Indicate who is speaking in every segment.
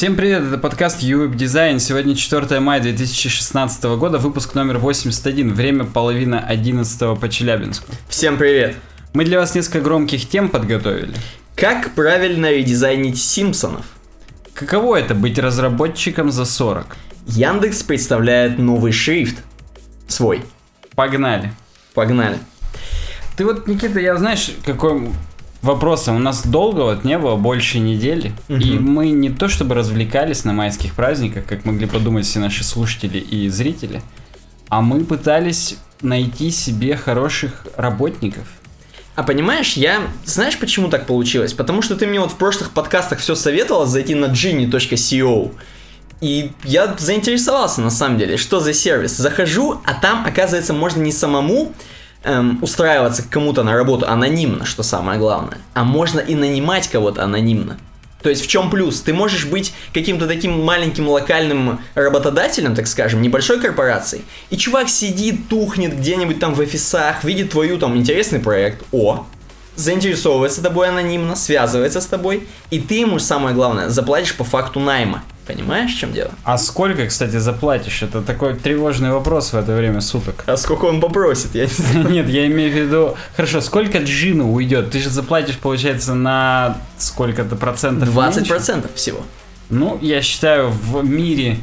Speaker 1: Всем привет, это подкаст UWeb Design. Сегодня 4 мая 2016 года, выпуск номер 81, время половина 11 по Челябинску.
Speaker 2: Всем привет!
Speaker 1: Мы для вас несколько громких тем подготовили.
Speaker 2: Как правильно редизайнить Симпсонов?
Speaker 1: Каково это быть разработчиком за 40?
Speaker 2: Яндекс представляет новый шрифт. Свой.
Speaker 1: Погнали.
Speaker 2: Погнали.
Speaker 1: Ты вот, Никита, я знаешь, какой вопроса. У нас долго вот не было, больше недели.
Speaker 2: Мгм.
Speaker 1: И мы не то чтобы развлекались на майских праздниках, как могли подумать все наши слушатели и зрители, а мы пытались найти себе хороших работников.
Speaker 2: А понимаешь, я... Знаешь, почему так получилось? Потому что ты мне вот в прошлых подкастах все советовала зайти на genie.co. И я заинтересовался на самом деле, что за сервис. Захожу, а там, оказывается, можно не самому эм, устраиваться к кому-то на работу анонимно, что самое главное, а можно и нанимать кого-то анонимно. То есть в чем плюс? Ты можешь быть каким-то таким маленьким локальным работодателем, так скажем, небольшой корпорацией, и чувак сидит, тухнет где-нибудь там в офисах, видит твою там интересный проект, о, заинтересовывается тобой анонимно, связывается с тобой, и ты ему, самое главное, заплатишь по факту найма. Понимаешь, в чем дело?
Speaker 1: А сколько, кстати, заплатишь? Это такой тревожный вопрос в это время суток.
Speaker 2: А сколько он попросит, я не знаю.
Speaker 1: Нет, я имею в виду... Хорошо, сколько джину уйдет? Ты же заплатишь, получается, на сколько-то процентов
Speaker 2: 20%
Speaker 1: меньше?
Speaker 2: всего.
Speaker 1: Ну, я считаю, в мире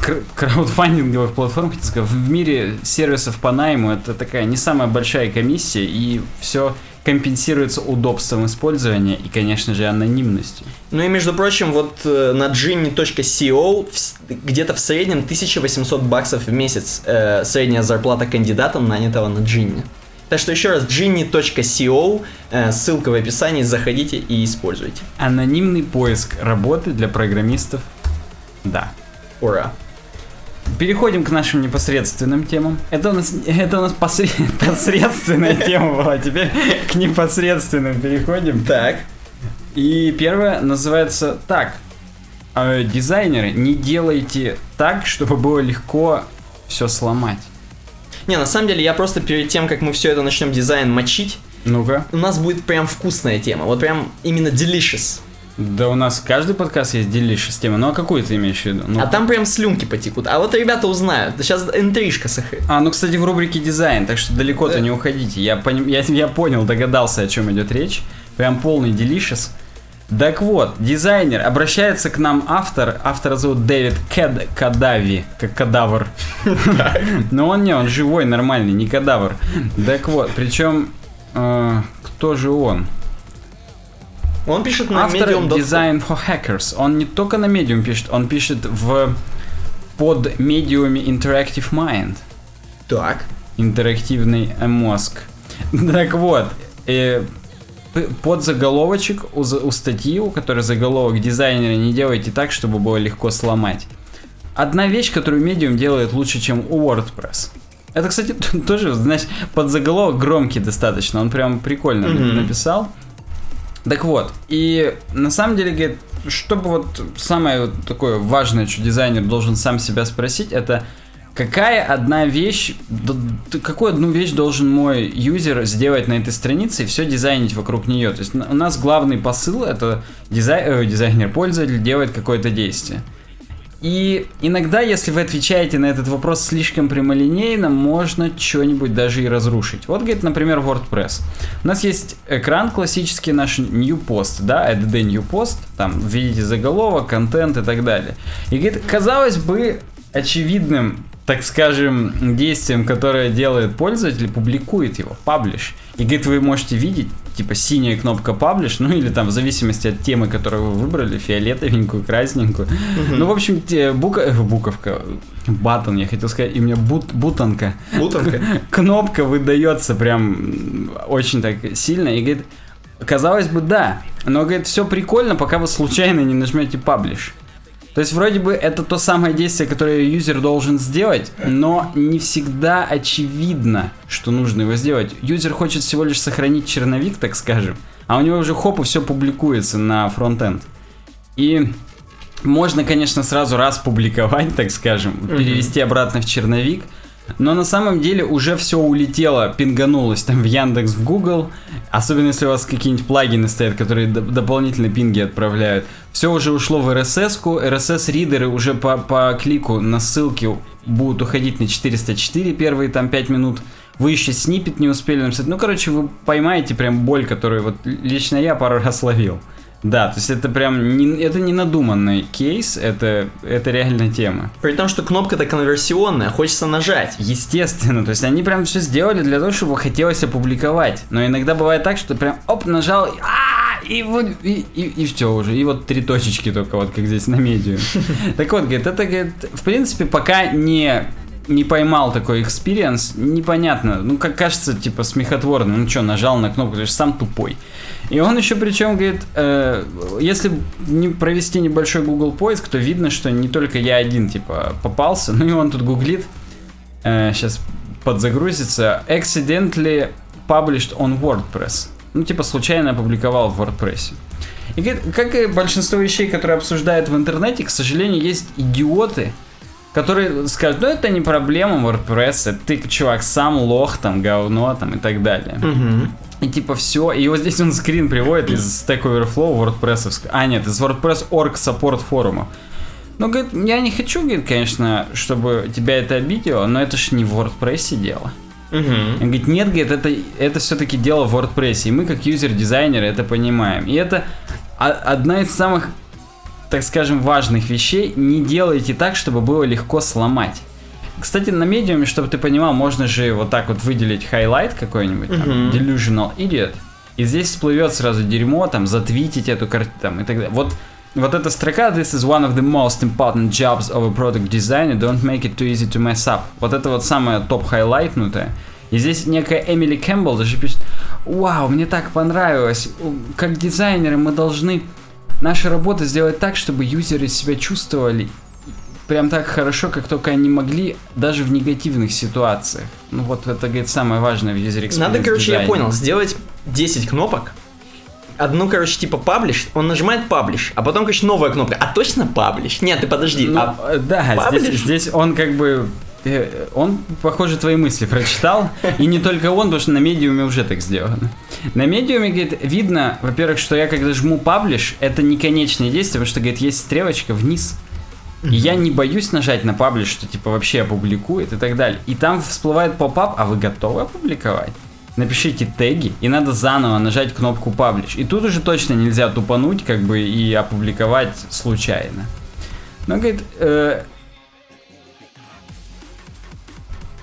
Speaker 1: кр- краудфандинговых платформ, хотел сказать, в мире сервисов по найму это такая не самая большая комиссия, и все компенсируется удобством использования и, конечно же, анонимностью.
Speaker 2: Ну и, между прочим, вот э, на genie.co где-то в среднем 1800 баксов в месяц э, средняя зарплата кандидата, нанятого на Genie. Так что еще раз, genie.co, э, ссылка в описании, заходите и используйте.
Speaker 1: Анонимный поиск работы для программистов. Да.
Speaker 2: Ура!
Speaker 1: Переходим к нашим непосредственным темам. Это у нас, это у нас посре- посредственная тема была. Теперь к непосредственным переходим.
Speaker 2: Так,
Speaker 1: И первое называется так. Э, Дизайнеры, не делайте так, чтобы было легко все сломать.
Speaker 2: не, на самом деле я просто перед тем, как мы все это начнем дизайн мочить,
Speaker 1: Ну-ка.
Speaker 2: у нас будет прям вкусная тема, вот прям именно delicious.
Speaker 1: Да у нас каждый подкаст есть делишь тема. Ну а какую ты имеешь в виду? Ну,
Speaker 2: А там прям слюнки потекут. А вот ребята узнают. Сейчас интрижка сохры.
Speaker 1: А, ну, кстати, в рубрике дизайн, так что далеко-то
Speaker 2: Да.
Speaker 1: не уходите. Я, поним- я, я понял, догадался, о чем идет речь. Прям полный делишес. Так вот, дизайнер, обращается к нам автор, автора зовут Дэвид Кэд, Кадави, как кадавр. Но он не, он живой, нормальный, не кадавр. Так вот, причем, э, кто же он?
Speaker 2: Он пишет на
Speaker 1: Автор
Speaker 2: medium.com.
Speaker 1: Design for Hackers. Он не только на Medium пишет, он пишет в под медиуме Interactive Mind.
Speaker 2: Так.
Speaker 1: Интерактивный мозг. Так вот, э, под заголовочек у, у статьи, у которой заголовок дизайнера не делайте так, чтобы было легко сломать. Одна вещь, которую Medium делает лучше, чем у WordPress. Это, кстати, тоже, знаешь, под заголовок громкий достаточно. Он прям прикольно
Speaker 2: Мгм.
Speaker 1: написал. Так вот, и на самом деле, говорит, чтобы вот самое вот такое важное, что дизайнер должен сам себя спросить, это какая одна вещь, какую одну вещь должен мой юзер сделать на этой странице и все дизайнить вокруг нее. То есть у нас главный посыл это дизай- э, дизайнер-пользователь делает какое-то действие. И иногда, если вы отвечаете на этот вопрос слишком прямолинейно, можно что-нибудь даже и разрушить. Вот, говорит, например, WordPress. У нас есть экран классический наш New Post, да, ADD New Post, там видите заголовок, контент и так далее. И, говорит, казалось бы, очевидным, так скажем, действием, которое делает пользователь, публикует его, паблиш. И, говорит, вы можете видеть, типа, синяя кнопка паблиш, ну или там в зависимости от темы, которую вы выбрали, фиолетовенькую, красненькую. Ну, в общем, бука- э, буковка, батон, я хотел сказать, и у меня бут, бутонка.
Speaker 2: Бутонка.
Speaker 1: Кнопка выдается прям очень так сильно, и говорит, казалось бы, да, но, говорит, все прикольно, пока вы случайно не нажмете паблиш. То есть вроде бы это то самое действие, которое юзер должен сделать, но не всегда очевидно, что нужно его сделать. Юзер хочет всего лишь сохранить черновик, так скажем, а у него уже хоп и все публикуется на фронтенд. И можно, конечно, сразу раз публиковать, так скажем, перевести обратно в черновик, Но на самом деле уже все улетело, пинганулось там в Яндекс, в Google. Особенно если у вас какие-нибудь плагины стоят, которые доп- дополнительно пинги отправляют. Все уже ушло в RSS-ку, RSS-ридеры уже по, по клику на ссылки будут уходить на 404 первые там 5 минут, вы еще снипет не успели написать. Ну, короче, вы поймаете прям боль, которую вот лично я пару раз ловил. Да, то есть это прям не, это не надуманный кейс, это, это реальная тема.
Speaker 2: При том, что кнопка-то конверсионная, хочется нажать.
Speaker 1: Естественно, то есть они прям все сделали для того, чтобы хотелось опубликовать. Но иногда бывает так, что прям оп, нажал, а, и вот, и, и, и все уже. И вот три точечки только, вот как здесь на медиа. Так вот, говорит, это, говорит, в принципе, пока не не поймал такой experience, непонятно. Ну, как кажется, типа, смехотворно. Ну, что, нажал на кнопку, ты же сам тупой. И он еще причем говорит, э, если не провести небольшой Google поиск, то видно, что не только я один, типа, попался. Ну, и он тут гуглит. Э, сейчас подзагрузится. Accidentally published on WordPress. Ну, типа, случайно опубликовал в WordPress. И как и большинство вещей, которые обсуждают в интернете, к сожалению, есть идиоты, которые скажут, ну это не проблема WordPress, ты, чувак, сам лох, там, говно, там, и так далее. И типа все, и вот здесь он скрин приводит из Stack Overflow WordPress, а нет, из WordPress org support форума. Ну, говорит, я не хочу, говорит, конечно, чтобы тебя это обидело, но это ж не в WordPress дело. Угу. Он говорит, нет, говорит, это, это все-таки дело в WordPress, и мы как юзер-дизайнеры это понимаем. И это одна из самых так скажем, важных вещей не делайте так, чтобы было легко сломать. Кстати, на Medium е, чтобы ты понимал, можно же вот так вот выделить highlight какой-нибудь, там, uh-huh. delusional idiot, и здесь всплывет сразу дерьмо, там, затвитить эту картину, там, и так далее. Вот, вот эта строка, this is one of the most important jobs of a product designer, don't make it too easy to mess up. Вот это вот самая топ-хайлайтнутая. И здесь некая Эмили Кэмпбелл даже пишет, вау, мне так понравилось, как дизайнеры мы должны наша работа сделать так, чтобы юзеры себя чувствовали прям так хорошо, как только они могли, даже в негативных ситуациях. Ну вот это, говорит, самое важное в юзер
Speaker 2: Надо, короче, дизайне. я понял, сделать 10 кнопок, одну, короче, типа паблиш, он нажимает паблиш, а потом, короче, новая кнопка. А точно паблиш? Нет, ты подожди. Ну, а
Speaker 1: э, да, здесь, здесь он как бы Э, он, похоже, твои мысли прочитал. И не только он, потому что на Medium е уже так сделано. На Medium е, говорит, видно, во-первых, что я когда жму publish, это не конечное действие, потому что, говорит, есть стрелочка вниз. И я не боюсь нажать на publish, что типа вообще опубликует и так далее. И там всплывает pop-up, а вы готовы опубликовать? Напишите теги, и надо заново нажать кнопку publish. И тут уже точно нельзя тупануть, как бы, и опубликовать случайно. Но, говорит, э,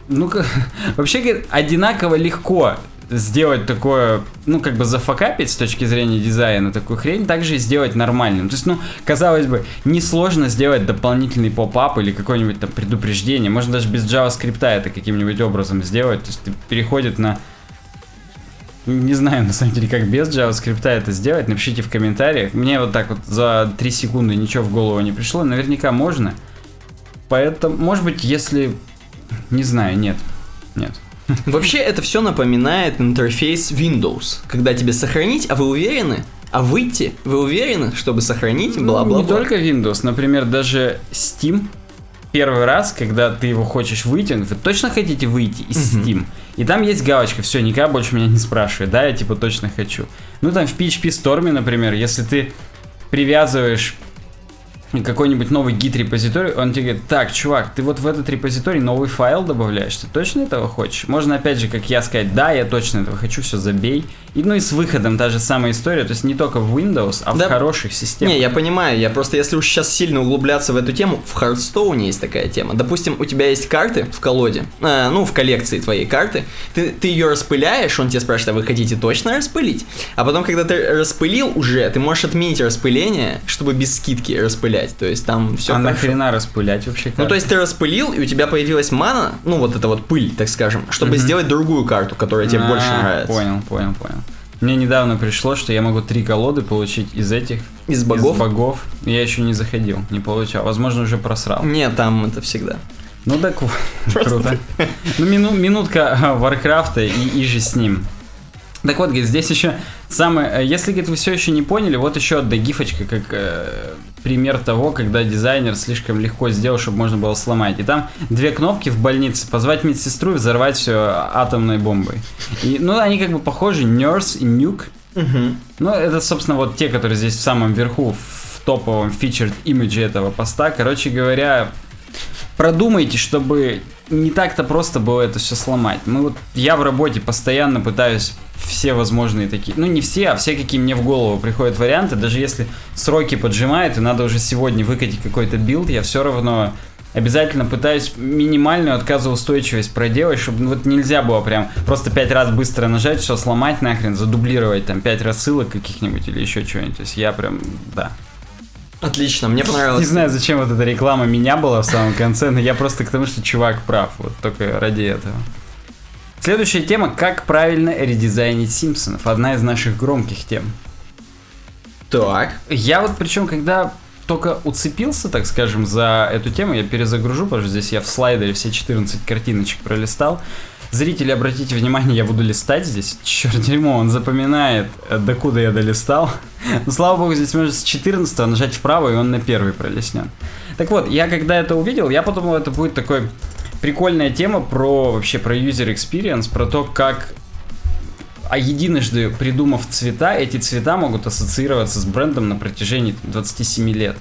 Speaker 1: ну, вообще, говорит, одинаково легко сделать такое, ну, как бы зафакапить с точки зрения дизайна такую хрень, также и сделать нормальным. То есть, ну, казалось бы, несложно сделать дополнительный поп-ап или какое-нибудь там предупреждение. Можно даже без JavaScript это каким-нибудь образом сделать. То есть, ты переходит на... Не знаю, на самом деле, как без JavaScript это сделать. Напишите в комментариях. Мне вот так вот за 3 секунды ничего в голову не пришло. Наверняка можно. Поэтому, может быть, если не знаю, нет. Нет.
Speaker 2: Вообще это все напоминает интерфейс Windows, когда тебе сохранить, а вы уверены? А выйти? Вы уверены, чтобы сохранить? Бла-бла-бла.
Speaker 1: Ну, не только Windows, например, даже Steam. Первый раз, когда ты его хочешь выйти, вы точно хотите выйти из Steam? И там есть галочка, все, никогда больше меня не спрашивает, да, я типа точно хочу. Ну там в PHP Storm, например, если ты привязываешь какой-нибудь новый гид-репозиторий, он тебе говорит, так, чувак, ты вот в этот репозиторий новый файл добавляешь, ты точно этого хочешь? Можно опять же, как я сказать, да, я точно этого хочу, все, забей. И ну и с выходом та же самая история, то есть не только в Windows, а да. в хороших системах.
Speaker 2: Не, я понимаю, я просто, если уж сейчас сильно углубляться в эту тему, в Hearthstone есть такая тема. Допустим, у тебя есть карты в колоде, э, ну, в коллекции твоей карты, ты, ты ее распыляешь, он тебе спрашивает, а вы хотите точно распылить? А потом, когда ты распылил уже, ты можешь отменить распыление, чтобы без скидки распылять распылять. То есть там все.
Speaker 1: А нахрена распылять вообще? Карту?
Speaker 2: Ну, то есть ты распылил, и у тебя появилась мана, ну, вот это вот пыль, так скажем, чтобы угу. сделать другую карту, которая тебе больше а, нравится.
Speaker 1: Понял, понял, понял. Мне недавно пришло, что я могу три колоды получить из этих.
Speaker 2: Из богов?
Speaker 1: Из богов. Я еще не заходил, не получал. Возможно, уже просрал.
Speaker 2: Нет, там это всегда.
Speaker 1: Ну так круто. Ну, мину, минутка Варкрафта и, и же с ним. Так вот, говорит, здесь еще самое... Э, если, говорит, вы все еще не поняли, вот еще одна гифочка, как э, пример того, когда дизайнер слишком легко сделал, чтобы можно было сломать. И там две кнопки в больнице. Позвать медсестру и взорвать все атомной бомбой. И, ну, они как бы похожи, Nurse и Nuke. Угу. Ну, это, собственно, вот те, которые здесь в самом верху, в топовом featured имидже этого поста. Короче говоря, продумайте, чтобы не так-то просто было это все сломать. Мы вот, я в работе постоянно пытаюсь все возможные такие, ну не все, а все, какие мне в голову приходят варианты, даже если сроки поджимают и надо уже сегодня выкатить какой-то build, я все равно обязательно пытаюсь минимальную отказоустойчивость проделать, чтобы ну, вот нельзя было прям просто пять раз быстро нажать, все сломать нахрен, задублировать там пять рассылок каких-нибудь или еще чего-нибудь. То есть я прям, да.
Speaker 2: Отлично, мне понравилось.
Speaker 1: Не знаю, зачем вот эта реклама меня была в самом конце, но я просто к тому, что чувак прав, вот только ради этого. Следующая тема, как правильно редизайнить Симпсонов. Одна из наших громких тем.
Speaker 2: Так.
Speaker 1: Я вот причем, когда только уцепился, так скажем, за эту тему, я перезагружу, потому что здесь я в слайдере все 14 картиночек пролистал. Зрители, обратите внимание, я буду листать здесь. Черт дерьмо, он запоминает, э, докуда я долистал. Но слава богу, здесь можно с 14 нажать вправо, и он на первый пролеснен. Так вот, я когда это увидел, я подумал, это будет такой прикольная тема про вообще про user experience, про то, как а единожды придумав цвета, эти цвета могут ассоциироваться с брендом на протяжении 27 лет.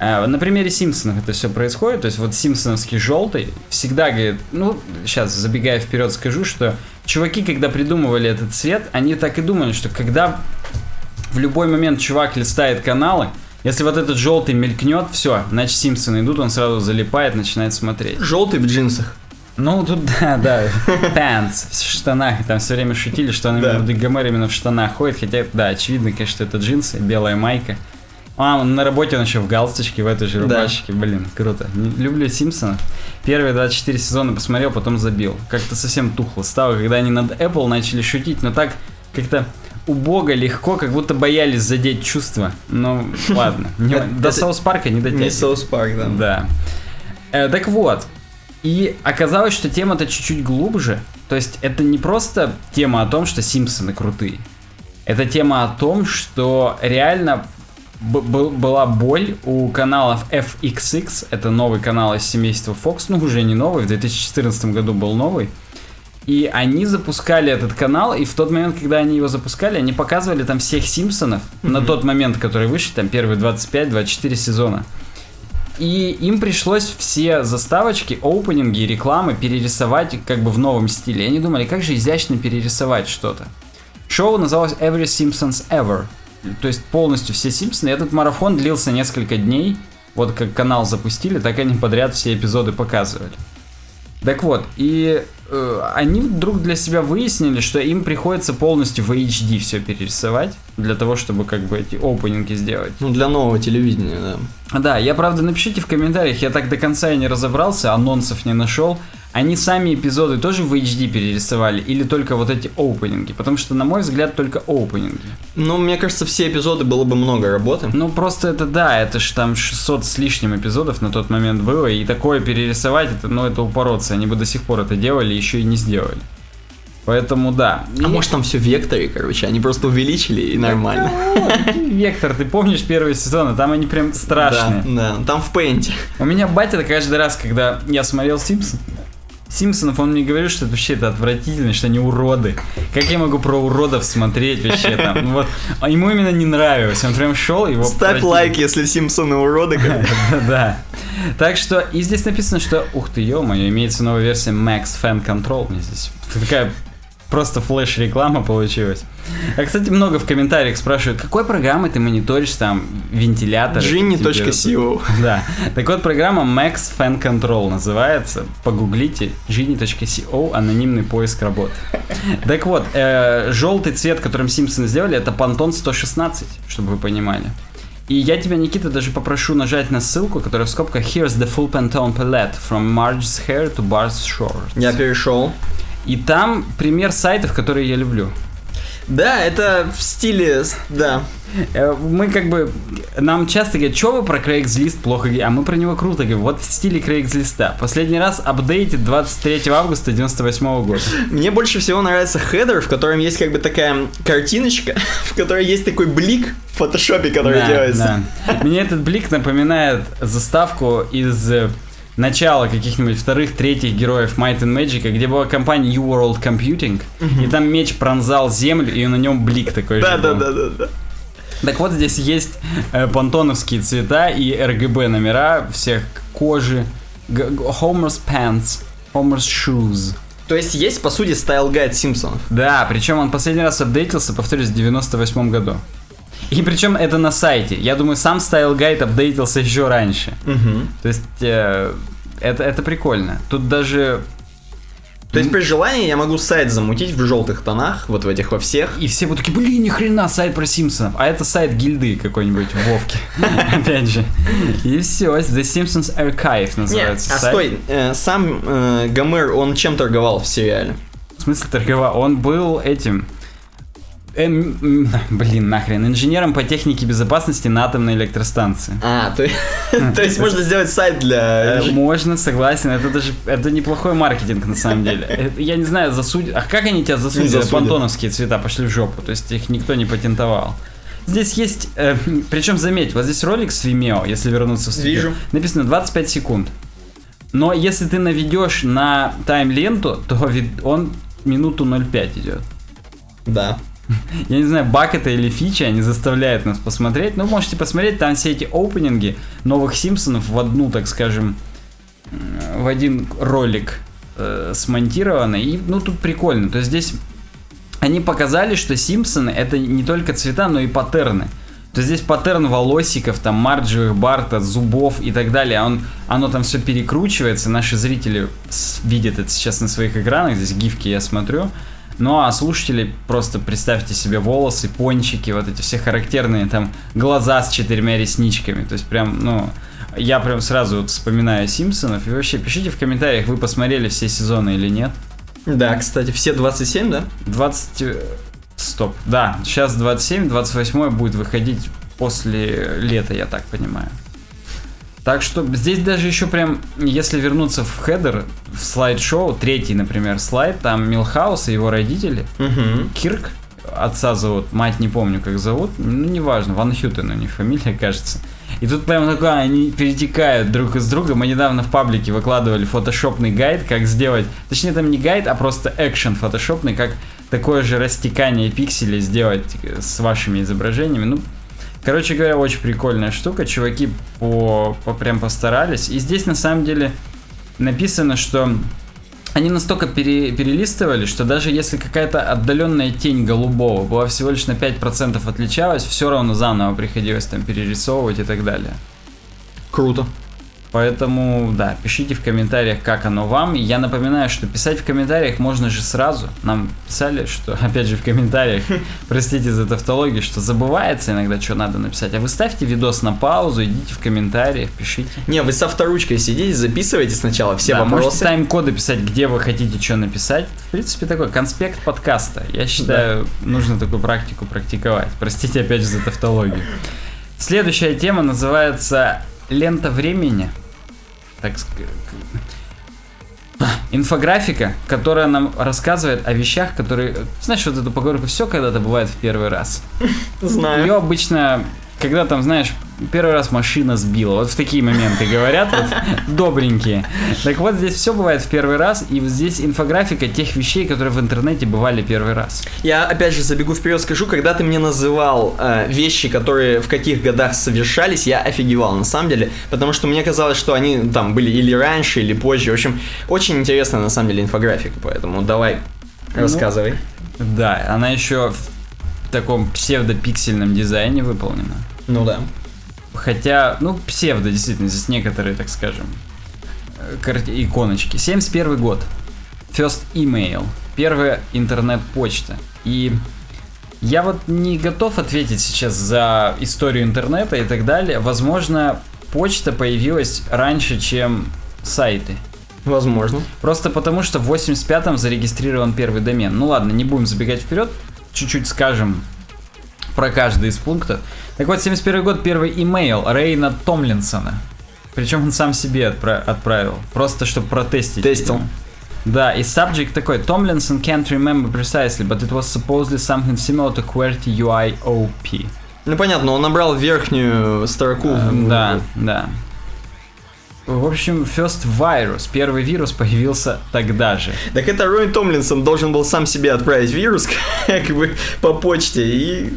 Speaker 1: Э, на примере Симпсонов это все происходит, то есть вот Симпсоновский желтый всегда говорит, ну, сейчас забегая вперед скажу, что чуваки, когда придумывали этот цвет, они так и думали, что когда в любой момент чувак листает каналы, если вот этот желтый мелькнет, все, значит Симпсоны идут, он сразу залипает, начинает смотреть.
Speaker 2: Желтый в джинсах.
Speaker 1: Ну, тут, да, да, pants, в штанах, там все время шутили, что он именно, Гомер именно в штанах ходит, хотя, да, очевидно, конечно, это джинсы, белая майка. А, на работе он еще в галстучке, в этой же рубашке, да. блин, круто. Люблю Симпсона. Первые 24 сезона посмотрел, потом забил. Как-то совсем тухло стало, когда они над Apple начали шутить, но так как-то убого, легко, как будто боялись задеть чувства. Ну, ладно. До Соус Парка не дотягивает.
Speaker 2: Не Соус Парк, да.
Speaker 1: Да. Э, так вот, и оказалось, что тема-то чуть-чуть глубже. То есть это не просто тема о том, что Симпсоны крутые. Это тема о том, что реально была боль у каналов FXX, это новый канал из семейства Fox, ну уже не новый, в 2014 году был новый. И они запускали этот канал, и в тот момент, когда они его запускали, они показывали там всех Симпсонов mm-hmm. на тот момент, который вышли, там первые 25-24 сезона. И им пришлось все заставочки, оупенинги и рекламы перерисовать как бы в новом стиле. И они думали, как же изящно перерисовать что-то. Шоу называлось Every Simpsons Ever. То есть полностью все Симпсоны. Этот марафон длился несколько дней. Вот как канал запустили, так они подряд все эпизоды показывали. Так вот, и э, они вдруг для себя выяснили, что им приходится полностью в HD все перерисовать для того, чтобы как бы эти опенинги сделать.
Speaker 2: Ну, для нового телевидения,
Speaker 1: да. Да, я правда напишите в комментариях, я так до конца и не разобрался, анонсов не нашел. Они сами эпизоды тоже в HD перерисовали или только вот эти опенинги? Потому что, на мой взгляд, только опенинги.
Speaker 2: Ну, мне кажется, все эпизоды было бы много работы.
Speaker 1: Ну, просто это да, это же там 600 с лишним эпизодов на тот момент было, и такое перерисовать, это, ну, это упороться. Они бы до сих пор это делали, еще и не сделали. Поэтому да.
Speaker 2: А и... может там все в векторе, короче, они просто увеличили и нормально.
Speaker 1: Вектор, ты помнишь первые сезоны, там они прям страшные.
Speaker 2: Да, да, там в пейнте.
Speaker 1: У меня батя каждый раз, когда я смотрел Симпсон, Симпсонов он мне говорит, что это вообще это отвратительно, что они уроды. Как я могу про уродов смотреть вообще там? Ну вот, а ему именно не нравилось. Он прям шел его.
Speaker 2: Ставь лайк, если Симпсоны уроды.
Speaker 1: Да. Так что, и здесь написано, что, ух ты, ё-моё, имеется новая версия Max Fan Control. Мне здесь такая Просто флеш-реклама получилась. А, кстати, много в комментариях спрашивают, какой программой ты мониторишь там вентилятор?
Speaker 2: Genie.co
Speaker 1: Да. Так вот, программа Max Fan Control называется. Погуглите Genie.co, анонимный поиск работы. Так вот, э, желтый цвет, которым Simpsons сделали, это Pantone 116, чтобы вы понимали. И я тебя, Никита, даже попрошу нажать на ссылку, которая в скобках Here's the full Pantone palette from Marge's hair to Bar's shorts.
Speaker 2: Я перешел.
Speaker 1: И там пример сайтов, которые я люблю.
Speaker 2: Да, это в стиле, да.
Speaker 1: Э, мы как бы, нам часто говорят, что вы про Craigslist плохо говорите, а мы про него круто говорим. Вот в стиле Craigslist. Последний раз апдейтит 23 августа 98 года.
Speaker 2: Мне больше всего нравится хедер, в котором есть как бы такая картиночка, в которой есть такой блик в фотошопе, который да, делается.
Speaker 1: Да. Мне этот блик напоминает заставку из начало каких-нибудь вторых, третьих героев Might and Magic, где была компания New World Computing, и там меч пронзал землю, и на нем блик такой
Speaker 2: да, же. Да, да, да, да.
Speaker 1: Так вот, здесь есть э, пантоновские цвета и RGB номера всех кожи. Г- г- Homer's Pants, Homer's Shoes.
Speaker 2: То есть есть, по сути, style guide Симпсонов.
Speaker 1: Да, причем он последний раз апдейтился, повторюсь, в 98 году. И причем это на сайте. Я думаю, сам Style Guide апдейтился еще раньше. То есть э, это, это прикольно. Тут даже
Speaker 2: То есть при желании я могу сайт замутить в желтых тонах, вот в этих во всех.
Speaker 1: И все будут такие, блин, ни хрена, сайт про Симпсонов. А это сайт гильды какой-нибудь в Вовке. Опять же. И все, The Simpsons Archive называется
Speaker 2: а
Speaker 1: сайт.
Speaker 2: стой, э, сам э, Гомер, он чем торговал в сериале?
Speaker 1: В смысле торговал? Он был этим... эм, блин, нахрен, инженером по технике безопасности на атомной электростанции.
Speaker 2: А, то, то есть можно сделать сайт для...
Speaker 1: Э, Можно, согласен, это даже это неплохой маркетинг на самом деле. Э, Я не знаю, засудят. А как они тебя
Speaker 2: засудят.
Speaker 1: Пантоновские цвета пошли в жопу, то есть их никто не патентовал. Здесь есть, э, причем заметь, вот здесь ролик с Vimeo, если вернуться в студию.
Speaker 2: Вижу.
Speaker 1: Написано 25 секунд. Но если ты наведешь на тайм-ленту, то он минуту 0,5 идет.
Speaker 2: Да.
Speaker 1: Я не знаю, баг это или фича, они заставляют нас посмотреть. Ну, можете посмотреть, там все эти опенинги новых Симпсонов в одну, так скажем, м, в один ролик э, смонтированы. И, ну, тут прикольно. То есть здесь они показали, что Симпсоны это не только цвета, но и паттерны. То есть здесь паттерн волосиков, там, марджевых, барта, зубов и так далее. Он, оно там все перекручивается. Наши зрители видят это сейчас на своих экранах. Здесь гифки я смотрю. Ну а слушатели, просто представьте себе волосы, пончики, вот эти все характерные там глаза с четырьмя ресничками. То есть прям, ну, я прям сразу вот вспоминаю Симпсонов. И вообще пишите в комментариях, вы посмотрели все сезоны или нет.
Speaker 2: Да, кстати, все 27, да?
Speaker 1: 20... э, Стоп. Да, сейчас 27, 28 будет выходить после лета, я так понимаю. Так что здесь даже еще прям, если вернуться в header, в слайд-шоу, третий, например, слайд, там Милхаус и его родители,
Speaker 2: Угу.
Speaker 1: Кирк, отца зовут, мать не помню, как зовут, ну, неважно, Ван Хютен у них фамилия, кажется. И тут прям такое, они перетекают друг из друга. Мы недавно в паблике выкладывали фотошопный гайд, как сделать, точнее там не гайд, а просто экшен фотошопный, как такое же растекание пикселей сделать э, с вашими изображениями. Ну, короче говоря, очень прикольная штука. Чуваки по, по прям постарались. И здесь на самом деле написано, что они настолько пере- перелистывали, что даже если какая-то отдаленная тень голубого была всего лишь на 5% отличалась, все равно заново приходилось там перерисовывать и так далее.
Speaker 2: Круто.
Speaker 1: Поэтому, да, пишите в комментариях, как оно вам. Я напоминаю, что писать в комментариях можно же сразу. Нам писали, что, опять же, в комментариях, простите за тавтологию, что забывается иногда, что надо написать. А вы ставьте видос на паузу, идите в комментариях, пишите.
Speaker 2: Не, вы с авторучкой сидите, записывайте сначала все
Speaker 1: Да, можете
Speaker 2: вопросы.
Speaker 1: тайм-коды писать, где вы хотите что написать. В принципе, такой конспект подкаста. Я считаю, нужно такую практику практиковать. Простите опять же за тавтологию. Следующая тема называется «Лента времени». Так ск- к- Инфографика, которая нам рассказывает о вещах, которые... Знаешь, вот эту поговорку «все когда-то бывает в первый раз».
Speaker 2: Знаю.
Speaker 1: Ее обычно, когда там, знаешь, первый раз машина сбила, вот в такие моменты говорят, вот добренькие. Так вот, здесь все бывает в первый раз, и вот здесь инфографика тех вещей, которые в интернете бывали первый раз.
Speaker 2: Я опять же забегу вперед, скажу, когда ты мне называл э, вещи, которые в каких годах совершались, я офигевал на самом деле, потому что мне казалось, что они там были или раньше, или позже. В общем, очень интересная на самом деле инфографика, поэтому давай, рассказывай.
Speaker 1: Да, она еще в таком псевдопиксельном дизайне выполнена.
Speaker 2: Ну да.
Speaker 1: Хотя, ну, псевдо, действительно, здесь некоторые, так скажем, э, иконочки. 71 год. First email. Первая интернет-почта. И я вот не готов ответить сейчас за историю интернета и так далее. Возможно, почта появилась раньше, чем сайты.
Speaker 2: Возможно.
Speaker 1: Просто потому, что в 85-м зарегистрирован первый домен. Ну ладно, не будем забегать вперед, чуть-чуть скажем про каждый из пунктов. Так вот, 71 год, первый имейл Рейна Томлинсона. Причем он сам себе отпра- отправил, просто чтобы протестить.
Speaker 2: Тестил.
Speaker 1: видимо. Да, и subject такой, Tomlinson can't remember precisely, but it was supposedly something similar to QWERTY UIOP.
Speaker 2: Ну понятно, он набрал верхнюю строку. В-
Speaker 1: Да, да. В общем, First Virus, первый вирус появился тогда же.
Speaker 2: Так это Рой Томлинсон должен был сам себе отправить вирус, как бы, по почте, и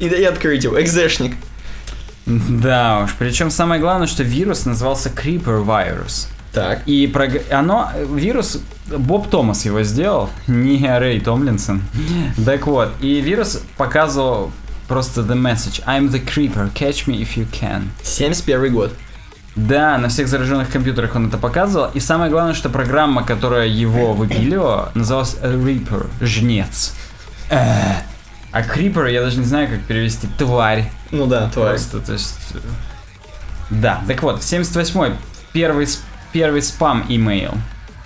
Speaker 2: И, и открыть его. Экзешник.
Speaker 1: Да уж, причем самое главное, что вирус назывался Creeper Virus.
Speaker 2: Так.
Speaker 1: И прог... оно, вирус, Боб Томас его сделал, не Рэй Томлинсон. Так вот, и вирус показывал просто the message. I'm the creeper, catch me if you can.
Speaker 2: 71 год.
Speaker 1: Да, на всех зараженных компьютерах он это показывал. И самое главное, что программа, которая его выпиливала, называлась Reaper, жнец. Э. А Creeper, я даже не знаю, как перевести, тварь.
Speaker 2: Ну да, тварь.
Speaker 1: Просто, то есть... э, Да, так вот, 78-й, первый, первый спам имейл.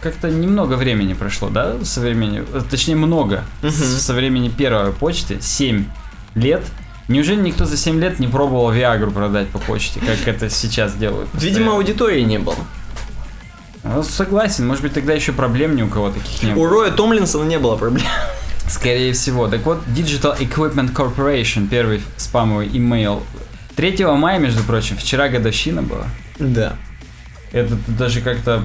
Speaker 1: Как-то немного времени прошло, да, со времени, э, точнее много, с- со времени первой почты, 7 лет. Неужели никто за 7 лет не пробовал Виагру продать по почте, как это сейчас делают?
Speaker 2: Видимо,
Speaker 1: постоянно?
Speaker 2: аудитории не было.
Speaker 1: Ну, согласен, может быть тогда еще проблем ни у кого таких не было.
Speaker 2: У Роя Томлинсона не было проблем.
Speaker 1: Скорее всего. Так вот, Digital Equipment Corporation, первый спамовый имейл. 3 мая, между прочим, вчера годовщина была.
Speaker 2: Да.
Speaker 1: Это даже как-то,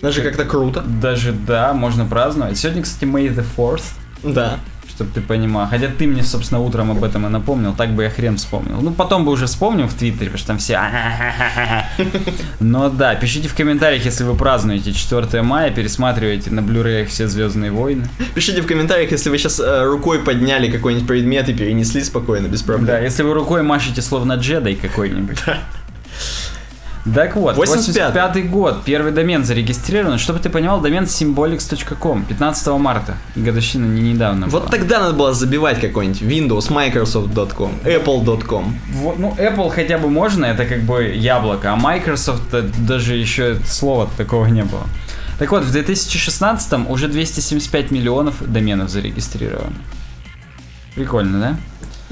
Speaker 2: Даже как-то круто.
Speaker 1: даже да, можно праздновать. Сегодня, кстати, May the 4th,
Speaker 2: Да.
Speaker 1: Чтобы ты понимал. Хотя ты мне, собственно, утром об этом и напомнил, так бы я хрен вспомнил. Ну, потом бы уже вспомнил в Твиттере, потому что там все... Но да, пишите в комментариях, если вы празднуете 4 мая, пересматриваете на Blu-ray все Звездные войны.
Speaker 2: Пишите в комментариях, если вы сейчас рукой подняли какой-нибудь предмет и перенесли спокойно, без проблем.
Speaker 1: Да, если вы рукой машете словно джедай какой-нибудь. Так вот,
Speaker 2: 85-й.
Speaker 1: 85 год, первый домен зарегистрирован. Чтобы ты понимал, домен symbolics.com, 15 марта. Годовщина не недавно
Speaker 2: Вот
Speaker 1: была.
Speaker 2: тогда надо было забивать какой-нибудь Windows, Microsoft.com, Apple.com.
Speaker 1: Вот, ну, Apple хотя бы можно, это как бы яблоко, а Microsoft э, даже еще слова такого не было. Так вот, в 2016 уже 275 миллионов доменов зарегистрировано. Прикольно, да?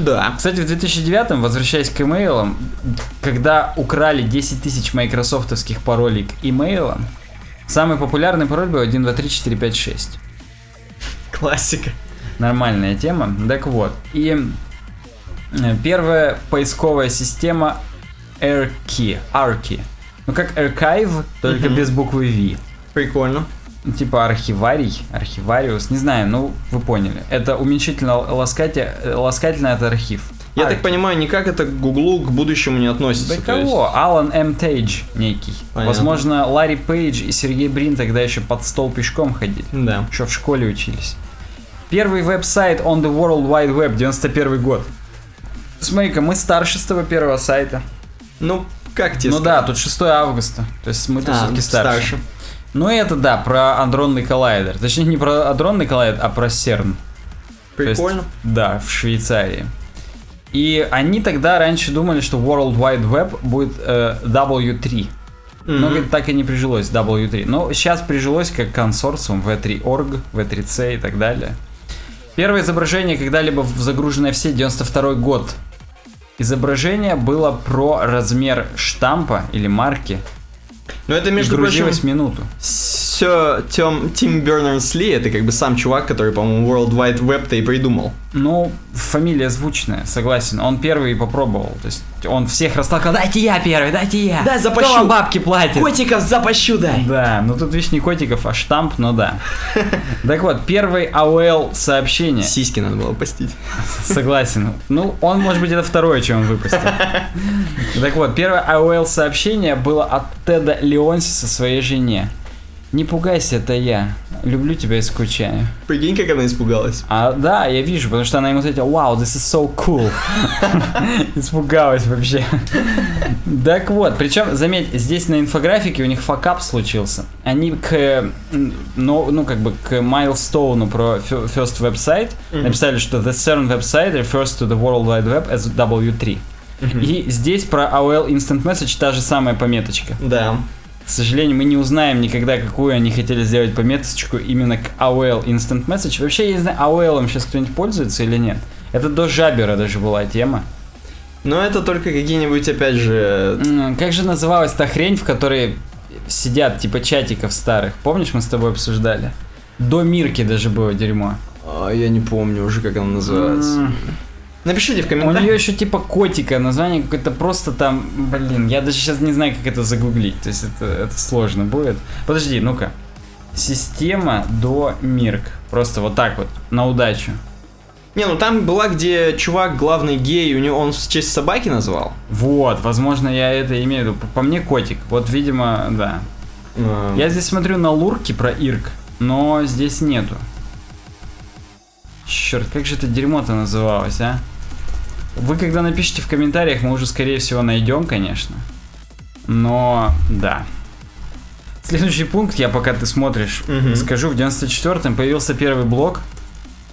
Speaker 2: Да.
Speaker 1: Кстати, в 2009, возвращаясь к имейлам, когда украли 10 тысяч майкрософтовских паролей к имейлам, самый популярный пароль был 1, 2, 3, 4, 5, 6.
Speaker 2: Классика.
Speaker 1: Нормальная тема. Так вот, и э, первая поисковая система AirKey, ARKey. Ну, как Archive, только без буквы V.
Speaker 2: Прикольно.
Speaker 1: Типа архиварий, архивариус, не знаю, ну вы поняли. Это уменьшительно ласкати, ласкательно это архив.
Speaker 2: Я
Speaker 1: Арки.
Speaker 2: так понимаю, никак это к Гуглу к будущему не относится.
Speaker 1: Да
Speaker 2: то есть-
Speaker 1: кого? Алан М. Тейдж некий.
Speaker 2: Понятно.
Speaker 1: Возможно, Ларри Пейдж и Сергей Брин тогда еще под стол пешком ходили.
Speaker 2: Да.
Speaker 1: Еще в школе учились. Первый веб-сайт on the World Wide Web, 91 год. Смотри-ка, мы старше с того первого сайта.
Speaker 2: Ну, как тебе
Speaker 1: ну
Speaker 2: сказать?
Speaker 1: да, тут 6 августа. То есть мы-то
Speaker 2: А,
Speaker 1: все-таки старше.
Speaker 2: старше.
Speaker 1: Ну это да, про адронный коллайдер. Точнее, не про адронный коллайдер, а про CERN. То есть,
Speaker 2: Прикольно.
Speaker 1: да, в Швейцарии. И они тогда раньше думали, что World Wide Web будет э, W3. Но
Speaker 2: Мгм.
Speaker 1: говорит, так и не прижилось W3. Но сейчас прижилось как консорциум V3.org, V3C и так далее. Первое изображение, когда-либо загруженное в сеть, 92 год. Изображение было про размер штампа или марки.
Speaker 2: Ну, это, между прочим,
Speaker 1: минуту.
Speaker 2: Все Тим, Тим Бернерс-Ли, это как бы сам чувак, который, по-моему, World Wide Web-то и придумал.
Speaker 1: Ну, фамилия звучная, согласен. Он первый попробовал. То есть он всех растолкал. Дайте я первый, дайте я.
Speaker 2: Да, запащу.
Speaker 1: Кто вам бабки платит?
Speaker 2: Котиков запащу дай!
Speaker 1: Да, ну тут видишь не котиков, а штамп, но да. Так вот, первый AOL сообщение.
Speaker 2: Сиськи надо было постить.
Speaker 1: Согласен. Ну, он, может быть, это второе, чем он выпустил. Так вот, первое AOL сообщение было от Теда Леонсиса своей жене. Не пугайся, это я. Люблю тебя и скучаю.
Speaker 2: Прикинь, как она испугалась.
Speaker 1: А, да, я вижу, потому что она ему ответила, вау, this is so cool. Испугалась вообще. Так вот, причем, заметь, здесь на инфографике у них факап случился. Они к, ну, ну как бы к майлстоуну про first website
Speaker 2: Мгм.
Speaker 1: написали, что the CERN website refers to the World Wide Web as W3. И здесь про AOL Instant Message та же самая пометочка.
Speaker 2: Да.
Speaker 1: К сожалению, мы не узнаем никогда, какую они хотели сделать пометочку именно к AOL Instant Message. Вообще, я не знаю, AOL сейчас кто-нибудь пользуется или нет. Это до Жабера даже была тема.
Speaker 2: Но это только какие-нибудь, опять же...
Speaker 1: Как же называлась та хрень, в которой сидят, типа чатиков старых? Помнишь, мы с тобой обсуждали? До Мирки даже было дерьмо.
Speaker 2: а, Я не помню уже, как она называется. Напишите в
Speaker 1: У
Speaker 2: комментариях.
Speaker 1: нее еще типа котика, название какое-то просто там, блин, я даже сейчас не знаю, как это загуглить, то есть это, это сложно будет. Подожди, ну-ка. Система до Мирк. Просто вот так вот, на удачу.
Speaker 2: Не, ну там была, где чувак главный гей, у него он в честь собаки назвал.
Speaker 1: Вот, возможно, я это имею в виду. По, по мне котик. Вот, видимо, да.
Speaker 2: А,
Speaker 1: Я здесь смотрю на лурки про Ирк, но здесь нету. Черт, как же это дерьмо-то называлось, а? Вы когда напишите в комментариях, мы уже скорее всего найдем, конечно. Но, да. Следующий пункт, я пока ты смотришь,
Speaker 2: Мгм.
Speaker 1: скажу, в 94-м появился первый блог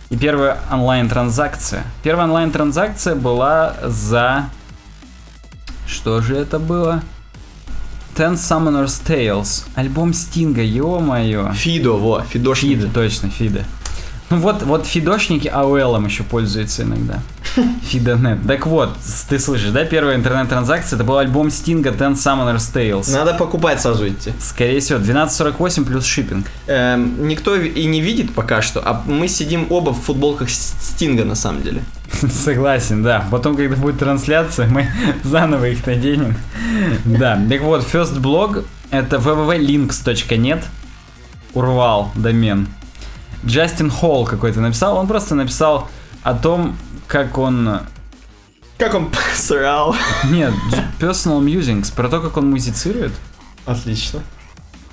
Speaker 1: и первая онлайн-транзакция. Первая онлайн-транзакция была за... Что же это было? Ten Summoner's Tales. Альбом Стинга, ё-моё.
Speaker 2: Фидо, во, Фидошник.
Speaker 1: Фида, точно, Фида. Ну вот, вот фидошники AOL еще пользуются иногда. Фидонет. Так вот, ты слышишь, да, первая интернет-транзакция, это был альбом Стинга Ten Summoner's Tales.
Speaker 2: Надо покупать сразу идти.
Speaker 1: Скорее всего, 12.48 плюс шиппинг.
Speaker 2: Эм, никто и не видит пока что, а мы сидим оба в футболках Стинга на самом деле.
Speaker 1: Согласен, да. Потом, когда будет трансляция, мы заново их наденем. Да, так вот, first blog это www.links.net. Урвал домен. Джастин Холл какой-то написал. Он просто написал о том, как он...
Speaker 2: Как он срал.
Speaker 1: Нет, personal musings, про то, как он музицирует.
Speaker 2: Отлично.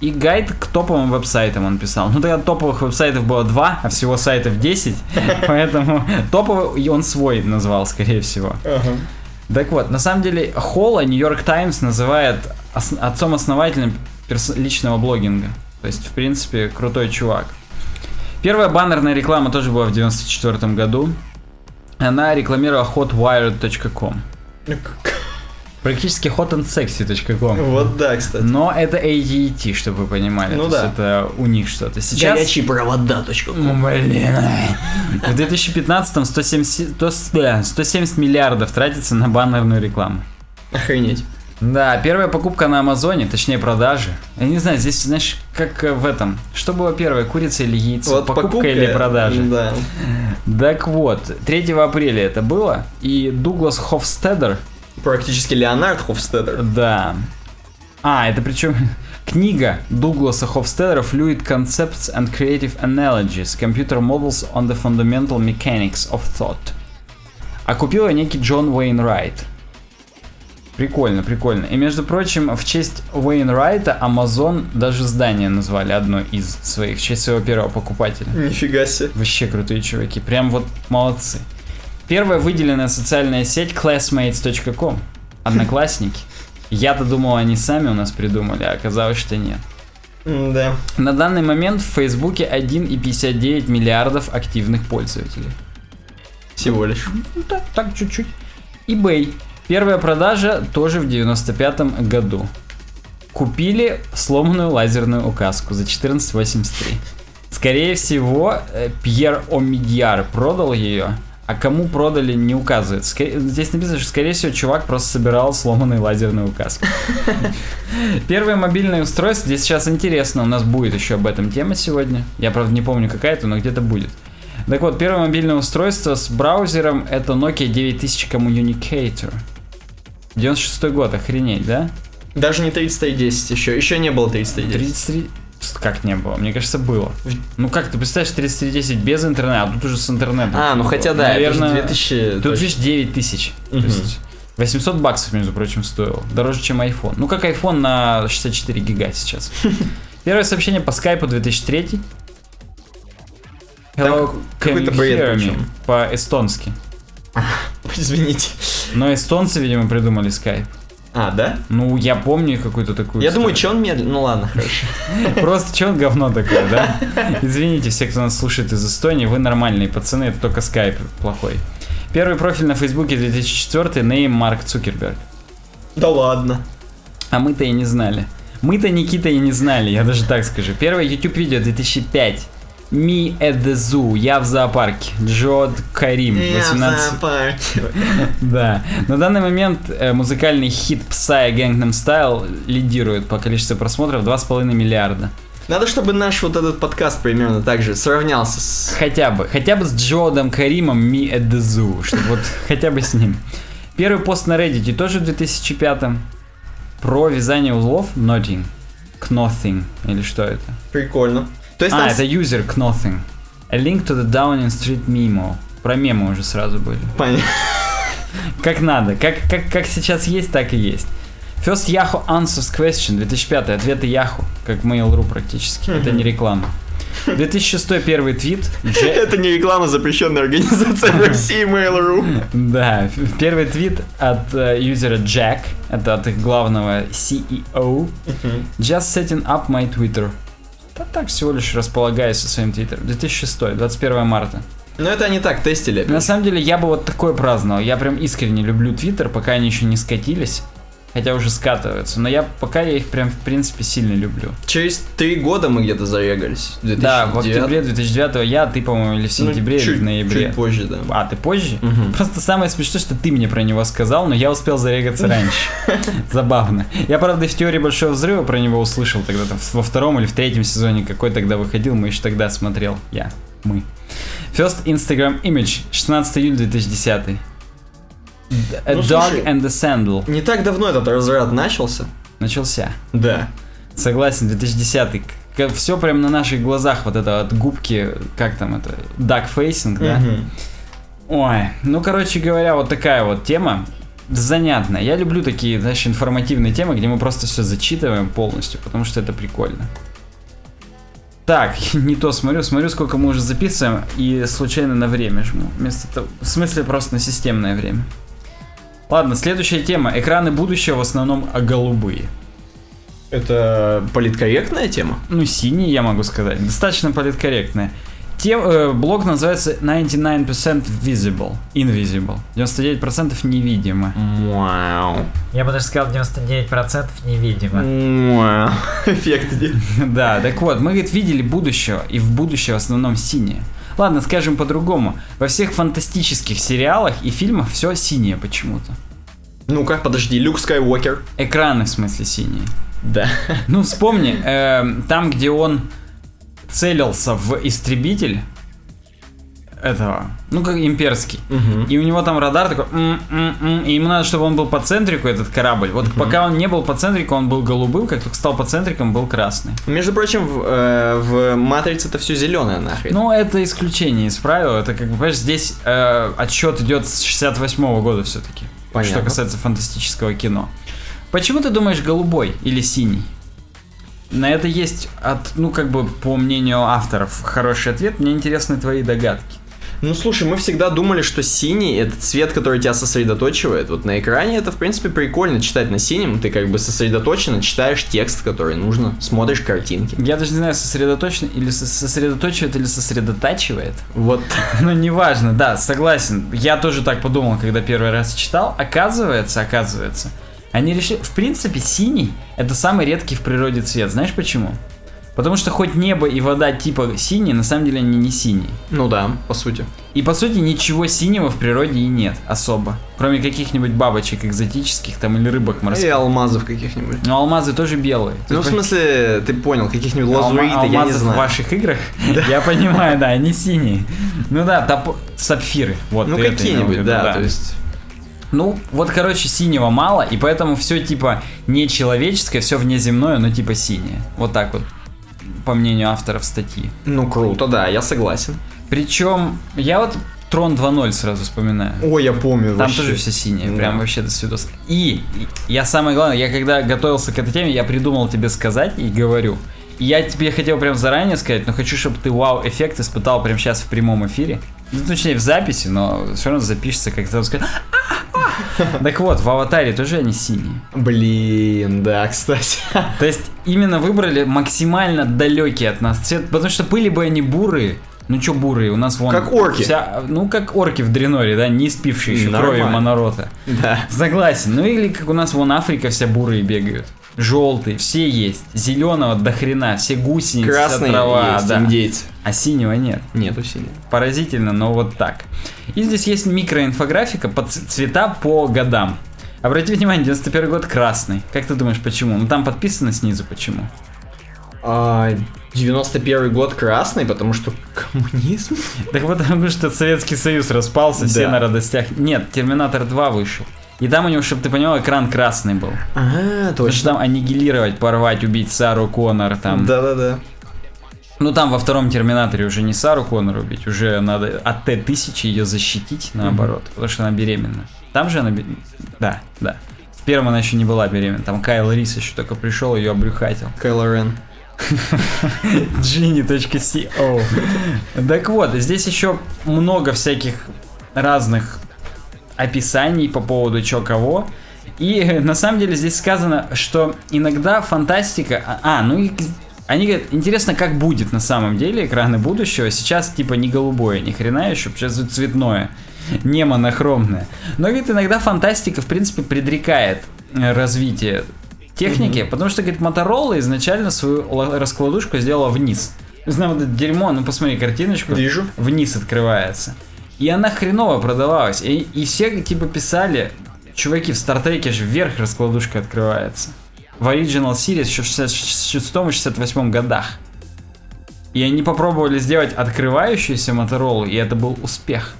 Speaker 1: И гайд к топовым веб-сайтам он писал. Ну тогда топовых веб-сайтов было два, а всего сайтов 10. Поэтому топовый он свой назвал, скорее всего. Так вот, на самом деле, Холла Нью-Йорк Таймс называет ос- отцом-основателем личного блогинга. То есть, в принципе, крутой чувак. Первая баннерная реклама тоже была в 94 году. Она рекламировала hotwired.com. Практически hotandsexy.com.
Speaker 2: Вот да, кстати.
Speaker 1: Но это AT&T, чтобы вы понимали.
Speaker 2: Ну
Speaker 1: То есть
Speaker 2: да.
Speaker 1: это у них что-то. Сейчас...
Speaker 2: Горячие провода.
Speaker 1: Ну, блин. В 2015-м 170, сто- да, 170 миллиардов тратится на баннерную рекламу.
Speaker 2: Охренеть.
Speaker 1: Да, первая покупка на Амазоне, точнее продажи. Я не знаю, здесь, знаешь, как э, в этом. Что было первое, курица или яйцо?
Speaker 2: Вот
Speaker 1: покупка, или продажа?
Speaker 2: Да.
Speaker 1: Так вот, 3 апреля это было, и Дуглас Хофстедер,
Speaker 2: Практически Леонард Хофстедер.
Speaker 1: да. А, это причем книга Дугласа Хофстедера Fluid Concepts and Creative Analogies, Computer Models on the Fundamental Mechanics of Thought. А купил ее некий Джон Уэйнрайт. Прикольно, прикольно. И между прочим, в честь Уэйнрайта Amazon даже здание назвали одно из своих, в честь своего первого покупателя.
Speaker 2: Нифига себе.
Speaker 1: Вообще крутые чуваки, прям вот молодцы. Первая выделенная социальная сеть classmates.com. Одноклассники. Я-то думал, они сами у нас придумали, а оказалось, что нет.
Speaker 2: Да.
Speaker 1: На данный момент в Фейсбуке 1,59 миллиардов активных пользователей.
Speaker 2: Всего лишь.
Speaker 1: Ну так, так чуть-чуть. eBay. Первая продажа тоже в 95 году. Купили сломанную лазерную указку за 14,83. Скорее всего, э, Пьер Омидьяр продал ее, а кому продали, не указывает. Ска- Здесь написано, что, скорее всего, чувак просто собирал сломанные лазерные указки. Первое мобильное устройство, здесь сейчас интересно, у нас будет еще об этом тема сегодня. Я, правда, не помню какая это, но где-то будет. Так вот, первое мобильное устройство с браузером это Nokia 9000 Communicator. 96 год, охренеть, да?
Speaker 2: Даже не 3310 еще. Еще не было 3310.
Speaker 1: 33... Как не было? Мне кажется, было. Ну как ты представляешь, 3310 без интернета, а тут уже с интернетом.
Speaker 2: А, ну хотя да,
Speaker 1: Наверное,
Speaker 2: это же 2000...
Speaker 1: Тут
Speaker 2: точно.
Speaker 1: видишь 9000. То
Speaker 2: Мгм.
Speaker 1: есть 800 баксов, между прочим, стоил. Дороже, чем iPhone. Ну, как iPhone на 64 гига сейчас. Первое сообщение по скайпу 2003. Hello,
Speaker 2: Там
Speaker 1: can you hear me? По-эстонски.
Speaker 2: Извините.
Speaker 1: Но эстонцы, видимо, придумали скайп.
Speaker 2: А, да?
Speaker 1: Ну, я помню какую-то такую
Speaker 2: Я думаю,
Speaker 1: историю.
Speaker 2: что он медленно. Ну ладно, хорошо.
Speaker 1: Просто что он говно такое, да? Извините, все, кто нас слушает из Эстонии, вы нормальные пацаны, это только скайп плохой. Первый профиль на Фейсбуке 2004, name Марк Цукерберг.
Speaker 2: Да ладно.
Speaker 1: А мы-то и не знали. Мы-то, Никита, и не знали, я даже так скажу. Первое YouTube видео 2005. Me at the Zoo. Я в зоопарке. Джод Карим. 18. Да. На данный момент э, музыкальный хит Psy Gangnam Style лидирует по количеству просмотров 2,5 миллиарда.
Speaker 2: Надо, чтобы наш вот этот подкаст примерно так же сравнялся с...
Speaker 1: Хотя бы. Хотя бы с Джодом Каримом Me at the Zoo. Чтобы вот хотя бы с ним. Первый пост на Reddit тоже в 2005 про вязание узлов Knotting. Knothing. Или что это?
Speaker 2: Прикольно. То есть
Speaker 1: А,
Speaker 2: там...
Speaker 1: это user Knothing. A link to the Downing Street memo. Про мемы уже сразу были.
Speaker 2: Понятно.
Speaker 1: Как надо. Как, как, как сейчас есть, так и есть. First Yahoo Answers Question 2005. Ответы Yahoo. Как Mail.ru практически. Это не реклама. 2006 первый твит. Дже-
Speaker 2: Это не реклама запрещенной организации в России Mail.ru.
Speaker 1: Да, первый твит от э, юзера Jack, это от их главного CEO. Just setting up my Twitter. Да так всего лишь располагаюсь со своим твиттером. 2006, 21 марта.
Speaker 2: Но это они так тестили.
Speaker 1: На самом деле я бы вот такое праздновал. Я прям искренне люблю твиттер, пока они еще не скатились. Хотя уже скатываются. Но я пока я их прям в принципе сильно люблю.
Speaker 2: Через три года мы где-то зарегались.
Speaker 1: Да, в
Speaker 2: 2009.
Speaker 1: октябре 2009 я, ты, по-моему, или в
Speaker 2: Ну,
Speaker 1: сентябре, или
Speaker 2: чуть-
Speaker 1: в ноябре.
Speaker 2: Чуть позже, да.
Speaker 1: А, ты позже?
Speaker 2: Мгм.
Speaker 1: Просто самое смешное, что ты мне про него сказал, но я успел зарегаться раньше. Забавно. Я, правда, в теории Большого Взрыва про него услышал тогда там, во втором или в третьем сезоне, какой тогда выходил, мы еще тогда смотрел. Я. Мы. First Instagram Image, 16 июля 2010. A
Speaker 2: Ну,
Speaker 1: Dog
Speaker 2: слушай.
Speaker 1: and a Sandal.
Speaker 2: Не так давно этот разряд начался.
Speaker 1: Начался.
Speaker 2: Да.
Speaker 1: Согласен, 2010 Все прям на наших глазах, вот это от губки, как там это, duck facing, да? Ой, ну, короче говоря, вот такая вот тема. Занятно. Я люблю такие, знаешь, информативные темы, где мы просто все зачитываем полностью, потому что это прикольно. Так, не то смотрю, смотрю, сколько мы уже записываем, и случайно на время жму. Вместо того, в смысле просто на системное время. Ладно, следующая тема. Экраны будущего в основном а голубые.
Speaker 2: Это политкорректная тема?
Speaker 1: Ну, синий, я могу сказать. Достаточно политкорректная. Тем, э, блог называется 99% visible. Invisible. 99% невидимо.
Speaker 2: Вау.
Speaker 3: Я бы даже сказал 99% невидимо.
Speaker 2: Вау. Эффект иди.
Speaker 1: Да, так вот, мы, говорит, видели будущего, и в будущее в основном синее. Ладно, скажем по-другому. Во всех фантастических сериалах и фильмах все синее почему-то.
Speaker 2: Ну-ка, подожди, Люк Скайуокер.
Speaker 1: Экраны, в смысле, синие.
Speaker 2: Да.
Speaker 1: Ну, вспомни, эм, там, где он целился в истребитель этого, ну, как имперский. И у него там радар такой, «М, м, м», и ему надо, чтобы он был по центрику, этот корабль. Вот пока он не был по центрику, он был голубым, как только стал по центрикам, был красный.
Speaker 2: Между прочим, в, э, в Матрице это все зеленое нахрен.
Speaker 1: Ну, это исключение из правил. Это как бы, понимаешь, здесь э, отсчет идет с 68 года все-таки.
Speaker 2: Понятно.
Speaker 1: Что касается фантастического кино. Почему ты думаешь голубой или синий? На это есть, от, ну, как бы, по мнению авторов, хороший ответ. Мне интересны твои догадки.
Speaker 2: Ну слушай, мы всегда думали, что синий это цвет, который тебя сосредоточивает. Вот на экране это, в принципе, прикольно читать на синем. Ты как бы сосредоточенно читаешь текст, который нужно, смотришь картинки.
Speaker 1: Я даже не знаю, сосредоточен или со- сосредоточивает или сосредотачивает.
Speaker 2: Вот.
Speaker 1: Ну, неважно, да, согласен. Я тоже так подумал, когда первый раз читал. Оказывается, оказывается, они решили... В принципе, синий — это самый редкий в природе цвет. Знаешь почему? Потому что хоть небо и вода типа синие, на самом деле они не синие.
Speaker 2: Ну да, по сути.
Speaker 1: И по сути ничего синего в природе и нет особо. Кроме каких-нибудь бабочек экзотических там или рыбок
Speaker 2: И
Speaker 1: морских.
Speaker 2: алмазов каких-нибудь.
Speaker 1: Но алмазы тоже белые.
Speaker 2: Ну, в смысле, ты понял, каких-нибудь
Speaker 1: Алма-
Speaker 2: лазуриты, я не
Speaker 1: алмазы в
Speaker 2: знаю.
Speaker 1: ваших играх, я понимаю, да, они синие. Ну да, топ- сапфиры. Вот,
Speaker 2: Ну, какие-нибудь, да, то есть...
Speaker 1: Ну, вот, короче, синего мало, и поэтому все типа нечеловеческое, все внеземное, но типа синее. Вот так вот, по мнению авторов статьи.
Speaker 2: Ну, круто, да, я согласен.
Speaker 1: Причем, я вот Трон 2.0 сразу вспоминаю.
Speaker 2: Ой, я помню
Speaker 1: Там
Speaker 2: вообще.
Speaker 1: тоже все синее,
Speaker 2: Да.
Speaker 1: прям вообще до свидос. И, я самое главное, я когда готовился к этой теме, я придумал тебе сказать и говорю. Я тебе хотел прям заранее сказать, но хочу, чтобы ты вау-эффект испытал прямо сейчас в прямом эфире. Ну, точнее, в записи, но все равно запишется, как ты скажешь. Так вот, в аватаре тоже они синие.
Speaker 2: Блин, да, кстати.
Speaker 1: То есть именно выбрали максимально далекий от нас цвет, потому что были бы они бурые. Ну чё бурые, у нас вон...
Speaker 2: Как орки.
Speaker 1: вся- ну как орки в Дреноре, да, не спившие еще кровью. Монорота.
Speaker 2: Да.
Speaker 1: Согласен. Ну или как у нас вон Африка вся бурые бегают. Желтые, все есть. Зеленого до хрена, все гусеницы, вся
Speaker 2: Красные
Speaker 1: трава,
Speaker 2: есть,
Speaker 1: да.
Speaker 2: индейцы.
Speaker 1: А синего нет.
Speaker 2: Нету синих.
Speaker 1: Поразительно, но вот так. И здесь есть микроинфографика по цвета по годам. Обрати внимание, 91 год красный. Как ты думаешь, почему? Ну там подписано снизу, почему?
Speaker 2: А, 91 год красный, потому что коммунизм.
Speaker 1: Так потому что Советский Союз распался, все
Speaker 2: Да.
Speaker 1: на радостях. Нет, Терминатор 2 вышел. И там у него, чтобы ты понял, экран красный был.
Speaker 2: А,
Speaker 1: Потому что там аннигилировать, порвать, убить Сару Коннор, там.
Speaker 2: Да-да-да.
Speaker 1: Ну там во втором Терминаторе уже не Сару Коннор убить, уже надо от Т-1000 ее защитить, наоборот, потому что она беременна. Там же она... Да, да. В первом она еще не была беременна, там Кайл Рис еще только пришел, ее обрюхатил.
Speaker 2: Кайло Рен.
Speaker 1: Genie.co Так вот, здесь еще много всяких разных описаний по поводу чё кого. И э, на самом деле здесь сказано, что иногда фантастика... А, а, ну и они говорят, интересно, как будет на самом деле экраны будущего. Сейчас типа не голубое, ни хрена еще, сейчас цветное, не монохромное. Но говорит, иногда фантастика, в принципе, предрекает э, развитие техники, потому что, говорит, Моторола изначально свою ла- раскладушку сделала вниз. Знаю, вот это дерьмо, ну посмотри картиночку.
Speaker 2: Вижу.
Speaker 1: Вниз открывается. И она хреново продавалась. И, и все типа писали, чуваки, в Стартреке же вверх раскладушка открывается. В Original Series еще в 66-68 годах. И они попробовали сделать открывающуюся Моторолу, и это был успех.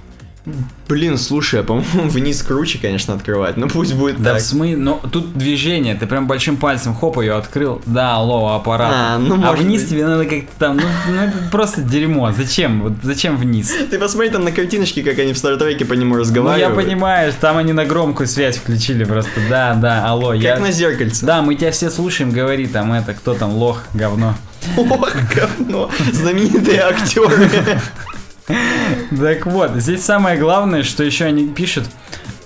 Speaker 2: Блин, слушай, а по-моему, вниз круче, конечно, открывать. Ну пусть будет
Speaker 1: Да
Speaker 2: так.
Speaker 1: в смысле, но тут движение, ты прям большим пальцем хоп ее открыл, да, алло, аппарат.
Speaker 2: А, ну,
Speaker 1: а вниз
Speaker 2: быть.
Speaker 1: тебе надо как-то там, ну, ну, это просто дерьмо, зачем, вот зачем вниз?
Speaker 2: Ты посмотри там на картиночке, как они в Стартреке по нему
Speaker 1: Ну, я
Speaker 2: разговаривают.
Speaker 1: понимаю, там они на громкую связь включили просто, да, да, алло,
Speaker 2: Как
Speaker 1: я...
Speaker 2: на зеркальце.
Speaker 1: Да, мы тебя все слушаем, говори там это, кто там, лох, говно.
Speaker 2: Ох, говно. Знаменитые актеры.
Speaker 1: Так вот, здесь самое главное, что еще они пишут,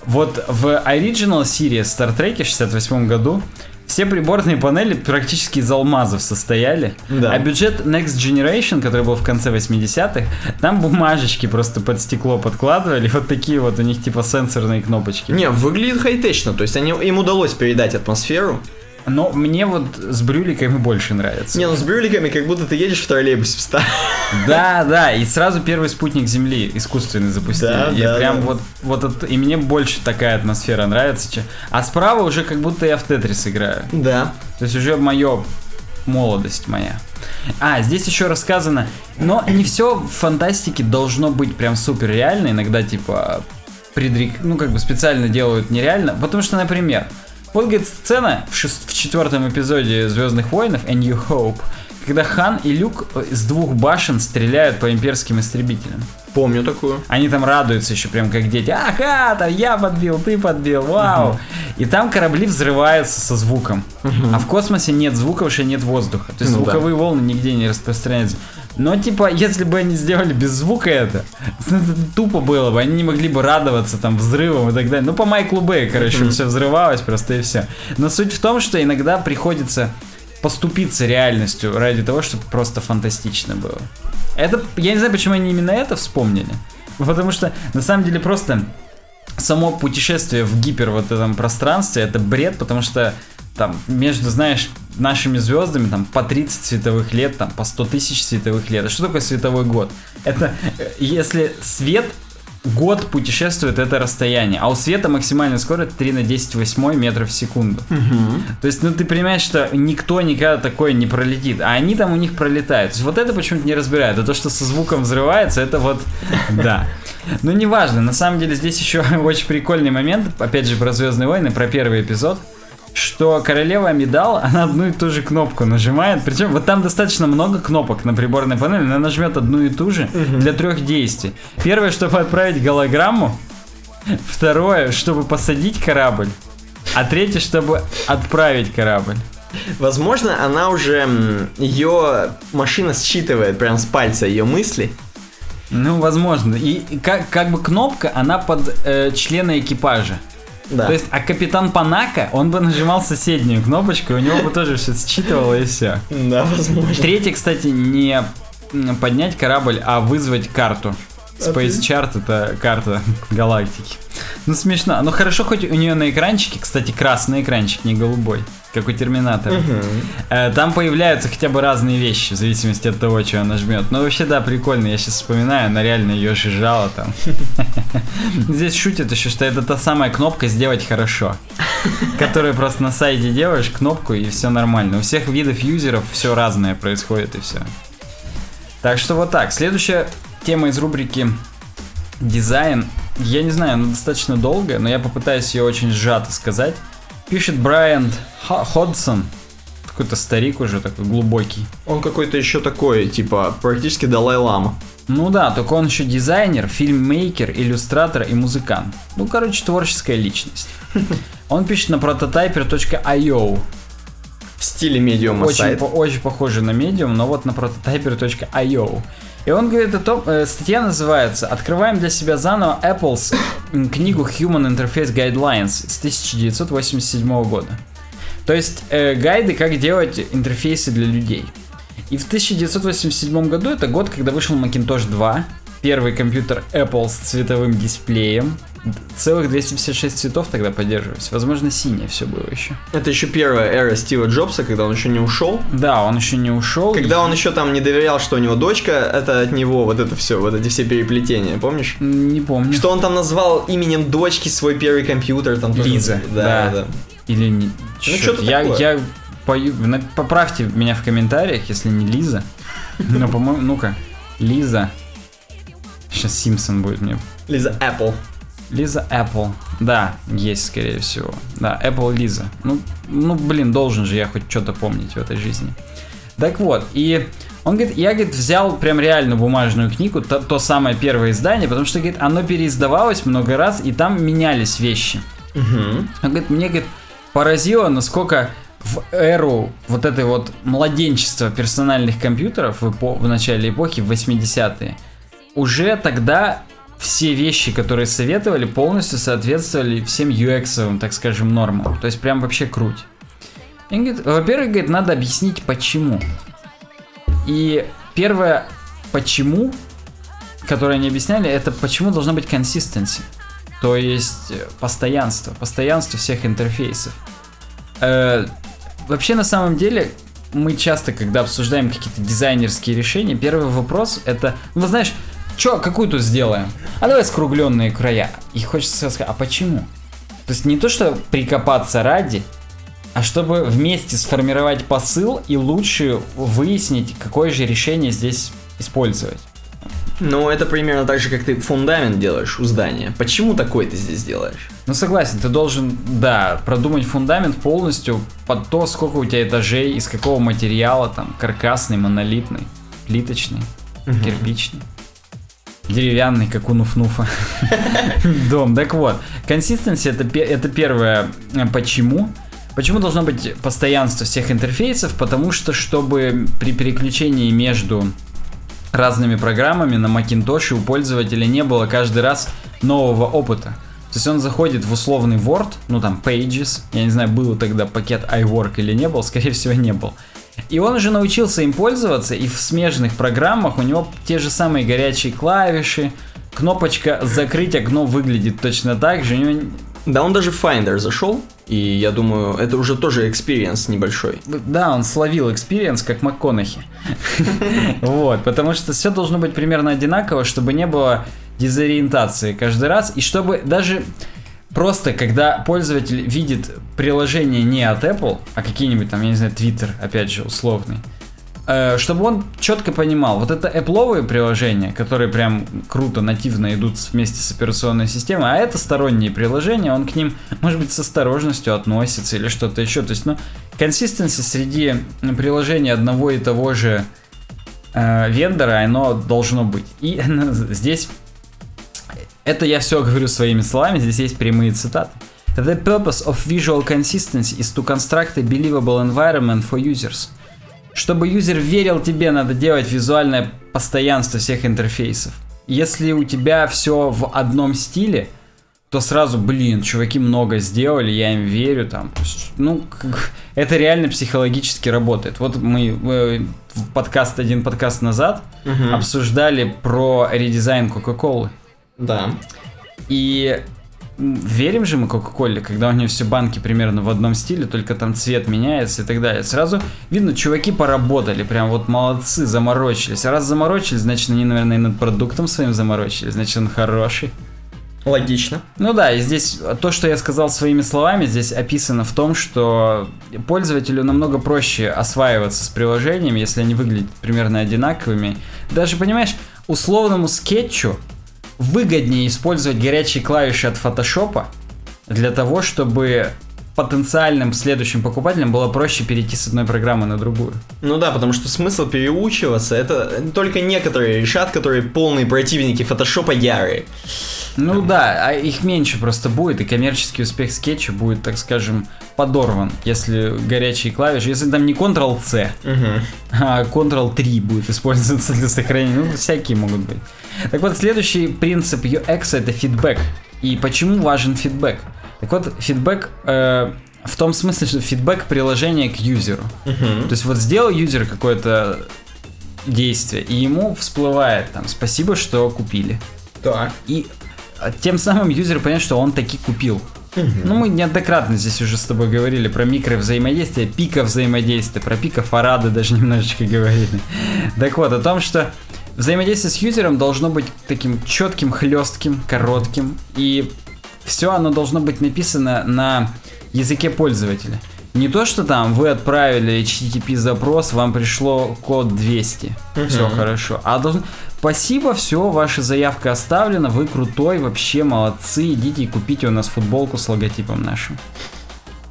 Speaker 1: вот в Original Series Star Trek в 68 году все приборные панели практически из алмазов состояли,
Speaker 2: Да.
Speaker 1: а бюджет Next Generation, который был в конце 80-х, там бумажечки просто под стекло подкладывали, вот такие вот у них типа сенсорные кнопочки.
Speaker 2: Не, выглядит хай-течно, то есть они, им удалось передать атмосферу.
Speaker 1: Но мне вот с брюликами больше нравится.
Speaker 2: Не, ну с брюликами, как будто ты едешь в троллейбусе в
Speaker 1: Да, да, и сразу первый спутник Земли искусственный запустили.
Speaker 2: Да,
Speaker 1: я
Speaker 2: да,
Speaker 1: прям
Speaker 2: да.
Speaker 1: вот, вот это- и мне больше такая атмосфера нравится. че- А справа уже как будто я в Тетрис играю.
Speaker 2: Да.
Speaker 1: То есть уже мое молодость моя. А, здесь еще рассказано, но не все в фантастике должно быть прям супер реально. Иногда типа предрек, ну как бы специально делают нереально. Потому что, например, вот говорит сцена в, шест- в четвертом эпизоде Звездных войнов A New Hope, когда Хан и Люк э, с двух башен стреляют по имперским истребителям.
Speaker 2: Помню такую.
Speaker 1: Они там радуются еще прям как дети. Ага, там я подбил, ты подбил, вау. И там корабли взрываются со звуком. А в космосе нет звука, что нет воздуха. То есть
Speaker 2: Ну да.
Speaker 1: звуковые волны нигде не распространяются. Но типа, если бы они сделали без звука это, это тупо было бы. Они не могли бы радоваться там взрывом и так далее. Ну по Майклу Бэй, короче, все взрывалось просто и все. Но суть в том, что иногда приходится поступиться реальностью ради того, чтобы просто фантастично было. Это, я не знаю, почему они именно это вспомнили. Потому что, на самом деле, просто само путешествие в гипер вот этом пространстве, это бред, потому что там между, знаешь, нашими звездами там по 30 световых лет, там по 100 тысяч световых лет. А что такое световой год? Это э, если свет год путешествует это расстояние, а у света максимальная скорость 3 на 10 восьмой метров в секунду. То есть, ну ты понимаешь, что никто никогда такое не пролетит, а они там у них пролетают. То есть, вот это почему-то не разбирают. А то, что со звуком взрывается, это вот, да. Ну, неважно, на самом деле здесь еще очень прикольный момент, опять же, про Звездные войны, про первый эпизод, что королева Амидал, она одну и ту же кнопку нажимает, причем вот там достаточно много кнопок на приборной панели, она нажмет одну и ту же для трех действий. Первое, чтобы отправить голограмму, второе, чтобы посадить корабль, а третье, чтобы отправить корабль.
Speaker 2: Возможно, она уже ее машина считывает прям с пальца ее мысли.
Speaker 1: Ну, возможно. И как, как бы кнопка, она под э, члена экипажа.
Speaker 2: Да.
Speaker 1: То есть, а капитан Панака, он бы нажимал соседнюю кнопочку, и у него бы тоже все считывало и все.
Speaker 2: Да, возможно.
Speaker 1: Третье, кстати, не поднять корабль, а вызвать карту. Space Chart это карта галактики. Ну смешно. Ну хорошо, хоть у нее на экранчике, кстати, красный экранчик, не голубой, как у Терминатора. Э, Там появляются хотя бы разные вещи, в зависимости от того, что она жмет. Но вообще, да, прикольно. Я сейчас вспоминаю, она реально ее жижала там. Здесь шутят еще, что это та самая кнопка «Сделать хорошо», которую просто на сайте делаешь кнопку и все нормально. У всех видов юзеров все разное происходит и все. Так что вот так. Следующая тема из рубрики дизайн. Я не знаю, она достаточно долгая, но я попытаюсь ее очень сжато сказать. Пишет Брайан Ходсон. какой-то старик уже такой глубокий.
Speaker 2: Он какой-то еще такой, типа, практически Далай-Лама.
Speaker 1: Ну да, только он еще дизайнер, фильммейкер, иллюстратор и музыкант. Ну, короче, творческая личность. Он пишет на prototyper.io.
Speaker 2: В стиле медиума
Speaker 1: Очень,
Speaker 2: сайт.
Speaker 1: по- очень похоже на Medium, но вот на prototyper.io. И он говорит о том, э, статья называется «Открываем для себя заново Apple's книгу Human Interface Guidelines» с 1987 года. То есть э, гайды, как делать интерфейсы для людей. И в 1987 году это год, когда вышел Macintosh 2, первый компьютер Apple с цветовым дисплеем. Целых 256 цветов тогда поддерживались. Возможно, синее все было еще.
Speaker 2: Это еще первая эра Стива Джобса, когда он еще не ушел.
Speaker 1: Да, он еще не ушел.
Speaker 2: Когда он еще там не доверял, что у него дочка, это от него вот это все, вот эти все переплетения, помнишь?
Speaker 1: Не помню.
Speaker 2: Что он там назвал именем дочки свой первый компьютер, там тоже-
Speaker 1: Лиза,
Speaker 2: Да,
Speaker 1: да.
Speaker 2: да.
Speaker 1: Или не... Чёрт,
Speaker 2: что-то
Speaker 1: я,
Speaker 2: такое.
Speaker 1: я пою... Поправьте меня в комментариях, если не Лиза. Но, по-моему, ну-ка. Лиза. Сейчас Симпсон будет мне.
Speaker 2: Лиза Apple.
Speaker 1: Лиза Apple. Да, есть, скорее всего. Да, Apple Лиза. Ну, ну, блин, должен же я хоть что-то помнить в этой жизни. Так вот, и он говорит, я, говорит, взял прям реально бумажную книгу, то, то самое первое издание, потому что, говорит, оно переиздавалось много раз, и там менялись вещи.
Speaker 2: Мгм.
Speaker 1: Он говорит, мне говорит, поразило, насколько в эру вот этой вот младенчества персональных компьютеров в, эпо- в начале эпохи, в 80-е, уже тогда все вещи, которые советовали, полностью соответствовали всем UX, так скажем, нормам. То есть прям вообще круть. И говорит, во-первых, говорит, надо объяснить почему. И первое почему, которое они объясняли, это почему должна быть консистенция. То есть э, постоянство, постоянство всех интерфейсов. Э, вообще на самом деле мы часто, когда обсуждаем какие-то дизайнерские решения, первый вопрос это, ну знаешь, что, какую тут сделаем? А давай скругленные края. И хочется сказать, а почему? То есть не то, что прикопаться ради, а чтобы вместе сформировать посыл и лучше выяснить, какое же решение здесь использовать.
Speaker 2: Ну, это примерно так же, как ты фундамент делаешь у здания. Почему такой ты здесь делаешь?
Speaker 1: Ну согласен, ты должен, да, продумать фундамент полностью под то, сколько у тебя этажей, из какого материала, там, каркасный, монолитный, плиточный, кирпичный, деревянный, как у Нуфнуфа. Дом. Так вот, консистенция это, это первое э, почему. Почему должно быть постоянство всех интерфейсов? Потому что, чтобы при переключении между разными программами на Macintosh у пользователя не было каждый раз нового опыта. То есть он заходит в условный Word, ну там Pages, я не знаю, был тогда пакет iWork или не был, скорее всего не был. И он уже научился им пользоваться, и в смежных программах у него те же самые горячие клавиши, кнопочка закрыть окно выглядит точно так же, у него
Speaker 2: Да, он даже в Finder зашел, и я думаю, это уже тоже experience небольшой.
Speaker 1: Да, он словил experience, как МакКонахи. Вот, потому что все должно быть примерно одинаково, чтобы не было дезориентации каждый раз, и чтобы даже просто, когда пользователь видит приложение не от Apple, а какие-нибудь там, я не знаю, Twitter, опять же, условный, э, чтобы он четко понимал, вот это Apple'овые приложения, которые прям круто, нативно идут вместе с операционной системой, а это сторонние приложения, он к ним, может быть, с осторожностью относится или что-то еще. То есть, ну, консистенции среди приложений одного и того же э, вендора, оно должно быть. И здесь, это я все говорю своими словами, здесь есть прямые цитаты. The purpose of visual consistency is to construct a believable environment for users. Чтобы юзер верил тебе, надо делать визуальное постоянство всех интерфейсов. Если у тебя все в одном стиле, то сразу, блин, чуваки много сделали, я им верю, там, ну, это реально психологически работает. Вот мы э, в подкаст, один подкаст назад обсуждали про редизайн Кока-Колы.
Speaker 2: Да.
Speaker 1: И верим же мы Кока-Коле, когда у нее все банки примерно в одном стиле, только там цвет меняется и так далее. Сразу видно, чуваки поработали, прям вот молодцы, заморочились. А раз заморочились, значит они, наверное, и над продуктом своим заморочились, значит он хороший.
Speaker 2: Логично.
Speaker 1: Ну да, и здесь то, что я сказал своими словами, здесь описано в том, что пользователю намного проще осваиваться с приложениями, если они выглядят примерно одинаковыми. Даже, понимаешь, условному скетчу выгоднее использовать горячие клавиши от фотошопа для того, чтобы потенциальным следующим покупателям было проще перейти с одной программы на другую.
Speaker 2: Ну да, потому что смысл переучиваться, это только некоторые решат, которые полные противники фотошопа ярые.
Speaker 1: Ну да, а их меньше просто будет, и коммерческий успех скетча будет, так скажем, подорван, если горячие клавиши, если там не Ctrl-C, а Ctrl-3 будет использоваться для сохранения, ну всякие могут быть. Так вот, следующий принцип UX это фидбэк. И почему важен фидбэк? Так вот, фидбэк э, в том смысле, что фидбэк приложения к юзеру. То есть вот сделал юзер какое-то действие, и ему всплывает там спасибо, что купили.
Speaker 2: Так.
Speaker 1: И а, тем самым юзер понят, что он таки купил. Ну, мы неоднократно здесь уже с тобой говорили про микро взаимодействие, пика взаимодействия, про пика Фарада даже немножечко говорили. Так вот, о том, что взаимодействие с юзером должно быть таким четким, хлестким, коротким, и все оно должно быть написано на языке пользователя. Не то, что там вы отправили HTTP запрос, вам пришло код 200, все хорошо, а должно... Спасибо, все, ваша заявка оставлена, вы крутой, вообще молодцы, идите и купите у нас футболку с логотипом нашим.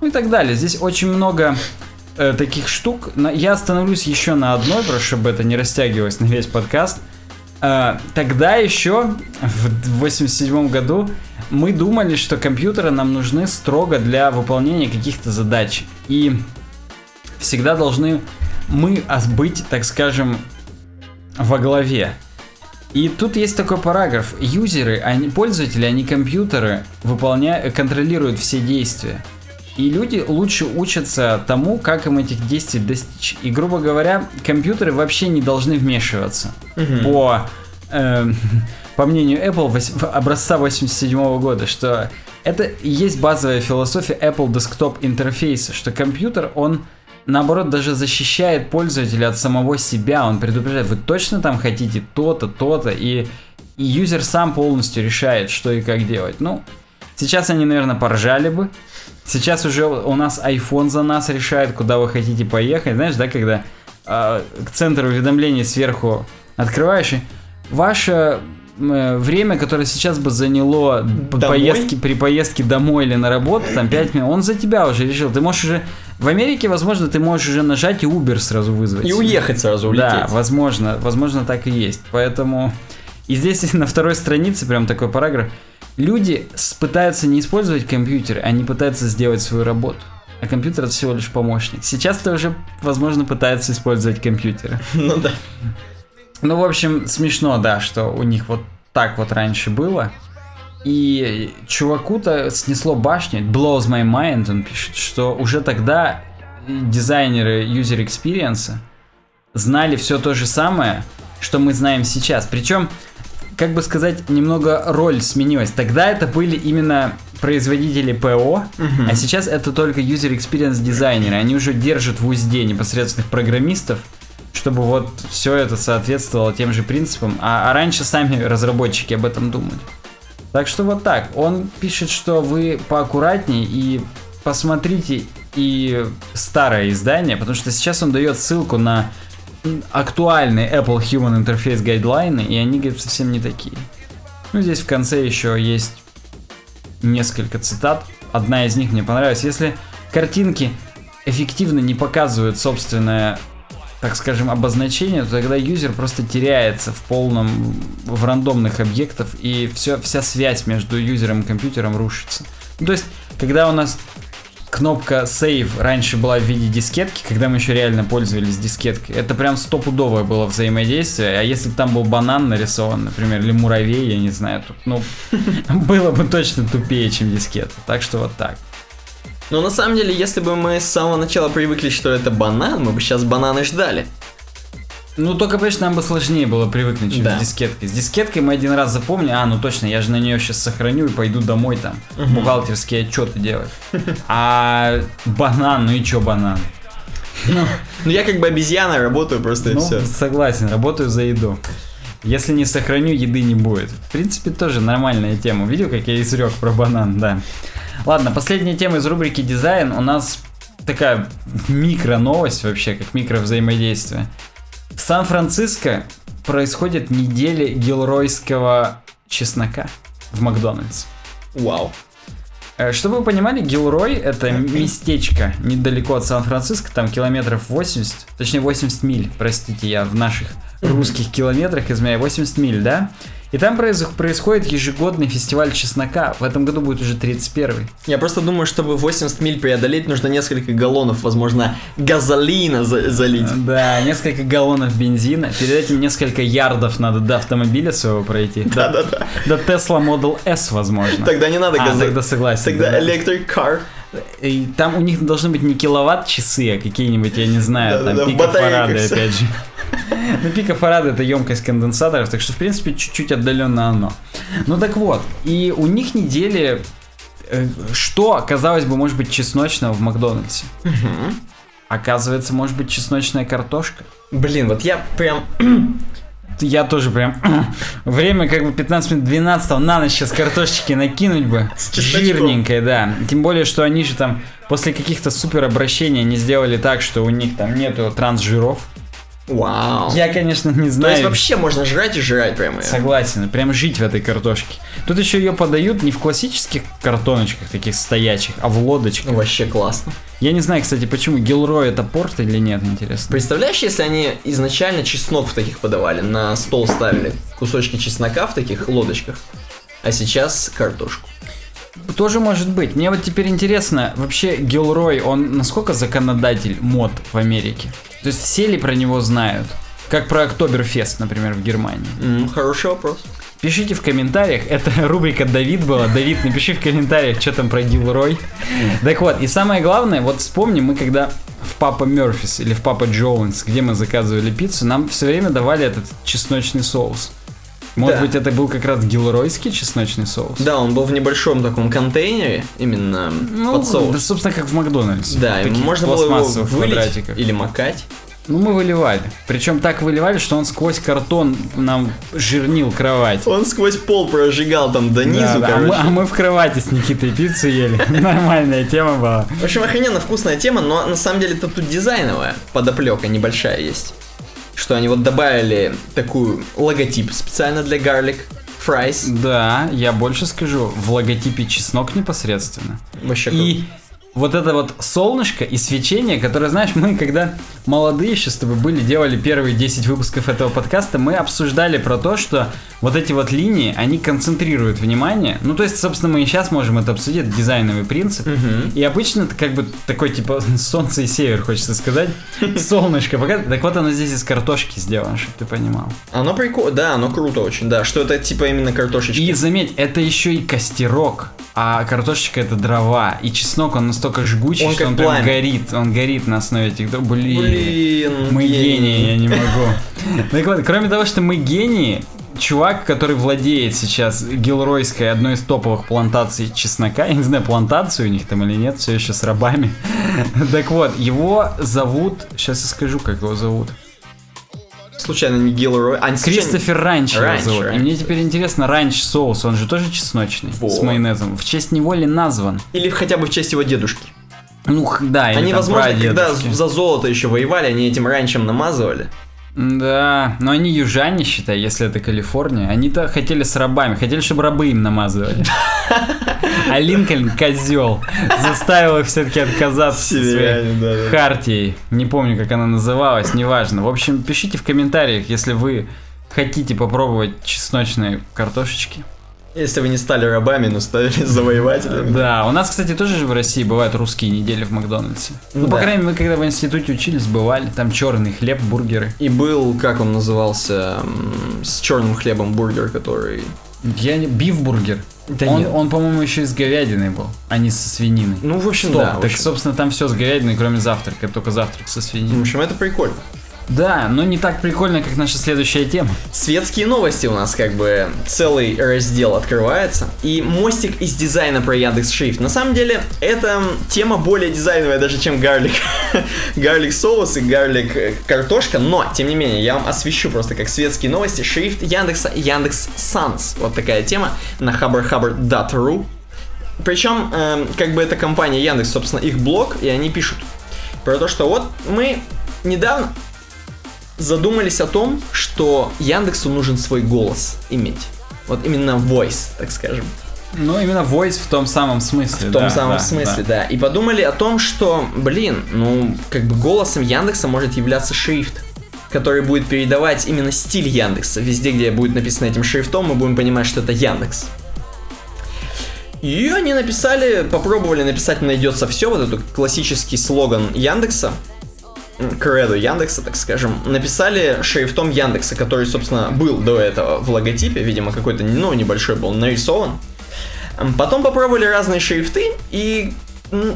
Speaker 1: Ну и так далее. Здесь очень много э, таких штук. Но я остановлюсь еще на одной, просто чтобы это не растягивалось на весь подкаст. Э, тогда еще, в 87 году, мы думали, что компьютеры нам нужны строго для выполнения каких-то задач. И всегда должны мы быть, так скажем, во главе. И тут есть такой параграф. Юзеры, они, пользователи, они компьютеры, выполняют, контролируют все действия. И люди лучше учатся тому, как им этих действий достичь. И, грубо говоря, компьютеры вообще не должны вмешиваться. По, э, по мнению Apple образца 87 года, что это и есть базовая философия Apple Desktop интерфейса, что компьютер, он наоборот даже защищает пользователя от самого себя, он предупреждает, вы точно там хотите то-то, то-то, и, и юзер сам полностью решает, что и как делать. Ну, сейчас они, наверное, поржали бы, Сейчас уже у нас iPhone за нас решает, куда вы хотите поехать. Знаешь, да, когда э, к центру уведомлений сверху открываешь, и ваше время, которое сейчас бы заняло
Speaker 2: Домой?
Speaker 1: поездки, при поездке домой или на работу, там 5 минут, он за тебя уже решил. Ты можешь уже... В Америке, возможно, ты можешь уже нажать и Uber сразу вызвать.
Speaker 2: И уехать сразу, улететь.
Speaker 1: Да, возможно, возможно так и есть. Поэтому и здесь на второй странице прям такой параграф. Люди пытаются не использовать компьютер, они пытаются сделать свою работу. А компьютер это всего лишь помощник. Сейчас-то уже, возможно, пытаются использовать компьютеры.
Speaker 2: Ну да.
Speaker 1: Ну, в общем, смешно, да, что у них вот так вот раньше было. И чуваку-то снесло башню, it blows my mind, он пишет, что уже тогда дизайнеры user experience знали все то же самое, что мы знаем сейчас. Причем, как бы сказать, немного роль сменилась. Тогда это были именно производители ПО, а сейчас это только user experience дизайнеры. Они уже держат в узде непосредственных программистов, чтобы вот все это соответствовало тем же принципам, а, а раньше сами разработчики об этом думали. Так что вот так. Он пишет, что вы поаккуратнее и посмотрите и старое издание, потому что сейчас он дает ссылку на актуальные Apple Human Interface гайдлайны, и они, говорит, совсем не такие. Ну, здесь в конце еще есть несколько цитат. Одна из них мне понравилась. Если картинки эффективно не показывают собственное, так скажем, обозначение, то тогда юзер просто теряется в полном, в рандомных объектах, и все, вся связь между юзером и компьютером рушится. Ну, то есть, когда у нас кнопка Save раньше была в виде дискетки, когда мы еще реально пользовались дискеткой, это прям стопудовое было взаимодействие, а если там был банан нарисован, например, или муравей, я не знаю, тут, ну, было бы точно тупее, чем дискета. Так что вот так.
Speaker 2: Но на самом деле, если бы мы с самого начала привыкли, что это банан, мы бы сейчас бананы ждали.
Speaker 1: Ну, только, конечно, нам бы сложнее было привыкнуть, чем
Speaker 2: Да.
Speaker 1: с дискеткой. С дискеткой мы один раз запомнили, а, ну точно, я же на нее сейчас сохраню и пойду домой там бухгалтерские отчеты делать. А банан, ну и чё банан?
Speaker 2: Ну я как бы обезьяна работаю просто и
Speaker 1: Ну,
Speaker 2: все.
Speaker 1: согласен, работаю за еду. Если не сохраню, еды не будет. В принципе, тоже нормальная тема. Видел, как я изрек про банан, да. Ладно, последняя тема из рубрики дизайн. У нас такая микро новость вообще, как микро взаимодействие. В Сан-Франциско происходит неделя гилройского чеснока в Макдональдс.
Speaker 2: Вау.
Speaker 1: Э, Чтобы вы понимали, Гилрой это местечко недалеко от Сан-Франциско, там километров 80, точнее 80 миль, простите, я в наших русских километрах измеряю 80 миль, да? И там происходит ежегодный фестиваль чеснока. В этом году будет уже 31
Speaker 2: Я просто думаю, чтобы 80 миль преодолеть, нужно несколько галлонов, возможно, газолина за- залить.
Speaker 1: Да, несколько галлонов бензина. Перед этим несколько ярдов надо до автомобиля своего пройти.
Speaker 2: Да-да-да.
Speaker 1: до Tesla Model S, возможно.
Speaker 2: Тогда не надо
Speaker 1: А,
Speaker 2: газолина.
Speaker 1: тогда согласен.
Speaker 2: Тогда
Speaker 1: да.
Speaker 2: electric car.
Speaker 1: И там у них должны быть не киловатт-часы, а какие-нибудь, я не знаю,
Speaker 2: Да-да-да,
Speaker 1: там пикофарады,
Speaker 2: всё.
Speaker 1: опять же. Ну, пикофарады это емкость конденсаторов, так что, в принципе, чуть-чуть отдаленно оно. Ну так вот, и у них недели э, что, казалось бы, может быть чесночного в Макдональдсе? Оказывается, может быть чесночная картошка.
Speaker 2: Блин, вот я прям...
Speaker 1: Я тоже прям... Время как бы 15 минут 12 на ночь сейчас картошечки накинуть бы.
Speaker 2: С.
Speaker 1: Жирненькой, да. Тем более, что они же там после каких-то супер обращений не сделали так, что у них там нету трансжиров.
Speaker 2: Вау.
Speaker 1: Я, конечно, не
Speaker 2: То
Speaker 1: знаю.
Speaker 2: есть вообще можно жрать и жрать прямо.
Speaker 1: Согласен, прям жить в этой картошке. Тут еще ее подают не в классических картоночках таких стоячих, а в лодочках.
Speaker 2: Вообще классно.
Speaker 1: Я не знаю, кстати, почему Гилрой это порт или нет, интересно.
Speaker 2: Представляешь, если они изначально чеснок в таких подавали, на стол ставили кусочки чеснока в таких лодочках, а сейчас картошку.
Speaker 1: Тоже может быть. Мне вот теперь интересно, вообще Гилрой, он насколько законодатель мод в Америке? То есть все ли про него знают? Как про Октоберфест, например, в Германии.
Speaker 2: М, хороший вопрос.
Speaker 1: Пишите в комментариях, это рубрика Давид была. Давид, напиши в комментариях, что там про Гилрой. Так вот, и самое главное, вот вспомни, мы когда в Papa Murphy's или в Papa John's, где мы заказывали пиццу, нам все время давали этот чесночный соус. Может
Speaker 2: Да.
Speaker 1: быть, это был как раз гилройский чесночный соус?
Speaker 2: Да, он был в небольшом таком контейнере, именно
Speaker 1: Ну,
Speaker 2: под соус.
Speaker 1: да, собственно, как в Макдональдсе.
Speaker 2: Да,
Speaker 1: Таких
Speaker 2: можно было его вылить или макать.
Speaker 1: Ну, мы выливали. Причем так выливали, что он сквозь картон нам жирнил кровать.
Speaker 2: Он сквозь пол прожигал там до низу,
Speaker 1: Да, да, а, мы, а мы в кровати с Никитой пиццу ели. Нормальная тема была.
Speaker 2: В общем, охрененно вкусная тема, но на самом деле тут тут дизайновая подоплека небольшая есть. Что они вот добавили такую логотип специально для Garlic Fries.
Speaker 1: Да, я больше скажу, в логотипе чеснок непосредственно.
Speaker 2: Вообще
Speaker 1: И вот это вот солнышко и свечение, которое, знаешь, мы когда молодые еще с тобой были, делали первые 10 выпусков этого подкаста, мы обсуждали про то, что вот эти вот линии, они концентрируют внимание. Ну, то есть, собственно, мы и сейчас можем это обсудить, это дизайновый принцип.
Speaker 2: Мгм.
Speaker 1: И обычно это как бы такой, типа, солнце и север, хочется сказать. Солнышко. Так вот оно здесь из картошки сделано, чтобы ты понимал.
Speaker 2: Оно прикольно, да, оно круто очень, да, что это типа именно картошечки.
Speaker 1: И заметь, это еще и костерок, а картошечка это дрова. И чеснок, он настолько жгучий,
Speaker 2: Он
Speaker 1: что он прям горит. Он горит на основе этих. Блин,
Speaker 2: Блин,
Speaker 1: мы
Speaker 2: гений.
Speaker 1: гении, я не могу. Так вот, кроме того, что мы гении, чувак, который владеет сейчас Гилройской, одной из топовых плантаций чеснока, я не знаю, плантацию у них там или нет, все еще с рабами. Так вот, его зовут, сейчас я скажу, как его зовут.
Speaker 2: Случайно не Гилрой, а случайно-
Speaker 1: Кристофер Ранч его
Speaker 2: Ранч.
Speaker 1: И мне теперь интересно, ранч соус, он же тоже чесночный,
Speaker 2: Во.
Speaker 1: с майонезом. В честь него ли назван?
Speaker 2: Или хотя бы в честь его дедушки.
Speaker 1: Ну, да,
Speaker 2: они, возможно, когда за золото еще воевали, они этим ранчем намазывали.
Speaker 1: Да, но они южане, считай, если это Калифорния. Они-то хотели с рабами, хотели, чтобы рабы им намазывали. А Линкольн, козел, заставил их все-таки отказаться со своей
Speaker 2: да, да.
Speaker 1: хартией. Не помню, как она называлась, неважно. В общем, пишите в комментариях, если вы хотите попробовать чесночные картошечки.
Speaker 2: Если вы не стали рабами, но стали завоевателями.
Speaker 1: Да, у нас, кстати, тоже же в России бывают русские недели в Макдональдсе. Ну, по
Speaker 2: Да.
Speaker 1: крайней мере, мы когда в институте учились, бывали. Там черный хлеб, бургеры.
Speaker 2: И был, как он назывался, с черным хлебом бургер, который...
Speaker 1: Я не... Beef burger.
Speaker 2: Да
Speaker 1: он,
Speaker 2: нет.
Speaker 1: он, по-моему, еще и с говядиной был, а не со свининой.
Speaker 2: Ну, в общем,
Speaker 1: Стоп,
Speaker 2: да. в
Speaker 1: так,
Speaker 2: общем.
Speaker 1: собственно, там все с говядиной, кроме завтрака, только завтрак со
Speaker 2: В
Speaker 1: свининой.
Speaker 2: общем, это прикольно.
Speaker 1: Да, но не так прикольно, как наша следующая тема.
Speaker 2: Светские новости у нас как бы целый раздел открывается. И мостик из дизайна про Яндекс Шрифт. На самом деле, эта тема более дизайновая даже, чем garlic. garlic соус и garlic э, картошка. Но, тем не менее, я вам освещу просто как светские новости. Шрифт Яндекса Yandex Sans. Вот такая тема на хабархабар.ру. Причем, эм, как бы эта компания Яндекс, собственно, их блог, и они пишут про то, что вот мы недавно задумались о том, что Яндексу нужен свой голос иметь. Вот именно voice, так скажем.
Speaker 1: Ну, именно voice в том самом смысле.
Speaker 2: В том
Speaker 1: да,
Speaker 2: самом
Speaker 1: да,
Speaker 2: смысле,
Speaker 1: да.
Speaker 2: да. И подумали о том, что, блин, ну, как бы голосом Яндекса может являться шрифт, который будет передавать именно стиль Яндекса. Везде, где будет написано этим шрифтом, мы будем понимать, что это Яндекс. И они написали, попробовали написать «Найдется все», вот этот классический слоган Яндекса, м, кредо Яндекса, так скажем, написали шрифтом Яндекса, который, собственно, был до этого в логотипе, видимо, какой-то, ну, небольшой был нарисован. Потом попробовали разные шрифты и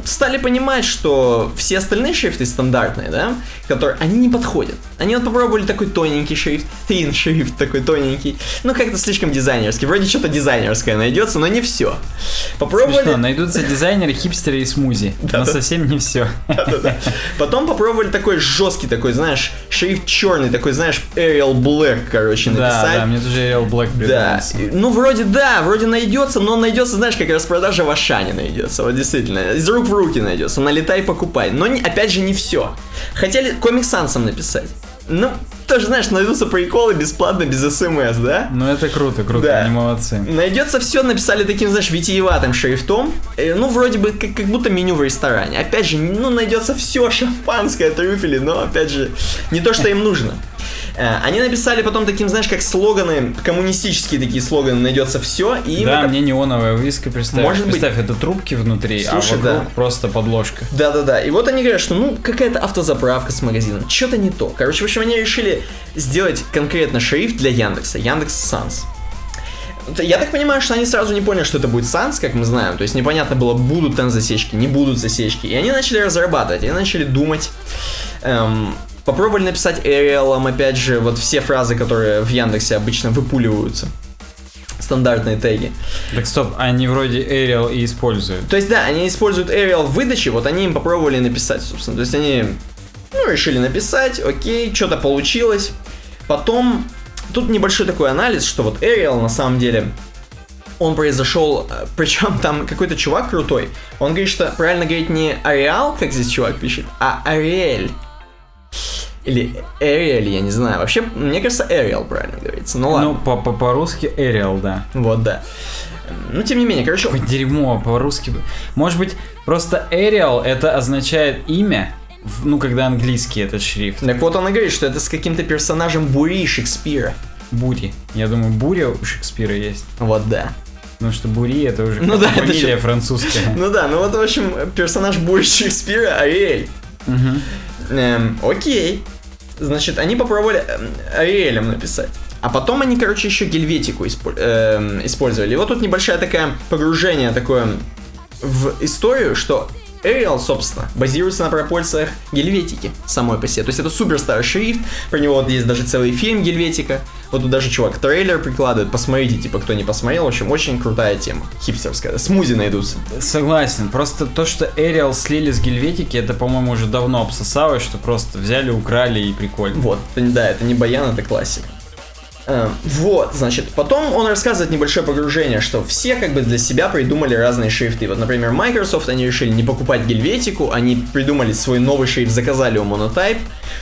Speaker 2: стали понимать, что все остальные шрифты стандартные, да, которые, они не подходят. Они вот попробовали такой тоненький шрифт, thin шрифт такой тоненький, ну как-то слишком дизайнерский, вроде что-то дизайнерское найдется, но не все. Попробовали...
Speaker 1: Смешно, найдутся дизайнеры, хипстеры и смузи, но
Speaker 2: Да-да.
Speaker 1: совсем не все.
Speaker 2: Да-да-да. Потом попробовали такой жесткий, такой, знаешь, шрифт черный, такой, знаешь, Arial Black, короче,
Speaker 1: Да,
Speaker 2: написать.
Speaker 1: да, мне тоже Arial Black
Speaker 2: Да,
Speaker 1: придумался.
Speaker 2: и- ну вроде да, вроде найдется, но найдется, знаешь, как распродажа в Ашане найдется, вот действительно, из рук в руки найдется, налетай, покупай, но не- опять же не все. Хотели комик Сансом написать, ну, тоже, знаешь, найдутся приколы бесплатно, без смс, да?
Speaker 1: Ну это круто, круто,
Speaker 2: Да.
Speaker 1: они молодцы.
Speaker 2: Найдется все, написали таким, знаешь, витиеватым шрифтом. Э, ну, вроде бы, как, как будто меню в ресторане. Опять же, ну, найдется все, шампанское, трюфели, но, опять же, не то, что им нужно. Э, Они написали потом таким, знаешь, как слоганы, коммунистические такие слоганы, найдется все, и
Speaker 1: Да,
Speaker 2: это-
Speaker 1: мне неоновая вывеска, представь.
Speaker 2: Может быть.
Speaker 1: Представь, это трубки внутри,
Speaker 2: Слушай,
Speaker 1: а вокруг
Speaker 2: да.
Speaker 1: просто подложка.
Speaker 2: Да-да-да. И вот они говорят, что ну какая-то автозаправка с магазином. Что-то не то. Короче, в общем, они решили сделать конкретно шрифт для Яндекса. Яндекс Санс. Я так понимаю, что они сразу не поняли, что это будет Санс, как мы знаем. То есть непонятно было, будут там засечки, не будут засечки. И они начали разрабатывать, они начали думать. Эм, попробовали написать Arial, опять же, вот все фразы, которые в Яндексе обычно выпуливаются. Стандартные теги.
Speaker 1: Так стоп, они вроде Arial и используют.
Speaker 2: То есть, да, они используют Arial в выдаче, вот они им попробовали написать, собственно. То есть они, ну, решили написать, окей, что-то получилось. Потом, тут небольшой такой анализ, что вот Arial на самом деле, он произошел, причем там какой-то чувак крутой, он говорит, что правильно говорить не Ареал, как здесь чувак пишет, а Ариэль. Или Ariel, я не знаю. Вообще, мне кажется, Ariel правильно говорится. Ну ладно.
Speaker 1: Ну, по- по- по-русски Arial, да.
Speaker 2: Вот, да. Ну, тем не менее, короче,
Speaker 1: Какое дерьмо, по-русски. Может быть, просто Arial это означает имя, ну, когда английский этот шрифт.
Speaker 2: Так вот он и говорит, что это с каким-то персонажем Бури Шекспира.
Speaker 1: Бури. Я думаю, Буря у Шекспира есть.
Speaker 2: Вот да.
Speaker 1: Потому что Бури это уже
Speaker 2: Ну да, это
Speaker 1: фамилия
Speaker 2: ещё-
Speaker 1: французская.
Speaker 2: Ну да, ну вот, в общем, персонаж Бури Шекспира Ариэль.
Speaker 1: Мгм.
Speaker 2: Эм, окей. Значит, они попробовали эм, Ариэлем написать. А потом они, короче, еще гельветику эм, использовали. И вот тут небольшое такое погружение такое в историю, что Arial, собственно, базируется на пропорциях Гельветики самой по себе. То есть это супер старый шрифт, про него вот есть даже целый фильм Гельветика. Вот тут даже чувак трейлер прикладывает, посмотрите, типа, кто не посмотрел. В общем, очень крутая тема, хипстерская. Смузи найдутся.
Speaker 1: Согласен. Просто то, что Arial слили с Гельветики, это, по-моему, уже давно обсосалось, что просто взяли, украли и прикольно.
Speaker 2: Вот, да, это не баян, это классика. Э, Вот, значит, потом он рассказывает небольшое погружение, что все как бы для себя придумали разные шрифты. Вот, например, Microsoft, они решили не покупать гельветику, они придумали свой новый шрифт, заказали у Monotype.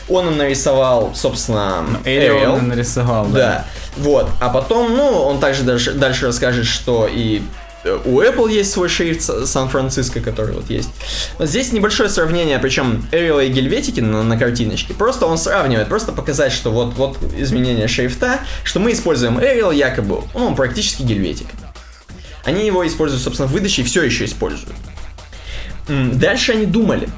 Speaker 2: Он им нарисовал, собственно,
Speaker 1: Arial
Speaker 2: Arial.
Speaker 1: он нарисовал, да.
Speaker 2: Да, вот. А потом, ну, он также дальше, дальше расскажет, что и у Apple есть свой шрифт Сан-Франциско, который вот есть. Вот здесь небольшое сравнение, причем Arial и Гельветики на, на картиночке. Просто он сравнивает, просто показать, что вот, вот изменение шрифта, что мы используем Arial якобы, ну, он практически Гельветик. Они его используют, собственно, в выдаче и все еще используют. Дальше они думали,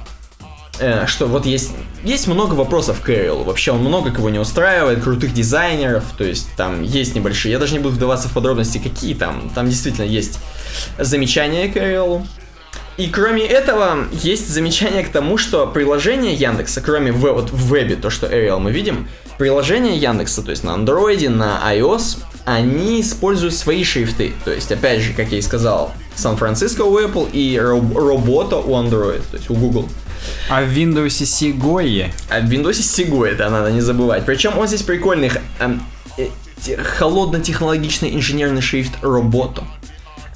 Speaker 2: э, что вот есть, есть много вопросов к Arial. Вообще он много кого не устраивает, крутых дизайнеров, то есть там есть небольшие. Я даже не буду вдаваться в подробности, какие там. Там действительно есть замечания к Arial. И кроме этого, есть замечание к тому, что приложение Яндекса, кроме в, вот в вебе, то, что Arial мы видим, приложение Яндекса, то есть на Android, на iOS, они используют свои шрифты. То есть, опять же, как я и сказал, Сан-Франциско у Apple и Роб- Робота у Android, то есть у Google.
Speaker 1: А в Windows Segoe
Speaker 2: А в Windows Segoe, это надо не забывать. Причем он здесь прикольный, эм, э, те- холодно-технологичный инженерный шрифт Roboto.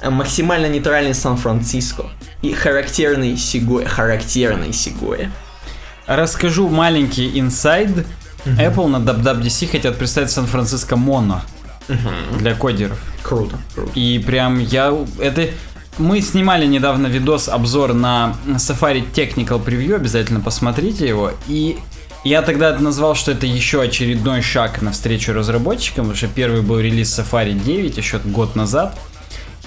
Speaker 2: Э, Максимально нейтральный Сан-Франциско. И характерный Segoe. Характерный Segoe.
Speaker 1: Расскажу маленький инсайд. Apple на WWDC хотят представить Сан-Франциско Моно. Для кодеров.
Speaker 2: Круто, круто.
Speaker 1: И прям я... Это... Мы снимали недавно видос, обзор на Safari Technical Preview, обязательно посмотрите его. И я тогда назвал, что это еще очередной шаг навстречу разработчикам, потому что первый был релиз Safari 9 еще год назад.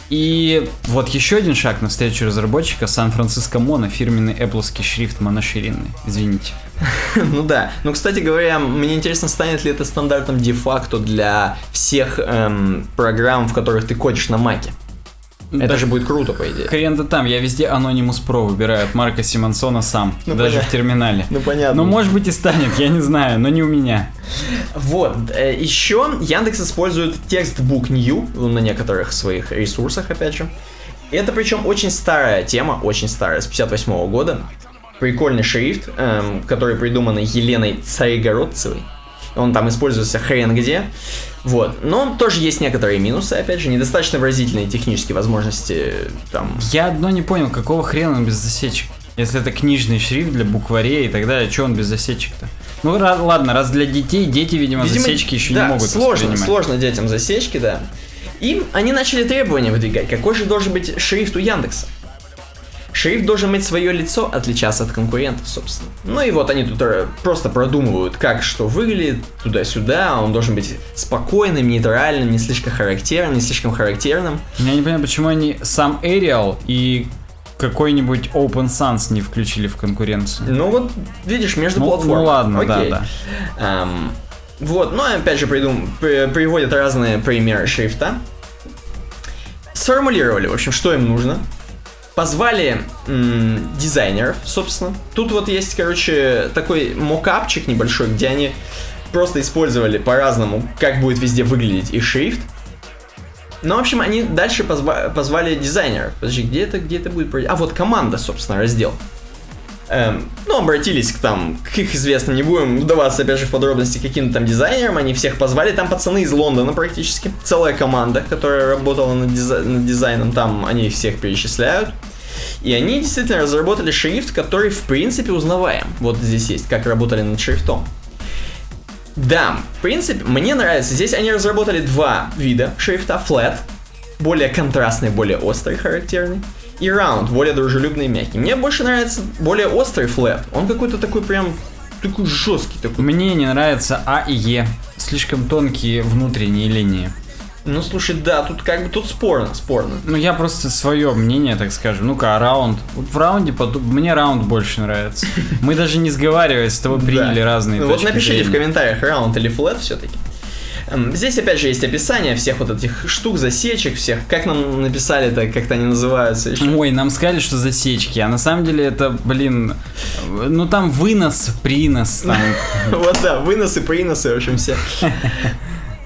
Speaker 1: И вот еще один шаг навстречу разработчика Сан-Франциско Моно, фирменный Apple шрифт моноширинный. Извините.
Speaker 2: Ну да. Ну, кстати говоря, мне интересно, станет ли это стандартом де-факто для всех эм, программ, в которых ты кодишь на маке. Это
Speaker 1: Да
Speaker 2: же будет круто, по идее.
Speaker 1: Хрен-то там, я везде Anonymous Pro выбираю от Марка Симонсона сам,
Speaker 2: Ну,
Speaker 1: даже
Speaker 2: понятно.
Speaker 1: в терминале.
Speaker 2: Ну понятно.
Speaker 1: Ну, может быть и станет, я не знаю, но не у меня.
Speaker 2: Вот, э, еще Яндекс использует текстбук New на некоторых своих ресурсах, опять же. Это причем очень старая тема, очень старая, с 58 года. Прикольный шрифт, эм, который придуман Еленой Царегородцевой. Он там используется хрен где. Вот. Но тоже есть некоторые минусы, опять же, недостаточно выразительные технические возможности там.
Speaker 1: Я одно не понял, какого хрена он без засечек? Если это книжный шрифт для букварей и так далее, что он без засечек-то? Ну ра- ладно, раз для детей, дети, видимо,
Speaker 2: Видимо,
Speaker 1: засечки еще
Speaker 2: да,
Speaker 1: не могут
Speaker 2: сложно, сложно детям засечки, да. И они начали требования выдвигать. Какой же должен быть шрифт у Яндекса? Шрифт должен иметь свое лицо, отличаться от конкурентов, собственно. Ну и вот они тут э, просто продумывают, как что выглядит туда-сюда. Он должен быть спокойным, нейтральным, не слишком характерным, не слишком характерным.
Speaker 1: Я не понимаю, почему они сам Arial и какой-нибудь Open Sans не включили в конкуренцию.
Speaker 2: Ну вот, видишь, между
Speaker 1: Ну,
Speaker 2: платформами.
Speaker 1: ну ладно, да,
Speaker 2: Окей.
Speaker 1: да.
Speaker 2: Эм, вот, но опять же придум... при- приводят разные примеры шрифта. Сформулировали, в общем, что им нужно. Позвали м, дизайнеров, собственно. Тут вот есть, короче, такой мокапчик небольшой, где они просто использовали по-разному, как будет везде выглядеть их шрифт. Ну, в общем, они дальше позва- позвали дизайнеров. Подожди, где это, где это будет? А, вот команда, собственно, раздел. Эм, ну, обратились к там, к их известным, не будем вдаваться, опять же, в подробности, каким-то там дизайнерам, они всех позвали, там пацаны из Лондона практически, целая команда, которая работала над, дизай- над дизайном, там они всех перечисляют. И они действительно разработали шрифт, который, в принципе, узнаваем. Вот здесь есть, как работали над шрифтом. Да, в принципе, мне нравится. Здесь они разработали два вида шрифта. Flat, более контрастный, более острый, характерный. И round, более дружелюбный и мягкий. Мне больше нравится более острый flat. Он какой-то такой прям такой жесткий такой.
Speaker 1: Мне не нравится А и Е. Слишком тонкие внутренние линии.
Speaker 2: Ну слушай, да, тут как бы тут спорно, спорно.
Speaker 1: Ну, я просто свое мнение, так скажем. Ну-ка, а раунд? Вот в раунде, потом- мне раунд больше нравится. Мы даже не сговариваясь с тобой приняли разные
Speaker 2: Вот напишите в комментариях, round или flat все-таки. Здесь опять же есть описание всех вот этих штук, засечек всех. Как нам написали это, как-то они называются еще.
Speaker 1: Ой, нам сказали, что засечки, а на самом деле это, блин, ну там вынос, принос, там.
Speaker 2: Вот да, выносы, приносы, в общем, все.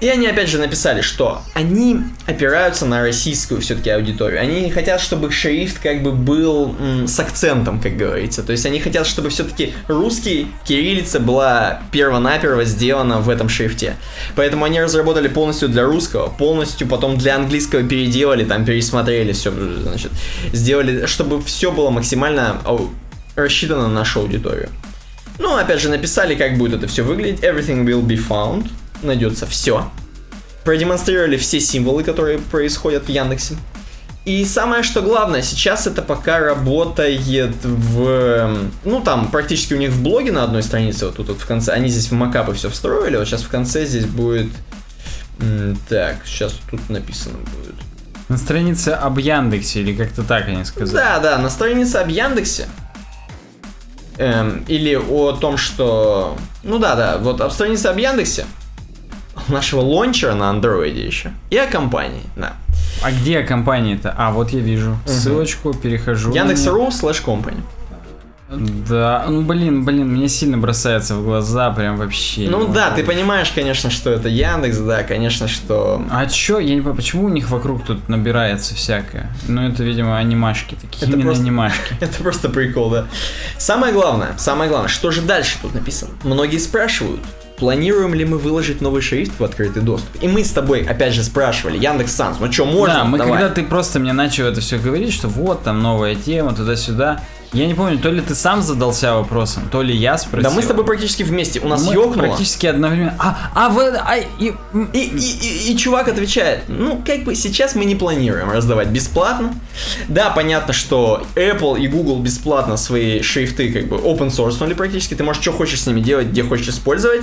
Speaker 2: И они опять же написали, что они опираются на российскую все-таки аудиторию. Они хотят, чтобы шрифт как бы был м, с акцентом, как говорится. То есть они хотят, чтобы все-таки русский кириллица была перво-наперво сделана в этом шрифте. Поэтому они разработали полностью для русского, полностью потом для английского переделали, там пересмотрели все, значит, сделали, чтобы все было максимально рассчитано на нашу аудиторию. Ну, опять же, написали, как будет это все выглядеть. Everything will be found. Найдется все. Продемонстрировали все символы, которые происходят в Яндексе. И самое что главное, сейчас это пока работает в... Ну, там, практически у них в блоге на одной странице, вот тут вот в конце, они здесь в макапы все встроили, вот сейчас в конце здесь будет... Так, сейчас тут написано будет.
Speaker 1: На странице об Яндексе, или как-то так они сказали.
Speaker 2: Да, да, на странице об Яндексе. Эм, или о том, что... Ну да, да, вот об странице об Яндексе. Нашего лончера на андроиде еще. И о компании, да.
Speaker 1: А где компания-то? А, вот я вижу. Ссылочку, перехожу.
Speaker 2: Яндекс.ру slash company.
Speaker 1: Да, ну блин, блин, мне сильно бросается в глаза, прям вообще.
Speaker 2: Ну да, ты понимаешь, конечно, что это Яндекс, да, конечно, что...
Speaker 1: А чё, я не понимаю, почему у них вокруг тут набирается всякое? Ну это, видимо, анимашки такие,
Speaker 2: Это
Speaker 1: именно
Speaker 2: просто-
Speaker 1: анимашки.
Speaker 2: Это просто прикол, да. Самое главное, самое главное, что же дальше тут написано? Многие спрашивают, планируем ли мы выложить новый шрифт в открытый доступ? И мы с тобой, опять же, спрашивали, Яндекс Санс, ну что, можно?
Speaker 1: Да, мы
Speaker 2: Давай.
Speaker 1: когда ты просто мне начал это все говорить, что вот там новая тема, туда-сюда, Я не помню, то ли ты сам задался вопросом, то ли я спросил.
Speaker 2: Да мы с тобой практически вместе. У нас
Speaker 1: Мы
Speaker 2: ёкнуло.
Speaker 1: практически одновременно. А, а вы, а, и,
Speaker 2: И, и- и- и чувак отвечает, ну, как бы сейчас мы не планируем раздавать бесплатно. Да, понятно, что Apple и Google бесплатно свои шрифты как бы open source, практически, ты можешь что хочешь с ними делать, где хочешь использовать,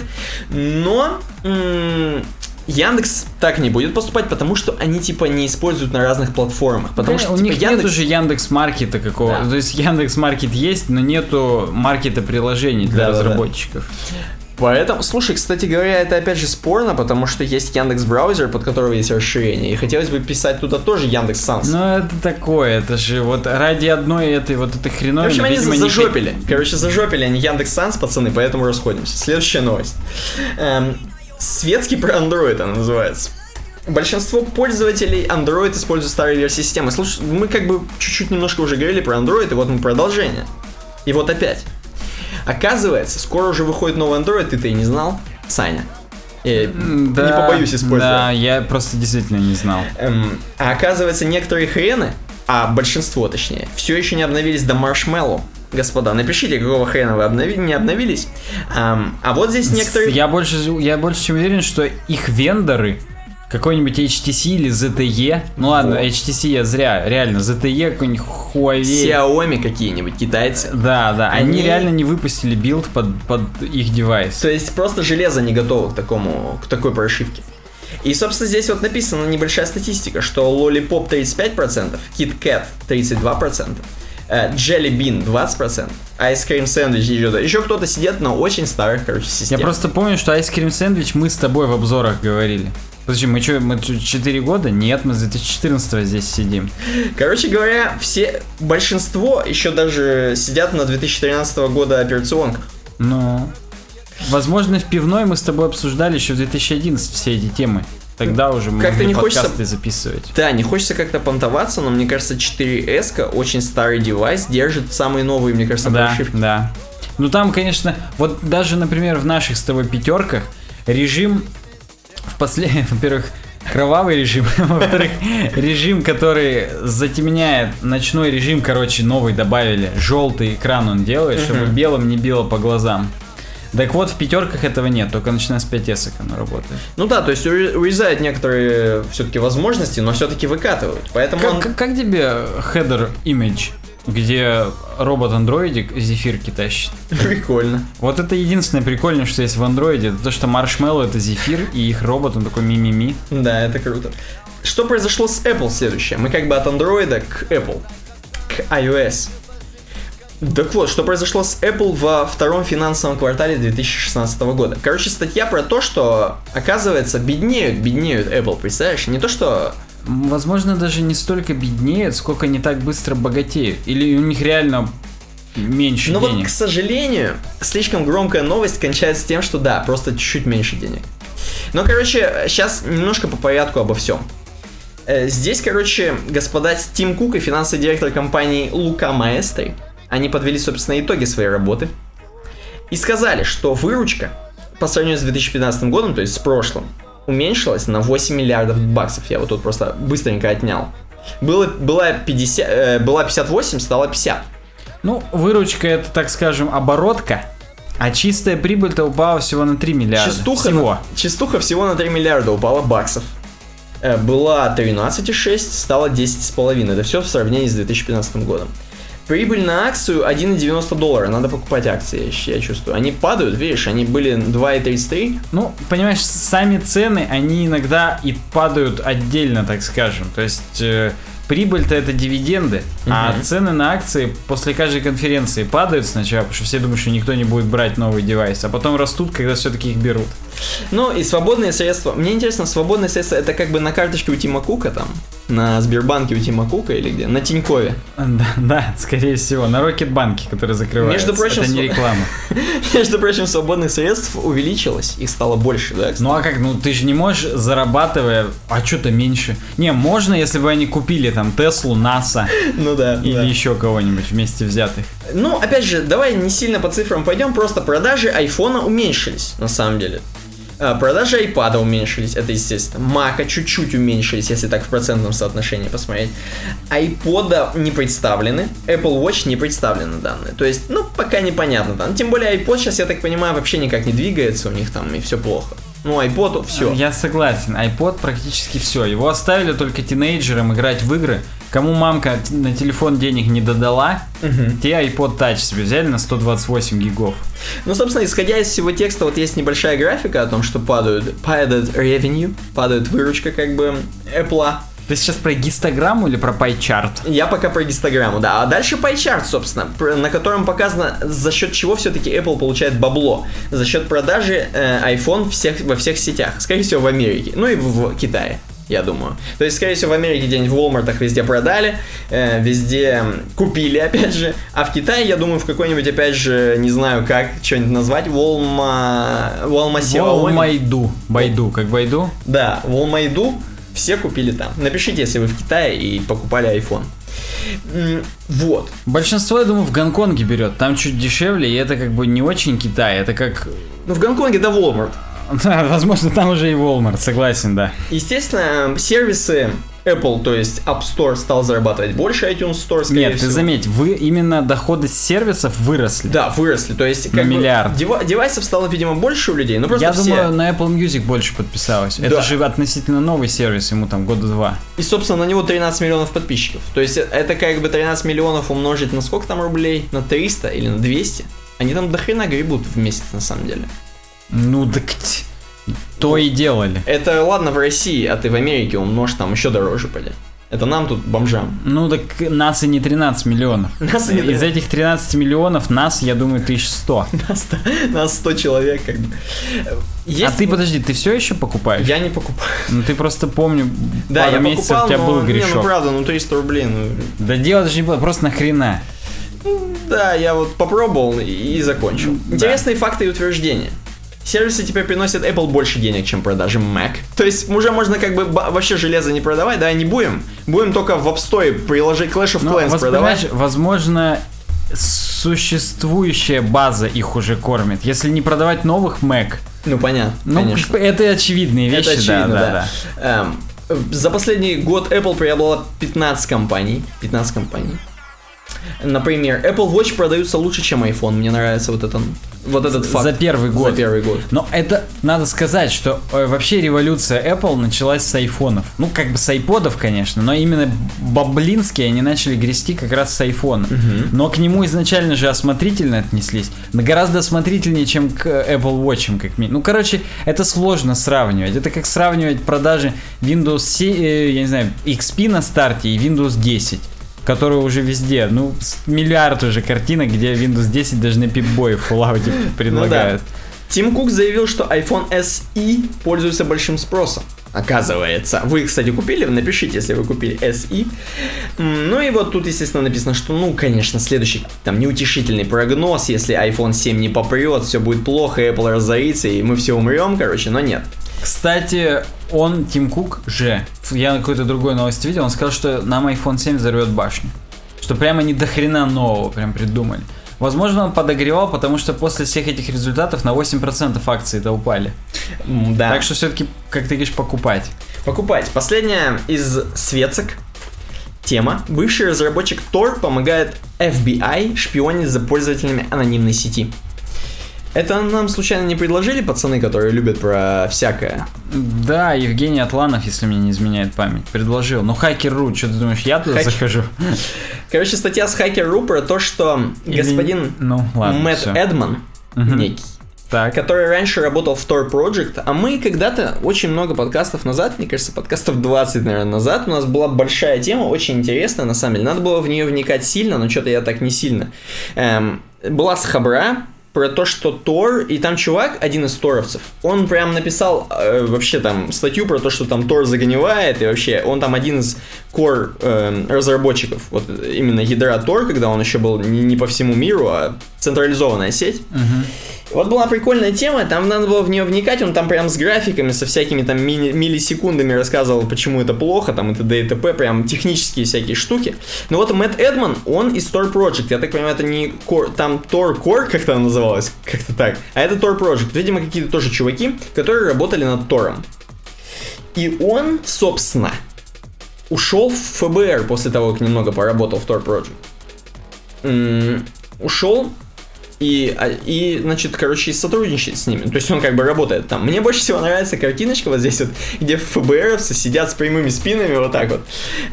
Speaker 2: но Яндекс так не будет поступать, потому что они типа не используют на разных платформах. Потому
Speaker 1: Конечно,
Speaker 2: что
Speaker 1: у
Speaker 2: типа,
Speaker 1: них
Speaker 2: Яндекс...
Speaker 1: нет уже Яндекс Маркета какого.
Speaker 2: Да.
Speaker 1: То есть Яндекс Маркет есть, но нету маркета приложений для
Speaker 2: Да-да-да.
Speaker 1: разработчиков.
Speaker 2: Поэтому, слушай, кстати говоря, это опять же спорно, потому что есть Яндекс браузер, под которого есть расширение, и хотелось бы писать туда тоже Яндекс Санс.
Speaker 1: Ну это такое, это же вот ради одной этой вот этой
Speaker 2: В
Speaker 1: хреновины.
Speaker 2: общем, они
Speaker 1: видимо,
Speaker 2: за-
Speaker 1: не
Speaker 2: зажопили. Короче, зажопили они Яндекс Санс, пацаны, поэтому расходимся. Следующая новость. Эм, светский про Android она называется. Большинство пользователей Android используют старые версии системы. Слушай, мы как бы чуть-чуть немножко уже говорили про Android, и вот мы продолжение. И вот опять. Оказывается, скоро уже выходит новый Android, ты-то и не знал, Саня. Э,
Speaker 1: М,
Speaker 2: не побоюсь использовать.
Speaker 1: Да, я просто действительно не знал.
Speaker 2: Эм, а оказывается, некоторые хрены, а большинство точнее, все еще не обновились до Marshmallow. Господа, напишите, какого хрена вы обнови- не обновились. Ам, а вот здесь некоторые...
Speaker 1: Я больше, я больше чем уверен, что их вендоры, какой-нибудь HTC или ZTE, ну ладно,
Speaker 2: Вот.
Speaker 1: HTC я зря, реально, ZTE, какой-нибудь Huawei.
Speaker 2: Xiaomi какие-нибудь, китайцы.
Speaker 1: Да, да, они,
Speaker 2: Они-
Speaker 1: реально не выпустили build под, под их девайс.
Speaker 2: То есть просто железо не готово к такому, к такой прошивке. И, собственно, здесь вот написана небольшая статистика, что Lollipop 35%, KitKat 32%, Jelly Bean 20%, Ice Cream Sandwich еще, еще кто-то сидит на очень старых, короче,
Speaker 1: Я
Speaker 2: системах.
Speaker 1: просто помню, что Ice Cream Sandwich мы с тобой в обзорах говорили. Подожди, мы что, мы 4 года? Нет, мы с 2014 здесь сидим.
Speaker 2: Короче говоря, все, большинство еще даже сидят на 2013 года операционках.
Speaker 1: Ну, возможно, в пивной мы с тобой обсуждали еще в 2011 все эти темы. Тогда уже мы
Speaker 2: Как-то не хочется-
Speaker 1: записывать.
Speaker 2: Да, не хочется как-то понтоваться, но мне кажется, 4S очень старый девайс, держит самые новые, мне кажется,
Speaker 1: Да,
Speaker 2: прошивки.
Speaker 1: да. Ну там, конечно, вот даже, например, в наших с тобой пятерках режим в последнем, во-первых, кровавый режим, во-вторых, режим, который затемняет, ночной режим, короче, новый добавили, желтый экран он делает, чтобы белым не било по глазам. Так вот, в пятерках этого нет, только начиная с 5S оно работает.
Speaker 2: Ну да, то есть уре- урезает некоторые все-таки возможности, но все-таки выкатывают. Поэтому
Speaker 1: Как,
Speaker 2: он-
Speaker 1: как- как тебе header image, где робот-андроидик зефирки тащит?
Speaker 2: прикольно.
Speaker 1: Вот это единственное прикольное, что есть в андроиде, это то, что Marshmallow это зефир, и их робот, он такой ми-ми-ми.
Speaker 2: Да, это круто. Что произошло с Apple следующее? Мы как бы от Android к Apple, к iOS. Так вот, что произошло с Apple во втором финансовом квартале 2016 года. Короче, статья про то, что, оказывается, беднеют, беднеют Apple, представляешь? Не то, что...
Speaker 1: Возможно, даже не столько беднеют, сколько не так быстро богатеют. Или у них реально меньше
Speaker 2: Но Ну вот,
Speaker 1: денег.
Speaker 2: к сожалению, слишком громкая новость кончается тем, что да, просто чуть-чуть меньше денег. Но, короче, сейчас немножко по порядку обо всем. Э, Здесь, короче, господа Тим Кук и финансовый директор компании Лука Маэстри, они подвели, собственно, итоги своей работы и сказали, что выручка по сравнению с 2015 годом, то есть с прошлым, уменьшилась на 8 миллиардов баксов. Я вот тут просто быстренько отнял. Было, была, 50, э, была 58, стала 50.
Speaker 1: Ну, выручка это, так скажем, оборотка, а чистая прибыль-то упала всего на 3 миллиарда.
Speaker 2: Частуха,
Speaker 1: всего.
Speaker 2: на- частуха всего на 3 миллиарда упала баксов. Э, Была 13,6, стала 10,5. Это все в сравнении с 2015 годом. Прибыль на акцию 1,90 доллара. Надо покупать акции, я я чувствую. Они падают, видишь, они были 2,33.
Speaker 1: Ну, понимаешь, сами цены, они иногда и падают отдельно, так скажем. То есть э, прибыль-то это дивиденды, а
Speaker 2: Мгм.
Speaker 1: цены на акции после каждой конференции падают сначала, потому что все думают, что никто не будет брать новый девайс, а потом растут, когда все-таки их берут.
Speaker 2: Ну и свободные средства. Мне интересно, свободные средства это как бы на карточке у Тима Кука там? На Сбербанке у Тима Кука или где? На Тинькове.
Speaker 1: Да, да, скорее всего, на Рокетбанке, который закрывается.
Speaker 2: Между прочим,
Speaker 1: это не реклама.
Speaker 2: Между прочим, свободных средств увеличилось, их стало больше, да?
Speaker 1: Ну а как, ну ты же не можешь, зарабатывая, а что-то меньше. Не, можно, если бы они купили там Теслу, НАСА
Speaker 2: Ну да.
Speaker 1: или
Speaker 2: да.
Speaker 1: еще кого-нибудь вместе взятых.
Speaker 2: Ну, опять же, давай не сильно по цифрам пойдем, просто продажи айфона уменьшились, на самом деле. Э, Продажи iPad уменьшились, это естественно. Мака чуть-чуть уменьшились, если так в процентном соотношении посмотреть. iPod не представлены, Apple Watch не представлены данные. То есть, ну, пока непонятно там. Тем более iPod сейчас, я так понимаю, вообще никак не двигается у них там, и все плохо. Ну, iPod, все.
Speaker 1: Я согласен, iPod практически все. Его оставили только тинейджерам играть в игры. Кому мамка на телефон денег не додала, те iPod Touch себе взяли на 128 гигов.
Speaker 2: Ну, собственно, исходя из всего текста, вот есть небольшая графика о том, что падают, падает revenue, падает выручка как бы Apple.
Speaker 1: Ты сейчас про гистограмму или про пайчарт?
Speaker 2: Я пока про гистограмму, да. А дальше пайчарт, собственно, на котором показано, за счет чего все-таки Apple получает бабло. За счет продажи э, iPhone всех, во всех сетях. Скорее всего, в Америке. Ну и в, в Китае. Я думаю. То есть, скорее всего, в Америке где-нибудь в Walmart везде продали, э, везде купили, опять же. А в Китае, я думаю, в какой-нибудь, опять же, не знаю как, что-нибудь назвать. Волма Xiaomi.
Speaker 1: Волмайду. Байду, как Байду?
Speaker 2: Да, Волмайду все купили там. Напишите, если вы в Китае и покупали iPhone. Вот.
Speaker 1: Большинство, я думаю, в Гонконге берет. Там чуть дешевле, и это как бы не очень Китай. Это как...
Speaker 2: Ну, в Гонконге, да, Walmart.
Speaker 1: Да, возможно, там уже и Walmart, согласен, да.
Speaker 2: Естественно, сервисы Apple, то есть App Store стал зарабатывать больше, iTunes Store, скорее
Speaker 1: Нет, ты
Speaker 2: всего.
Speaker 1: заметь, вы именно доходы с сервисов выросли.
Speaker 2: Да, выросли. То есть,
Speaker 1: На
Speaker 2: как бы,
Speaker 1: миллиард.
Speaker 2: дева- девайсов стало, видимо, больше у людей. Ну, просто
Speaker 1: Я
Speaker 2: все.
Speaker 1: думаю, на Apple Music больше подписалось.
Speaker 2: Да.
Speaker 1: Это же относительно новый сервис, ему там года два.
Speaker 2: И, собственно, на него 13 миллионов подписчиков. То есть, это как бы 13 миллионов умножить на сколько там рублей? На 300 или на 200? Они там до хрена гребут в месяц, на самом деле.
Speaker 1: Ну так то и делали.
Speaker 2: Это ладно в России, а ты в Америке умножь там еще дороже, пойдет. Это нам тут, бомжам.
Speaker 1: Ну так нас и не 13 миллионов.
Speaker 2: Нас и не
Speaker 1: Из этих 13 миллионов нас, я думаю, 1100.
Speaker 2: Нас, нас 100 человек, как бы. Есть...
Speaker 1: А ты, подожди, ты все еще покупаешь?
Speaker 2: Я не покупаю.
Speaker 1: Ну ты просто помню,
Speaker 2: Да,
Speaker 1: пару
Speaker 2: я
Speaker 1: месяцев
Speaker 2: покупал,
Speaker 1: у тебя
Speaker 2: но...
Speaker 1: был
Speaker 2: Не,
Speaker 1: грешок.
Speaker 2: ну правда, ну 300 рублей, ну...
Speaker 1: Да дело даже не было, просто нахрена.
Speaker 2: Да, я вот попробовал и, и закончил.
Speaker 1: Да.
Speaker 2: Интересные факты и утверждения. Сервисы теперь приносят Apple больше денег, чем продажи Mac. То есть уже можно как бы вообще железо не продавать, да, не будем. Будем только в App Store приложить Clash of
Speaker 1: Ну,
Speaker 2: Clans продавать.
Speaker 1: возможно, существующая база их уже кормит. Если не продавать новых Mac,
Speaker 2: Ну, понятно,
Speaker 1: ну,
Speaker 2: конечно.
Speaker 1: это очевидные вещи,
Speaker 2: Это очевидно,
Speaker 1: да,
Speaker 2: да.
Speaker 1: да,
Speaker 2: Эм, за последний год Apple приобрела 15 компаний. 15 компаний. Например, Apple Watch продаются лучше, чем iPhone. Мне нравится вот, это, вот этот факт.
Speaker 1: За первый год.
Speaker 2: За первый год.
Speaker 1: Но это надо сказать, что э, вообще революция Apple началась с айфонов. Ну, как бы с айподов, конечно, но именно баблинские они начали грести как раз с айфона. Но к нему изначально же осмотрительно отнеслись. Да Гораздо осмотрительнее, чем к Apple Watch, как минимум. Ну, короче, это сложно сравнивать. Это как сравнивать продажи Windows 7, э, я не знаю, XP на старте и Windows 10 которые уже везде, ну, миллиард уже картинок, где Windows 10 даже на пипбое в Fallout предлагают.
Speaker 2: Тим Кук заявил, что iPhone SE пользуется большим спросом. Оказывается. Вы, кстати, купили? Напишите, если вы купили SE. Ну и вот тут, естественно, написано, что, ну, конечно, следующий, там, неутешительный прогноз, если iPhone 7 не попрет, все будет плохо, Apple разорится, и мы все умрем, короче, но нет.
Speaker 1: Кстати, он, Тим Кук же, я на какой-то другой новости видел, он сказал, что нам iPhone 7 взорвет башню. Что прямо не до хрена нового прям придумали. Возможно, он подогревал, потому что после всех этих результатов на 8% акции-то упали.
Speaker 2: Да.
Speaker 1: Так что все-таки, как ты говоришь, покупать.
Speaker 2: Покупать. Последняя из светок тема. Бывший разработчик Tor помогает FBI шпионить за пользователями анонимной сети. Это нам случайно не предложили пацаны, которые любят про всякое?
Speaker 1: Да, Евгений Атланов, если мне не изменяет память, предложил. Ну, хакер.ру, что ты думаешь, я туда
Speaker 2: Хакер-
Speaker 1: захожу?
Speaker 2: Короче, статья с Hacker.ru про то, что
Speaker 1: Или-
Speaker 2: господин
Speaker 1: Ну, ладно,
Speaker 2: Мэтт
Speaker 1: всё.
Speaker 2: Эдман,
Speaker 1: Мгм.
Speaker 2: некий,
Speaker 1: Так.
Speaker 2: который раньше работал в Tor Project, а мы когда-то, очень много подкастов назад, мне кажется, подкастов 20, наверное, назад, у нас была большая тема, очень интересная, на самом деле. Надо было в нее вникать сильно, но что-то я так не сильно. Эм, была с Хабра про то, что Тор, и там чувак, один из торовцев, он прям написал э, вообще там статью про то, что там Тор загнивает, и вообще он там один из core эм, разработчиков, вот именно ядра Тор, когда он еще был не, не по всему миру, а централизованная сеть.
Speaker 1: Мгм.
Speaker 2: Вот была прикольная тема, там надо было в нее вникать, он там прям с графиками, со всякими там мини- миллисекундами рассказывал, почему это плохо, там и т.д. и т.п., прям технические всякие штуки. Но вот Мэтт Эдман, он из Tor Project, я так понимаю, это не Core, там Tor Core как-то она называлась, как-то так, а это Tor Project. Видимо, какие-то тоже чуваки, которые работали над Тором. И он, собственно, ушел в ФБР после того, как немного поработал в Tor Project. М, ушел и, а- и, значит, короче, сотрудничает с ними. То есть он как бы работает там. Мне больше всего нравится картиночка вот здесь вот, где ФБРовцы сидят с прямыми спинами вот так вот.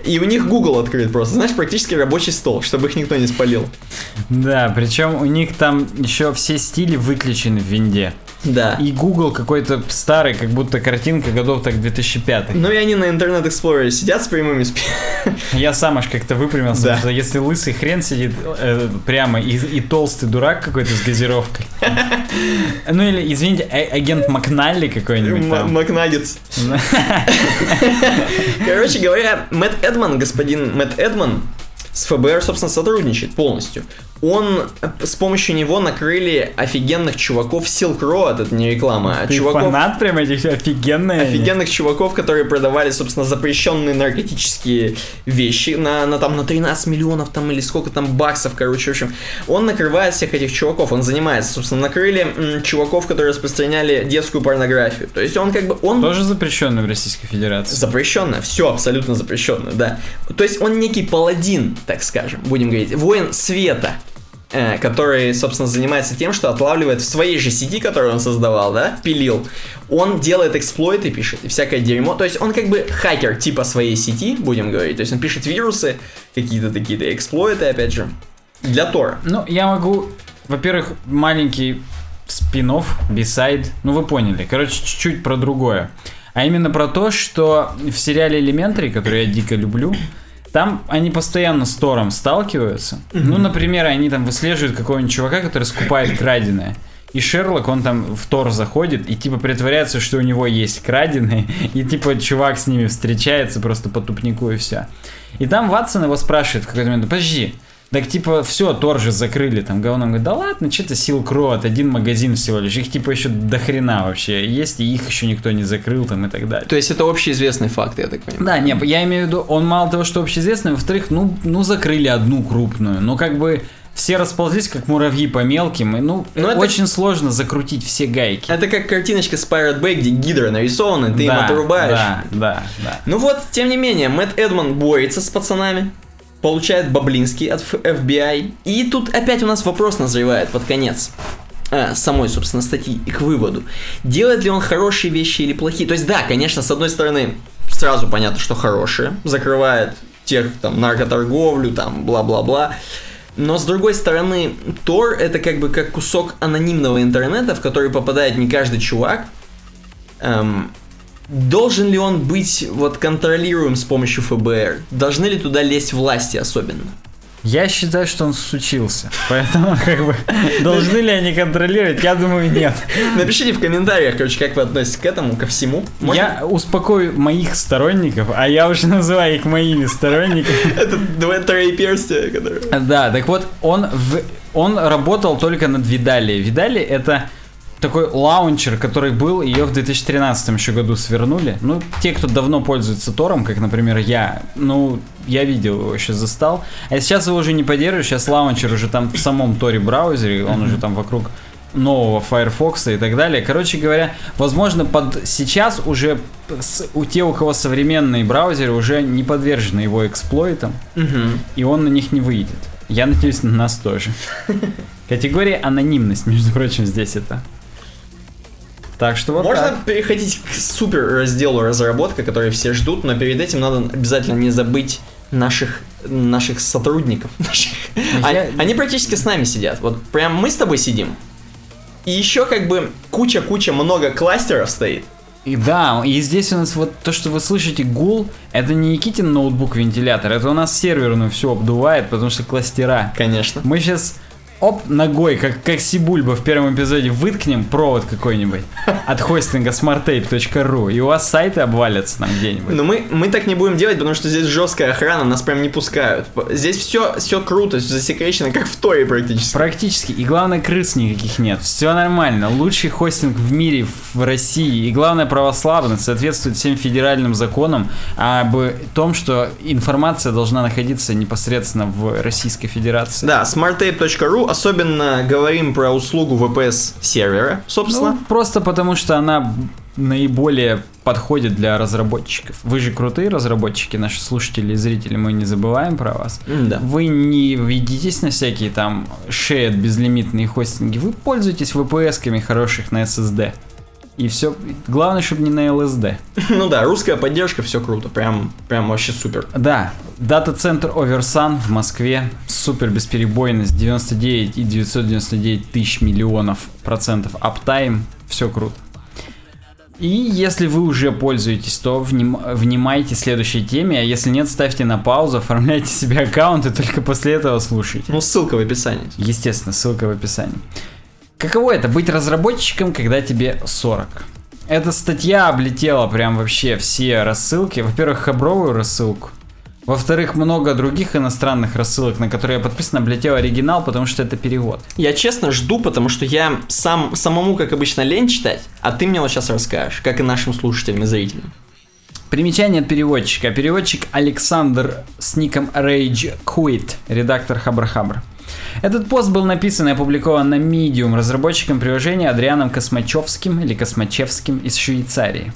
Speaker 2: И у них Google открыт просто. Знаешь, практически рабочий стол, чтобы их никто не спалил.
Speaker 1: Да, причем у них там еще все стили выключены в винде.
Speaker 2: Да.
Speaker 1: И Google какой-то старый, как будто картинка годов так 2005.
Speaker 2: Ну и они на Internet Explorer сидят с прямыми спинами.
Speaker 1: Я сам аж как-то выпрямился,
Speaker 2: Да.
Speaker 1: потому что если лысый хрен сидит э, прямо и, и толстый дурак какой-то с газировкой. Ну или, извините, а- агент Макналли какой-нибудь там.
Speaker 2: Макнаггетс. Короче говоря, Мэтт Эдман, господин Мэтт Эдман, с ФБР, собственно, сотрудничает полностью. Он, э, с помощью него накрыли офигенных чуваков Silk Road, это не реклама, а
Speaker 1: Ты
Speaker 2: чуваков,
Speaker 1: фанат прям этих офигенные. они.
Speaker 2: офигенных чуваков, которые продавали, собственно, запрещенные наркотические вещи на, на там на 13 миллионов там или сколько там баксов, короче, в общем. Он накрывает всех этих чуваков, он занимается, собственно, накрыли м, чуваков, которые распространяли детскую порнографию. То есть он как бы, он
Speaker 1: Тоже запрещенный в Российской Федерации.
Speaker 2: Запрещенное, все абсолютно запрещенное, да. То есть он некий паладин, так скажем, будем говорить, воин света, который, собственно, занимается тем, что отлавливает в своей же сети, которую он создавал, да, пилил. Он делает эксплойты, пишет, и всякое дерьмо. То есть он как бы хакер типа своей сети, будем говорить. То есть он пишет вирусы, какие-то такие-то эксплойты, опять же, для Тора.
Speaker 1: Ну, я могу, во-первых, маленький спин бисайд, ну вы поняли, короче, чуть-чуть про другое. А именно про то, что в сериале Elementary, который я дико люблю, там они постоянно с Тором сталкиваются. Ну, например, они там выслеживают какого-нибудь чувака, который скупает краденое. И Шерлок, он там в Тор заходит и типа притворяется, что у него есть краденые, и типа чувак с ними встречается просто по тупнику и все. И там Ватсон его спрашивает в какой-то момент, подожди, так типа все, Тор же закрыли там говно. Он говорит, да ладно, что-то Silk Road, один магазин всего лишь. Их типа еще до хрена вообще есть, и их еще никто не закрыл там и так далее.
Speaker 2: То есть это общеизвестный факт, я так понимаю.
Speaker 1: Да, не, я имею в виду, он мало того, что общеизвестный, во-вторых, ну, ну закрыли одну крупную. Ну как бы все расползлись, как муравьи по мелким, и ну,
Speaker 2: Ну, это-
Speaker 1: очень сложно закрутить все гайки.
Speaker 2: Это как картиночка с Pirate Bay, где гидра нарисована, ты им
Speaker 1: Да,
Speaker 2: отрубаешь.
Speaker 1: Да, да, да.
Speaker 2: Ну вот, тем не менее, Мэтт Эдман борется с пацанами, получает баблинский от FBI. И тут опять у нас вопрос назревает под конец а, самой, собственно, статьи и к выводу. Делает ли он хорошие вещи или плохие? То есть, да, конечно, с одной стороны, сразу понятно, что хорошие. Закрывает тех, там, наркоторговлю, там, бла-бла-бла. Но с другой стороны, Тор это как бы как кусок анонимного интернета, в который попадает не каждый чувак. Эм, должен ли он быть вот контролируем с помощью ФБР? Должны ли туда лезть власти особенно?
Speaker 1: Я считаю, что он сучился. Поэтому, как бы, должны ли они контролировать? Я думаю, нет.
Speaker 2: Напишите в комментариях, короче, как вы относитесь к этому, ко всему. Можно?
Speaker 1: Я успокою моих сторонников, а я уже называю их моими сторонниками.
Speaker 2: Это два троеперстия, которые...
Speaker 1: Да, так вот, он, в- он работал только над Видали. Видали это такой лаунчер, который был, ее в 2013 еще году свернули. Ну, те, кто давно пользуется Тором, как, например, я, ну, я видел его еще застал. А сейчас его уже не поддерживаю, сейчас лаунчер уже там в самом Торе браузере, он уже там вокруг нового Firefox и так далее. Короче говоря, возможно, под сейчас уже с- у те, у кого современные браузеры, уже не подвержены его эксплойтам
Speaker 2: Мгм.
Speaker 1: и он на них не выйдет. Я надеюсь, на нас тоже. Категория анонимность, между прочим, здесь это. Так что вот
Speaker 2: Можно
Speaker 1: так.
Speaker 2: переходить к супер разделу разработка, который все ждут, но перед этим надо обязательно не забыть наших наших сотрудников. Наших.
Speaker 1: Я-
Speaker 2: Они практически с нами сидят. Вот прям мы с тобой сидим. И еще как бы куча-куча много кластеров стоит.
Speaker 1: И да, и здесь у нас вот то, что вы слышите гул, это не Никитин ноутбук-вентилятор, это у нас серверную все обдувает, потому что кластера.
Speaker 2: Конечно.
Speaker 1: Мы сейчас оп, ногой, как, как Сибульба в первом эпизоде, выткнем провод какой-нибудь от хостинга smarttape.ru, и у вас сайты обвалятся там где-нибудь.
Speaker 2: Но мы, мы так не будем делать, потому что здесь жесткая охрана, нас прям не пускают. Здесь все, все круто, всё засекречено, как в Торе практически.
Speaker 1: Практически. И главное, крыс никаких нет. Все нормально. Лучший хостинг в мире, в России. И главное, православный, соответствует всем федеральным законам об том, что информация должна находиться непосредственно в Российской Федерации.
Speaker 2: Да, smarttape.ru, особенно говорим про услугу VPS сервера, собственно.
Speaker 1: Ну, просто потому, что она наиболее подходит для разработчиков. Вы же крутые разработчики, наши слушатели и зрители, мы не забываем про вас.
Speaker 2: Да.
Speaker 1: Вы не ведитесь на всякие там shared безлимитные хостинги, вы пользуетесь VPS-ками хороших на SSD. И все, главное, чтобы не на LSD.
Speaker 2: Ну да, русская поддержка, все круто, прям, прям вообще супер.
Speaker 1: Да, дата-центр Оверсан в Москве, супер бесперебойность, 99 и 999 тысяч миллионов процентов аптайм, все круто. И если вы уже пользуетесь, то вним- внимайте следующей теме, а если нет, ставьте на паузу, оформляйте себе аккаунт и только после этого слушайте.
Speaker 2: Ну, ссылка в описании.
Speaker 1: Естественно, ссылка в описании. Каково это быть разработчиком, когда тебе 40? Эта статья облетела прям вообще все рассылки. Во-первых, хабровую рассылку. Во-вторых, много других иностранных рассылок, на которые я подписан, облетел оригинал, потому что это перевод.
Speaker 2: Я честно жду, потому что я сам, самому, как обычно, лень читать, а ты мне вот сейчас расскажешь, как и нашим слушателям и зрителям.
Speaker 1: Примечание от переводчика. Переводчик Александр с ником Rage Quit, редактор Хабр-Хабр. Этот пост был написан и опубликован на Medium разработчиком приложения Адрианом Космачевским или Космачевским из Швейцарии.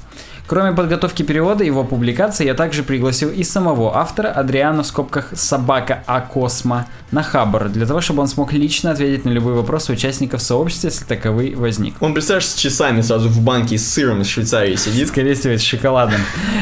Speaker 1: Кроме подготовки перевода и его публикации, я также пригласил и самого автора Адриана в скобках собака А Космо на Хабр, для того, чтобы он смог лично ответить на любые вопросы участников сообщества, если таковые возник.
Speaker 2: Он, представляешь, с часами сразу в банке с сыром из Швейцарии сидит.
Speaker 1: Скорее всего, с шоколадом.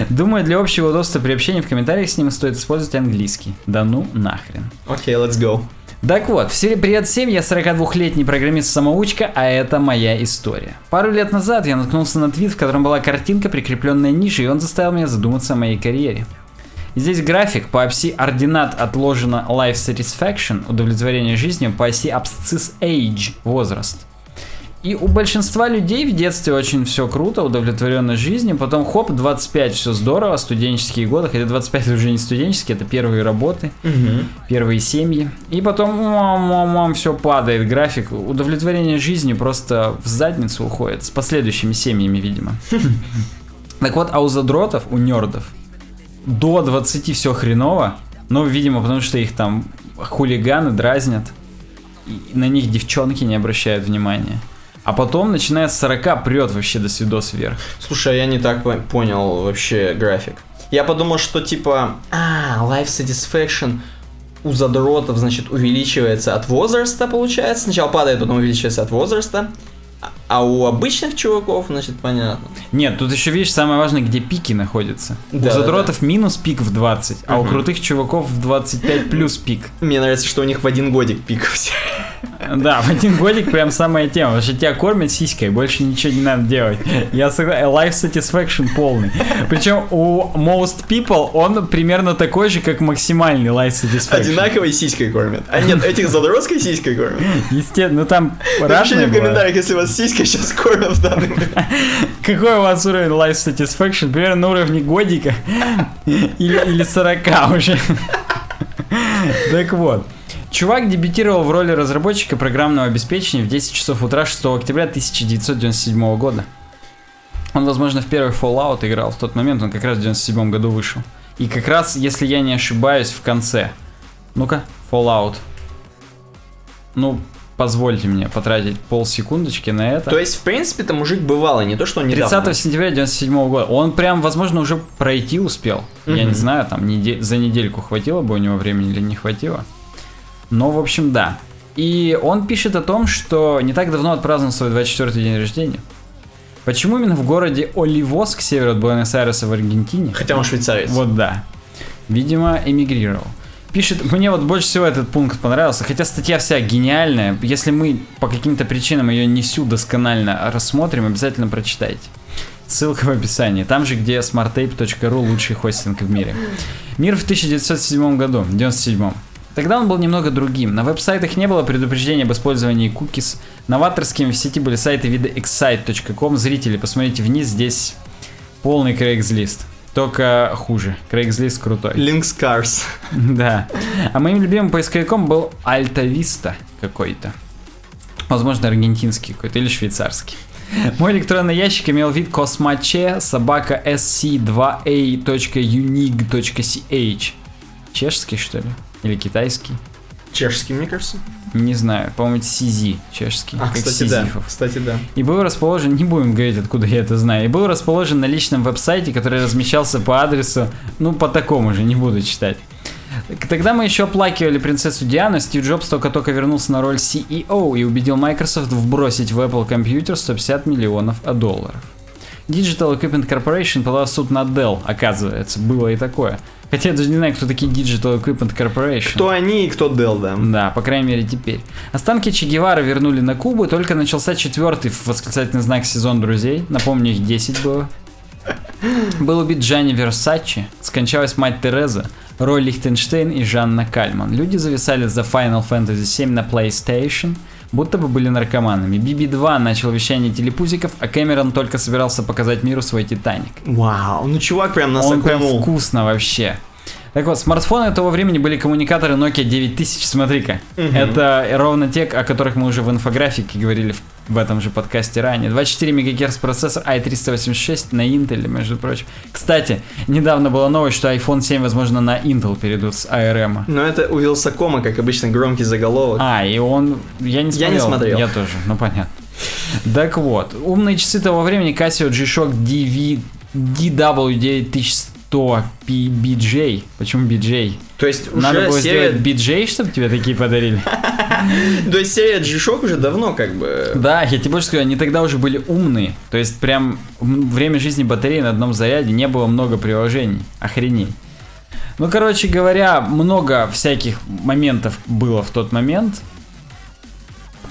Speaker 1: Думаю, для общего удобства при общении в комментариях с ним стоит использовать английский. Да ну нахрен.
Speaker 2: Окей, let's go.
Speaker 1: Так вот, все, привет всем, я 42-летний программист-самоучка, а это моя история. Пару лет назад я наткнулся на твит, в котором была картинка, прикрепленная ниже, и он заставил меня задуматься о моей карьере. Здесь график по оси ординат отложено life satisfaction, удовлетворение жизнью, по оси абсцисс age, возраст. И у большинства людей в детстве очень все круто, удовлетворенно жизнью, потом хоп, 25, все здорово, студенческие годы, хотя 25 уже не студенческие, это первые работы, первые семьи. И потом мам, все падает, график, удовлетворение жизнью просто в задницу уходит, с последующими семьями, видимо. Так вот, а у задротов, у нердов, до 20 все хреново, но, видимо, потому что их там хулиганы дразнят, и на них девчонки не обращают внимания. А потом, начиная с 40, прет вообще до свидос вверх.
Speaker 2: Слушай, а я не так по- понял вообще график. Я подумал, что типа, а, life satisfaction у задротов, значит, увеличивается от возраста, получается. Сначала падает, потом увеличивается от возраста. А- у обычных чуваков, значит, понятно.
Speaker 1: Нет, тут еще видишь, самое важное, где пики находятся.
Speaker 2: Да,
Speaker 1: у задротов минус пик в 20, а у крутых чуваков в 25 плюс пик.
Speaker 2: Мне нравится, что у них в один годик пик все.
Speaker 1: Да, в один годик прям самая тема, потому что тебя кормят сиськой, больше ничего не надо делать. Я согласен, life satisfaction полный. Причем у most people он примерно такой же, как максимальный life satisfaction.
Speaker 2: Одинаковой сиськой кормят. А нет, этих задротской сиськой кормят.
Speaker 1: Естественно, ну там
Speaker 2: Напишите
Speaker 1: разные
Speaker 2: в
Speaker 1: бывают.
Speaker 2: комментариях, если вас сиськой сейчас кормят в данный момент.
Speaker 1: Какой у вас уровень life satisfaction? Примерно на уровне годика или, или 40 уже. Так вот. Чувак дебютировал в роли разработчика программного обеспечения в 10 часов утра 6 октября 1997 года. Он, возможно, в первый Fallout играл в тот момент, он как раз в 97 году вышел. И как раз, если я не ошибаюсь, в конце. Ну-ка, Fallout. Ну, позвольте мне потратить полсекундочки на это.
Speaker 2: То есть, в принципе, это мужик бывалый, не то, что он недавно.
Speaker 1: 30 сентября 97 года. Он прям, возможно, уже пройти успел. Я
Speaker 2: Мгм.
Speaker 1: не знаю, там неде- за недельку хватило бы у него времени или не хватило. Но, в общем, да. И он пишет о том, что не так давно отпраздновал свой 24-й день рождения. Почему именно в городе Оливос к северу от Буэнос-Айреса в Аргентине?
Speaker 2: Хотя он швейцарец.
Speaker 1: Вот да. Видимо, эмигрировал. Пишет, мне вот больше всего этот пункт понравился, хотя статья вся гениальная. Если мы по каким-то причинам ее не всю досконально рассмотрим, обязательно прочитайте. Ссылка в описании. Там же, где smarttape.ru лучший хостинг в мире. Мир в 1907 году, 97 Тогда он был немного другим. На веб-сайтах не было предупреждения об использовании cookies. Новаторскими в сети были сайты вида excite.com. Зрители, посмотрите вниз, здесь полный Craigslist. Только хуже. Craigslist крутой.
Speaker 2: Links Cars.
Speaker 1: Да. А моим любимым поисковиком был Alta Vista какой-то. Возможно, аргентинский какой-то или швейцарский. Мой электронный ящик имел вид космаче собака sc2a.unique.ch. Чешский, что ли? Или китайский?
Speaker 2: Чешский, мне кажется.
Speaker 1: Не знаю, по-моему, CZ, чешский.
Speaker 2: А, кстати, да.
Speaker 1: Сизифов.
Speaker 2: Кстати, да.
Speaker 1: И был расположен, не будем говорить, откуда я это знаю, и был расположен на личном веб-сайте, который размещался по адресу, ну, по такому же, не буду читать. Тогда мы еще оплакивали принцессу Диану, Стив Джобс только-только вернулся на роль CEO и убедил Microsoft вбросить в Apple компьютер 150 миллионов долларов. Digital Equipment Corporation подала в суд на Dell, оказывается, было и такое. Хотя я даже не знаю, кто такие Digital Equipment Corporation.
Speaker 2: Кто они и кто Dell, да.
Speaker 1: Да, по крайней мере теперь. Останки Че Гевара вернули на Кубу, только начался четвертый восклицательный знак сезон друзей. Напомню, их 10 было. Был убит Джанни Версачи, скончалась мать Тереза, Рой Лихтенштейн и Жанна Кальман. Люди зависали за Final Fantasy VII на PlayStation, будто бы были наркоманами. BB-2 начал вещание телепузиков, а Кэмерон только собирался показать миру свой Титаник.
Speaker 2: Вау, ну чувак прям нас
Speaker 1: Он прям вкусно вообще. Так вот, смартфоны того времени были коммуникаторы Nokia 9000, смотри-ка. Это ровно те, о которых мы уже в инфографике говорили в, в этом же подкасте ранее. 24 МГц процессор i386 на Intel, между прочим. Кстати, недавно была новость, что iPhone 7, возможно, на Intel перейдут с ARM.
Speaker 2: Но это у Вилсакома, как обычно, громкий заголовок.
Speaker 1: А, и он... Я не
Speaker 2: Я
Speaker 1: смотрел.
Speaker 2: не смотрел.
Speaker 1: Я тоже, ну понятно. Так вот, умные часы того времени Casio G-Shock DV, DW9100 BJ. Почему BJ?
Speaker 2: То есть уже
Speaker 1: Надо было
Speaker 2: серия...
Speaker 1: сделать BJ, чтобы тебе такие подарили.
Speaker 2: То есть серия G-Shock уже давно как бы...
Speaker 1: Да, я тебе больше скажу, они тогда уже были умные. То есть прям время жизни батареи на одном заряде не было много приложений. Охренеть. Ну, короче говоря, много всяких моментов было в тот момент.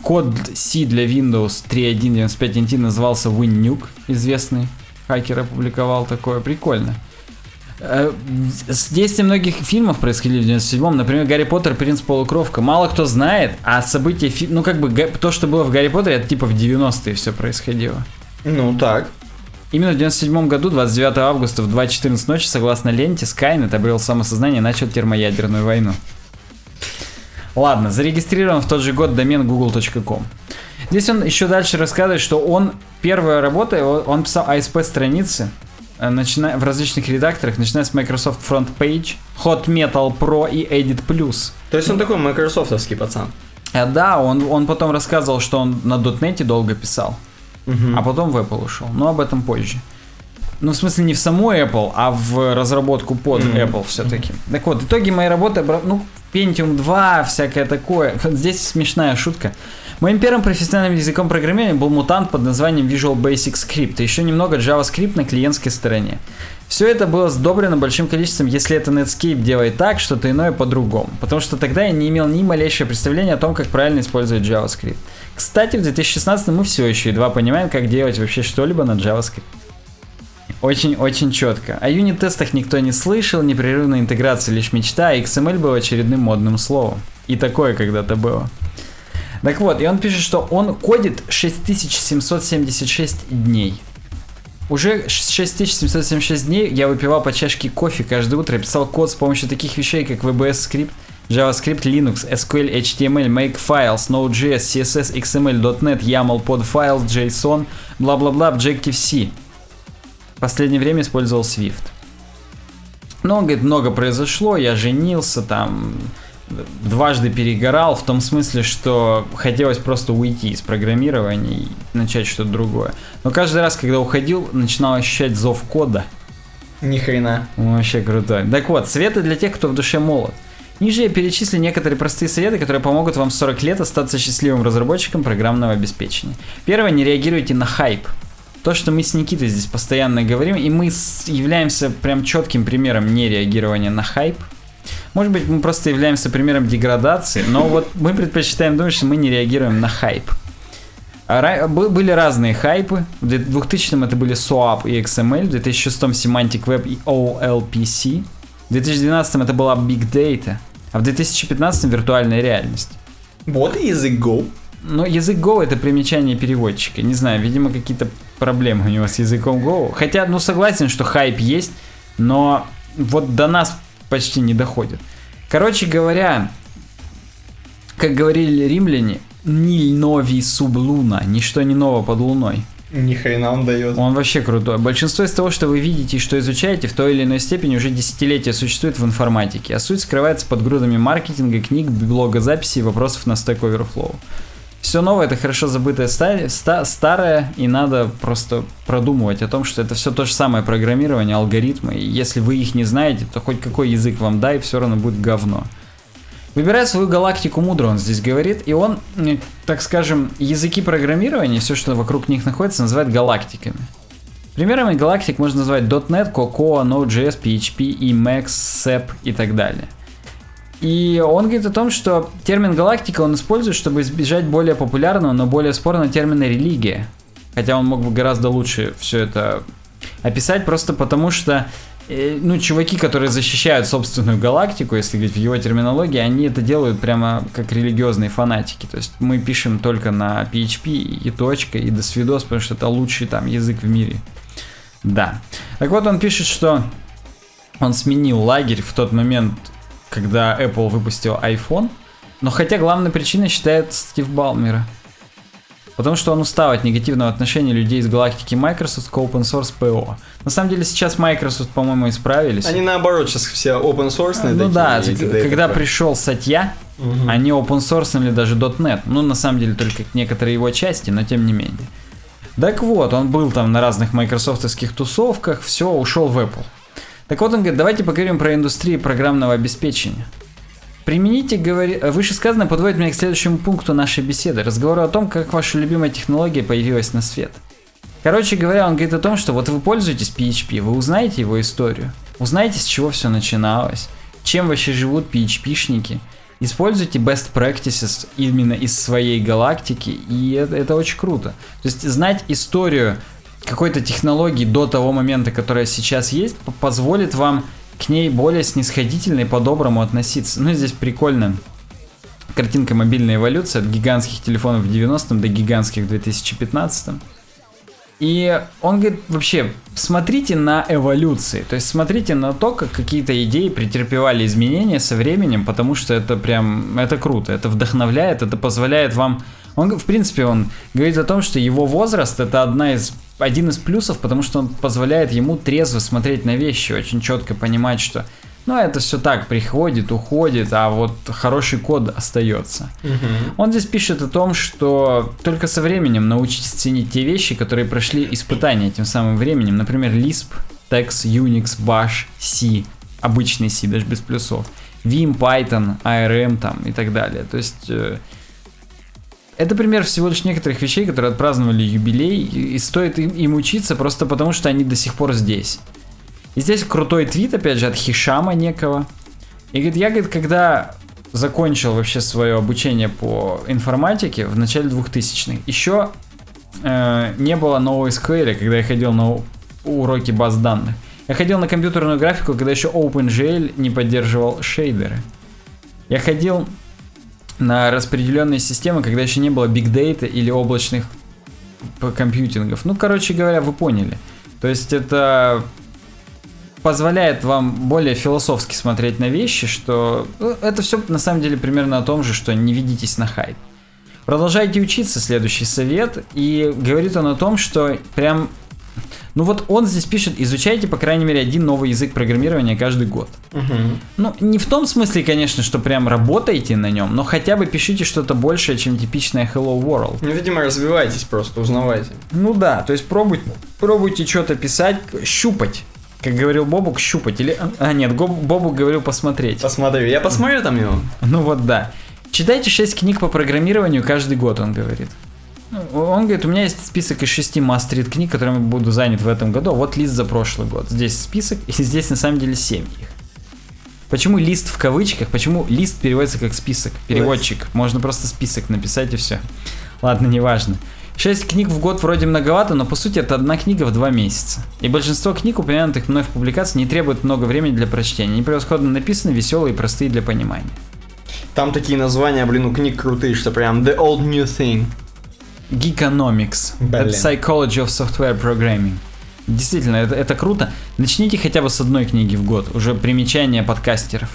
Speaker 1: Код C для Windows 3.1.95 назывался WinNuke, известный хакер опубликовал такое, прикольно. Э, с- Действия многих фильмов происходили в 97-м, например, Гарри Поттер, Принц Полукровка. Мало кто знает, а события, ну как бы то, что было в Гарри Поттере, это типа в 90-е все происходило.
Speaker 2: Ну так.
Speaker 1: Именно в 97 году, 29 августа в 2.14 ночи, согласно ленте, Скайнет обрел самосознание и начал термоядерную войну. Ладно, зарегистрирован в тот же год домен google.com. Здесь он еще дальше рассказывает, что он, первая работа, он писал ASP-страницы э, начиная, в различных редакторах, начиная с Microsoft Front Page, Hot Metal Pro и Edit Plus.
Speaker 2: То есть он такой майкрософтовский пацан.
Speaker 1: А да, он, он потом рассказывал, что он на .NET долго писал. а потом в Apple ушел. Но об этом позже. Ну, в смысле, не в саму Apple, а в разработку под
Speaker 2: Мгм.
Speaker 1: Apple все-таки. Так вот, итоги моей работы, ну, Pentium 2, всякое такое. Вот Здесь смешная шутка. Моим первым профессиональным языком программирования был мутант под названием Visual Basic Script, и еще немного JavaScript на клиентской стороне. Все это было сдобрено большим количеством, если это Netscape делает так, что-то иное по-другому. Потому что тогда я не имел ни малейшего представления о том, как правильно использовать JavaScript. Кстати, в 2016 мы все еще едва понимаем, как делать вообще что-либо на JavaScript. Очень-очень четко. О юнит-тестах никто не слышал, непрерывная интеграция лишь мечта, а XML был очередным модным словом. И такое когда-то было. Так вот, и он пишет, что он кодит 6776 дней. Уже 6776 дней я выпивал по чашке кофе каждое утро и писал код с помощью таких вещей, как VBS скрипт, JavaScript, Linux, SQL, HTML, Makefiles, Node.js, CSS, XML, .NET, YAML, PodFiles, JSON, бла-бла-бла, Objective-C. В последнее время использовал Swift. Но он говорит, много произошло, я женился, там, дважды перегорал, в том смысле, что хотелось просто уйти из программирования и начать что-то другое. Но каждый раз, когда уходил, начинал ощущать зов кода.
Speaker 2: Ни хрена.
Speaker 1: Вообще крутой. Так вот, советы для тех, кто в душе молод. Ниже я перечислю некоторые простые советы, которые помогут вам в 40 лет остаться счастливым разработчиком программного обеспечения. Первое, не реагируйте на хайп. То, что мы с Никитой здесь постоянно говорим, и мы являемся прям четким примером нереагирования на хайп. Может быть, мы просто являемся примером деградации, но вот мы предпочитаем думать, что мы не реагируем на хайп. А Были разные хайпы. В 2000-м это были SOAP и XML, в 2006-м Semantic Web и OLPC. В 2012 это была Big Data. а в 2015 виртуальная реальность.
Speaker 2: Вот и язык Go.
Speaker 1: Но язык Go это примечание переводчика. Не знаю, видимо, какие-то проблемы у него с языком Go. Хотя, ну, согласен, что хайп есть, но вот до нас почти не доходит. Короче говоря, как говорили римляне, «Ниль нови суб луна», ничто не ново под луной.
Speaker 2: Ни хрена он дает.
Speaker 1: Он вообще крутой. Большинство из того, что вы видите и что изучаете, в той или иной степени уже десятилетия существует в информатике, а суть скрывается под грудами маркетинга, книг, блогозаписей и вопросов на Stack Overflow. Все новое это хорошо забытое ста- ста- старое, и надо просто продумывать о том, что это все то же самое программирование, алгоритмы. И если вы их не знаете, то хоть какой язык вам дай, все равно будет говно. Выбирай свою галактику мудро, он здесь говорит, и он, так скажем, языки программирования, все, что вокруг них находится, называет галактиками. Примерами галактик можно назвать .NET, Cocoa, Node.js, PHP, Emacs, SEP и так далее. И он говорит о том, что термин галактика он использует, чтобы избежать более популярного, но более спорного термина религия. Хотя он мог бы гораздо лучше все это описать, просто потому что э, ну, чуваки, которые защищают собственную галактику, если говорить в его терминологии, они это делают прямо как религиозные фанатики. То есть мы пишем только на PHP и точка, и до свидос, потому что это лучший там язык в мире. Да. Так вот, он пишет, что он сменил лагерь в тот момент, когда Apple выпустил iPhone, но хотя главной причиной считает Стив Балмера. Потому что он устал от негативного отношения людей из галактики Microsoft к open source PO. На самом деле сейчас Microsoft, по-моему, исправились.
Speaker 2: Они наоборот сейчас все open source
Speaker 1: ну да, когда пришел Сатья,
Speaker 2: Мгм.
Speaker 1: они open source даже .NET. Ну, на самом деле, только некоторые его части, но тем не менее. Так вот, он был там на разных майкрософтовских тусовках, все, ушел в Apple. Так вот, он говорит, давайте поговорим про индустрию программного обеспечения. Примените, говори... вышесказанное подводит меня к следующему пункту нашей беседы. Разговору о том, как ваша любимая технология появилась на свет. Короче говоря, он говорит о том, что вот вы пользуетесь PHP, вы узнаете его историю, узнаете, с чего все начиналось, чем вообще живут PHP-шники, используйте best practices именно из своей галактики, и это, это очень круто. То есть знать историю какой-то технологии до того момента, которая сейчас есть, позволит вам к ней более снисходительно и по-доброму относиться. Ну, здесь прикольно. Картинка мобильной эволюции от гигантских телефонов в 90-м до гигантских в 2015 и он говорит, вообще, смотрите на эволюции, то есть смотрите на то, как какие-то идеи претерпевали изменения со временем, потому что это прям, это круто, это вдохновляет, это позволяет вам... Он, в принципе, он говорит о том, что его возраст это одна из один из плюсов, потому что он позволяет ему трезво смотреть на вещи, очень четко понимать, что ну это все так приходит, уходит, а вот хороший код остается.
Speaker 2: Мгм.
Speaker 1: Он здесь пишет о том, что только со временем научитесь ценить те вещи, которые прошли испытания тем самым временем. Например, Lisp, Tex, Unix, Bash, C, обычный C, даже без плюсов, Vim, Python, ARM там и так далее. То есть э, это пример всего лишь некоторых вещей, которые отпраздновали юбилей, и стоит им, им учиться просто потому, что они до сих пор здесь. И здесь крутой твит, опять же, от Хишама некого. И говорит, я, говорит, когда закончил вообще свое обучение по информатике в начале 2000-х, еще э, не было нового SQL, когда я ходил на уроки баз данных. Я ходил на компьютерную графику, когда еще OpenGL не поддерживал шейдеры. Я ходил на распределенные системы, когда еще не было Data или облачных компьютингов. Ну, короче говоря, вы поняли. То есть это позволяет вам более философски смотреть на вещи, что ну, это все на самом деле примерно о том же, что не ведитесь на хайп. Продолжайте учиться, следующий совет, и говорит он о том, что прям, ну вот он здесь пишет, изучайте по крайней мере один новый язык программирования каждый год.
Speaker 2: Мгм.
Speaker 1: Ну, не в том смысле, конечно, что прям работаете на нем, но хотя бы пишите что-то большее, чем типичное Hello World.
Speaker 2: Ну, видимо, развивайтесь просто, узнавайте.
Speaker 1: Ну да, то есть пробуйте, пробуйте что-то писать, щупать. Как говорил Бобук, щупать. Или... А, нет, Гоб- Бобук говорил посмотреть.
Speaker 2: Посмотрю. Я посмотрю там его.
Speaker 1: Ну вот да. Читайте 6 книг по программированию каждый год, он говорит. Ну, Он говорит, у меня есть список из 6 мастерит книг, которыми буду занят в этом году. Вот лист за прошлый год. Здесь список, и здесь на самом деле 7 их. Почему лист в кавычках? Почему лист переводится как список? Переводчик. Можно просто список написать и все. Ладно, неважно. 6 книг в год вроде многовато, но по сути это одна книга в два месяца. И большинство книг, упомянутых мной в публикации, не требует много времени для прочтения. Они превосходно написаны, веселые и простые для понимания.
Speaker 2: Там такие названия, блин, у книг крутые, что прям The Old New Thing.
Speaker 1: Geekonomics.
Speaker 2: Блин.
Speaker 1: Это Psychology of Software Programming. Действительно, это, это круто. Начните хотя бы с одной книги в год. Уже примечание подкастеров.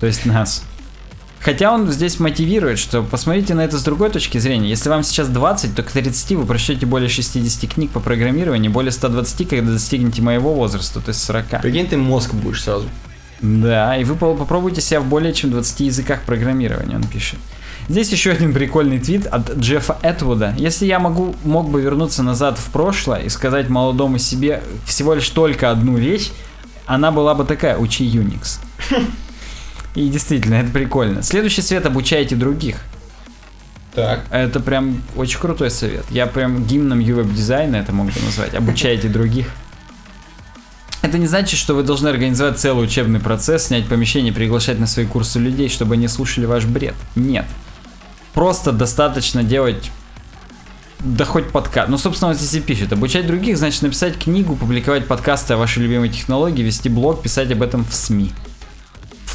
Speaker 1: То есть нас. Хотя он здесь мотивирует, что посмотрите на это с другой точки зрения. Если вам сейчас 20, то к 30 вы прочтете более 60 книг по программированию, более 120, когда достигнете моего возраста, то есть 40.
Speaker 2: Прикинь, ты мозг будешь сразу.
Speaker 1: Да, и вы по- попробуйте себя в более чем 20 языках программирования, он пишет. Здесь еще один прикольный твит от Джеффа Этвуда. Если я могу, мог бы вернуться назад в прошлое и сказать молодому себе всего лишь только одну вещь, она была бы такая, учи Unix. И действительно, это прикольно. Следующий совет обучайте других.
Speaker 2: Так.
Speaker 1: Это прям очень крутой совет. Я прям гимном ювеб-дизайна это мог бы назвать. Обучайте других. Это не значит, что вы должны организовать целый учебный процесс, снять помещение, приглашать на свои курсы людей, чтобы они слушали ваш бред. Нет. Просто достаточно делать да хоть подкаст. Ну, собственно, вот здесь и пишет. Обучать других, значит написать книгу, публиковать подкасты о вашей любимой технологии, вести блог, писать об этом в СМИ.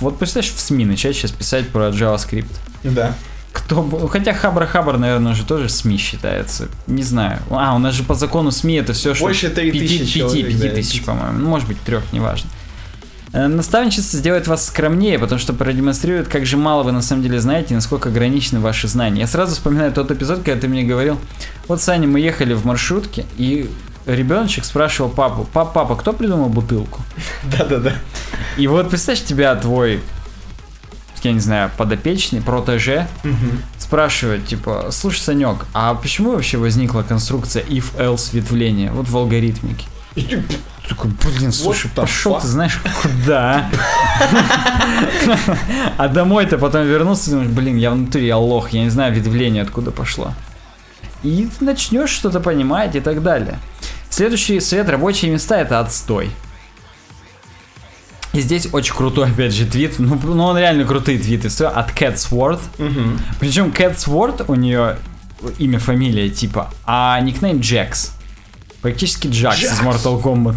Speaker 1: Вот представляешь, в СМИ начать сейчас писать про JavaScript.
Speaker 2: Да.
Speaker 1: Кто. Хотя Хабра Хабр, наверное, уже тоже СМИ считается. Не знаю. А, у нас же по закону СМИ это все, что...
Speaker 2: Больше 3000 человек, да,
Speaker 1: тысяч,
Speaker 2: пяти.
Speaker 1: по-моему. Ну, может быть, трех, неважно. Э, Наставничество сделает вас скромнее, потому что продемонстрирует, как же мало вы на самом деле знаете, и насколько ограничены ваши знания. Я сразу вспоминаю тот эпизод, когда ты мне говорил, вот, Саня, мы ехали в маршрутке, и ребеночек спрашивал папу, пап, папа, кто придумал бутылку?
Speaker 2: Да-да-да.
Speaker 1: И вот представь, тебя твой, я не знаю, подопечный, протеже, спрашивает, типа, слушай, Санек, а почему вообще возникла конструкция if-else ветвления, вот в алгоритмике?
Speaker 2: И ты-
Speaker 1: Такой, блин, слушай,
Speaker 2: the
Speaker 1: пошел ты знаешь куда. А домой-то потом вернулся и думаешь, блин, я внутри, я лох, я не знаю ветвление откуда пошло. И ты начнешь что-то понимать и так далее. Следующий совет рабочие места это отстой. И здесь очень крутой, опять же, твит. Ну, ну он реально крутые твиты. Все от Cat Sword.
Speaker 2: Мгм.
Speaker 1: Причем Cat Sword у нее имя, фамилия типа, а никнейм Джекс. Практически Джакс из. Mortal Kombat.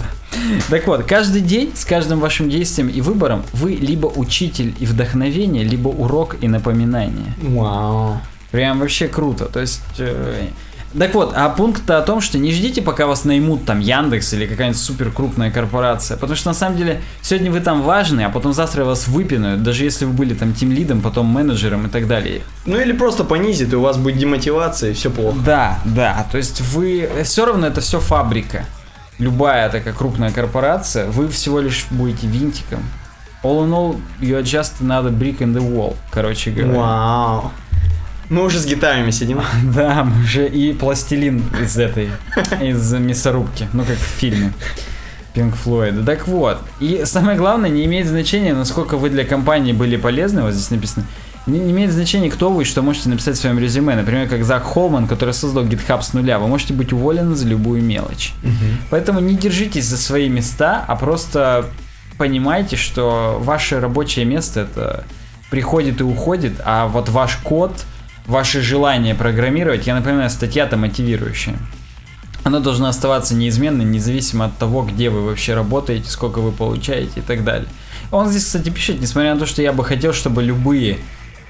Speaker 1: Так вот, каждый день с каждым вашим действием и выбором вы либо учитель и вдохновение, либо урок и напоминание.
Speaker 2: Вау.
Speaker 1: Прям вообще круто. То есть... э, Так вот, а пункт о том, что не ждите, пока вас наймут там Яндекс или какая-нибудь супер крупная корпорация. Потому что на самом деле сегодня вы там важны, а потом завтра вас выпинают, даже если вы были там тим лидом, потом менеджером и так далее.
Speaker 2: Ну или просто понизит, и у вас будет демотивация, и все плохо.
Speaker 1: Да, да, то есть вы... Все равно это все фабрика. Любая такая крупная корпорация, вы всего лишь будете винтиком. All in all, you are just another brick in the wall, короче говоря.
Speaker 2: Вау. Мы уже с гитарами сидим.
Speaker 1: Да, мы уже и пластилин из этой, из мясорубки, ну как в фильме. Pink Floyd. Так вот, и самое главное, не имеет значения, насколько вы для компании были полезны, вот здесь написано, не, не имеет значения, кто вы и что можете написать в своем резюме. Например, как Зак Холман, который создал GitHub с нуля. Вы можете быть уволены за любую мелочь. Поэтому не держитесь за свои места, а просто понимайте, что ваше рабочее место это приходит и уходит, а вот ваш код, ваше желание программировать, я напоминаю, статья-то мотивирующая. Оно должно оставаться неизменным, независимо от того, где вы вообще работаете, сколько вы получаете и так далее. Он здесь, кстати, пишет, несмотря на то, что я бы хотел, чтобы любые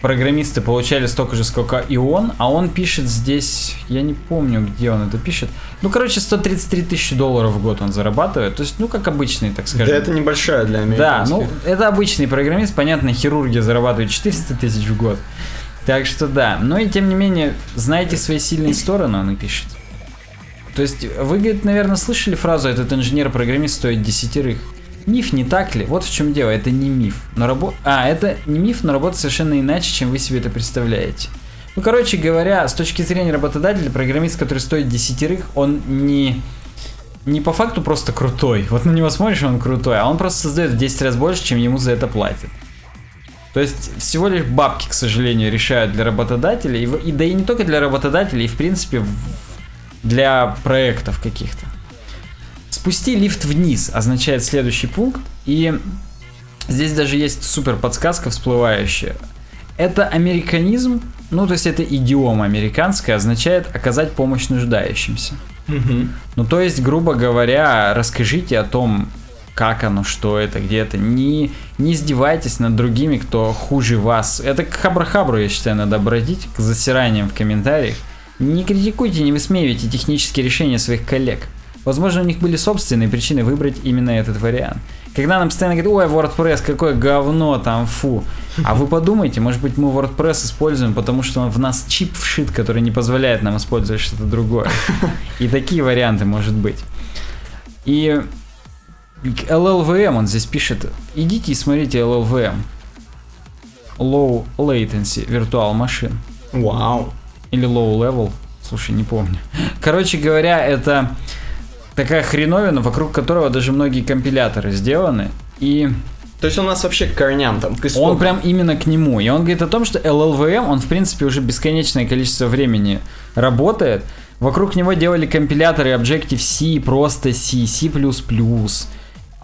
Speaker 1: программисты получали столько же, сколько и он, а он пишет здесь, я не помню, где он это пишет. Ну, короче, 133 тысячи долларов в год он зарабатывает, то есть, ну, как обычный, так
Speaker 2: Да
Speaker 1: скажем.
Speaker 2: это небольшая для
Speaker 1: Да,
Speaker 2: американских.
Speaker 1: ну, это обычный программист, понятно, хирурги зарабатывают 400 тысяч в год. Так что да, но и тем не менее, знайте свои сильные стороны, он пишет. То есть, вы, говорит, наверное, слышали фразу «этот инженер-программист стоит десятерых». Миф, не так ли? Вот в чем дело, это не миф. Но рабо... А, это не миф, но работает совершенно иначе, чем вы себе это представляете. Ну, короче говоря, с точки зрения работодателя, программист, который стоит десятерых, он не не по факту просто крутой. Вот на него смотришь, он крутой, а он просто создает в 10 раз больше, чем ему за это платят. То есть всего лишь бабки, к сожалению, решают для работодателей, и, и да и не только для работодателей, и в принципе для проектов каких-то. Спусти лифт вниз означает следующий пункт, и здесь даже есть супер подсказка всплывающая. Это американизм, ну, то есть это идиома американская, означает оказать помощь нуждающимся.
Speaker 2: Мгм.
Speaker 1: Ну, то есть, грубо говоря, расскажите о том, как оно, что это, где это. Не, не издевайтесь над другими, кто хуже вас. Это к хабра-хабру, я считаю, надо обратить, к засираниям в комментариях. Не критикуйте, не высмеивайте технические решения своих коллег. Возможно, у них были собственные причины выбрать именно этот вариант. Когда нам постоянно говорят, ой, WordPress, какое говно там, фу. А вы подумайте, может быть, мы WordPress используем, потому что он в нас чип вшит, который не позволяет нам использовать что-то другое. И такие варианты может быть. И LLVM он здесь пишет, идите и смотрите LLVM. Low Latency Virtual Machine.
Speaker 2: Вау.
Speaker 1: Или Low Level. Слушай, не помню. Короче говоря, это такая хреновина, вокруг которого даже многие компиляторы сделаны. И
Speaker 2: То есть он у нас вообще к корням там, к
Speaker 1: он прям именно к нему. И он говорит о том, что LLVM, он в принципе уже бесконечное количество времени работает. Вокруг него делали компиляторы Objective-C, просто C, C++.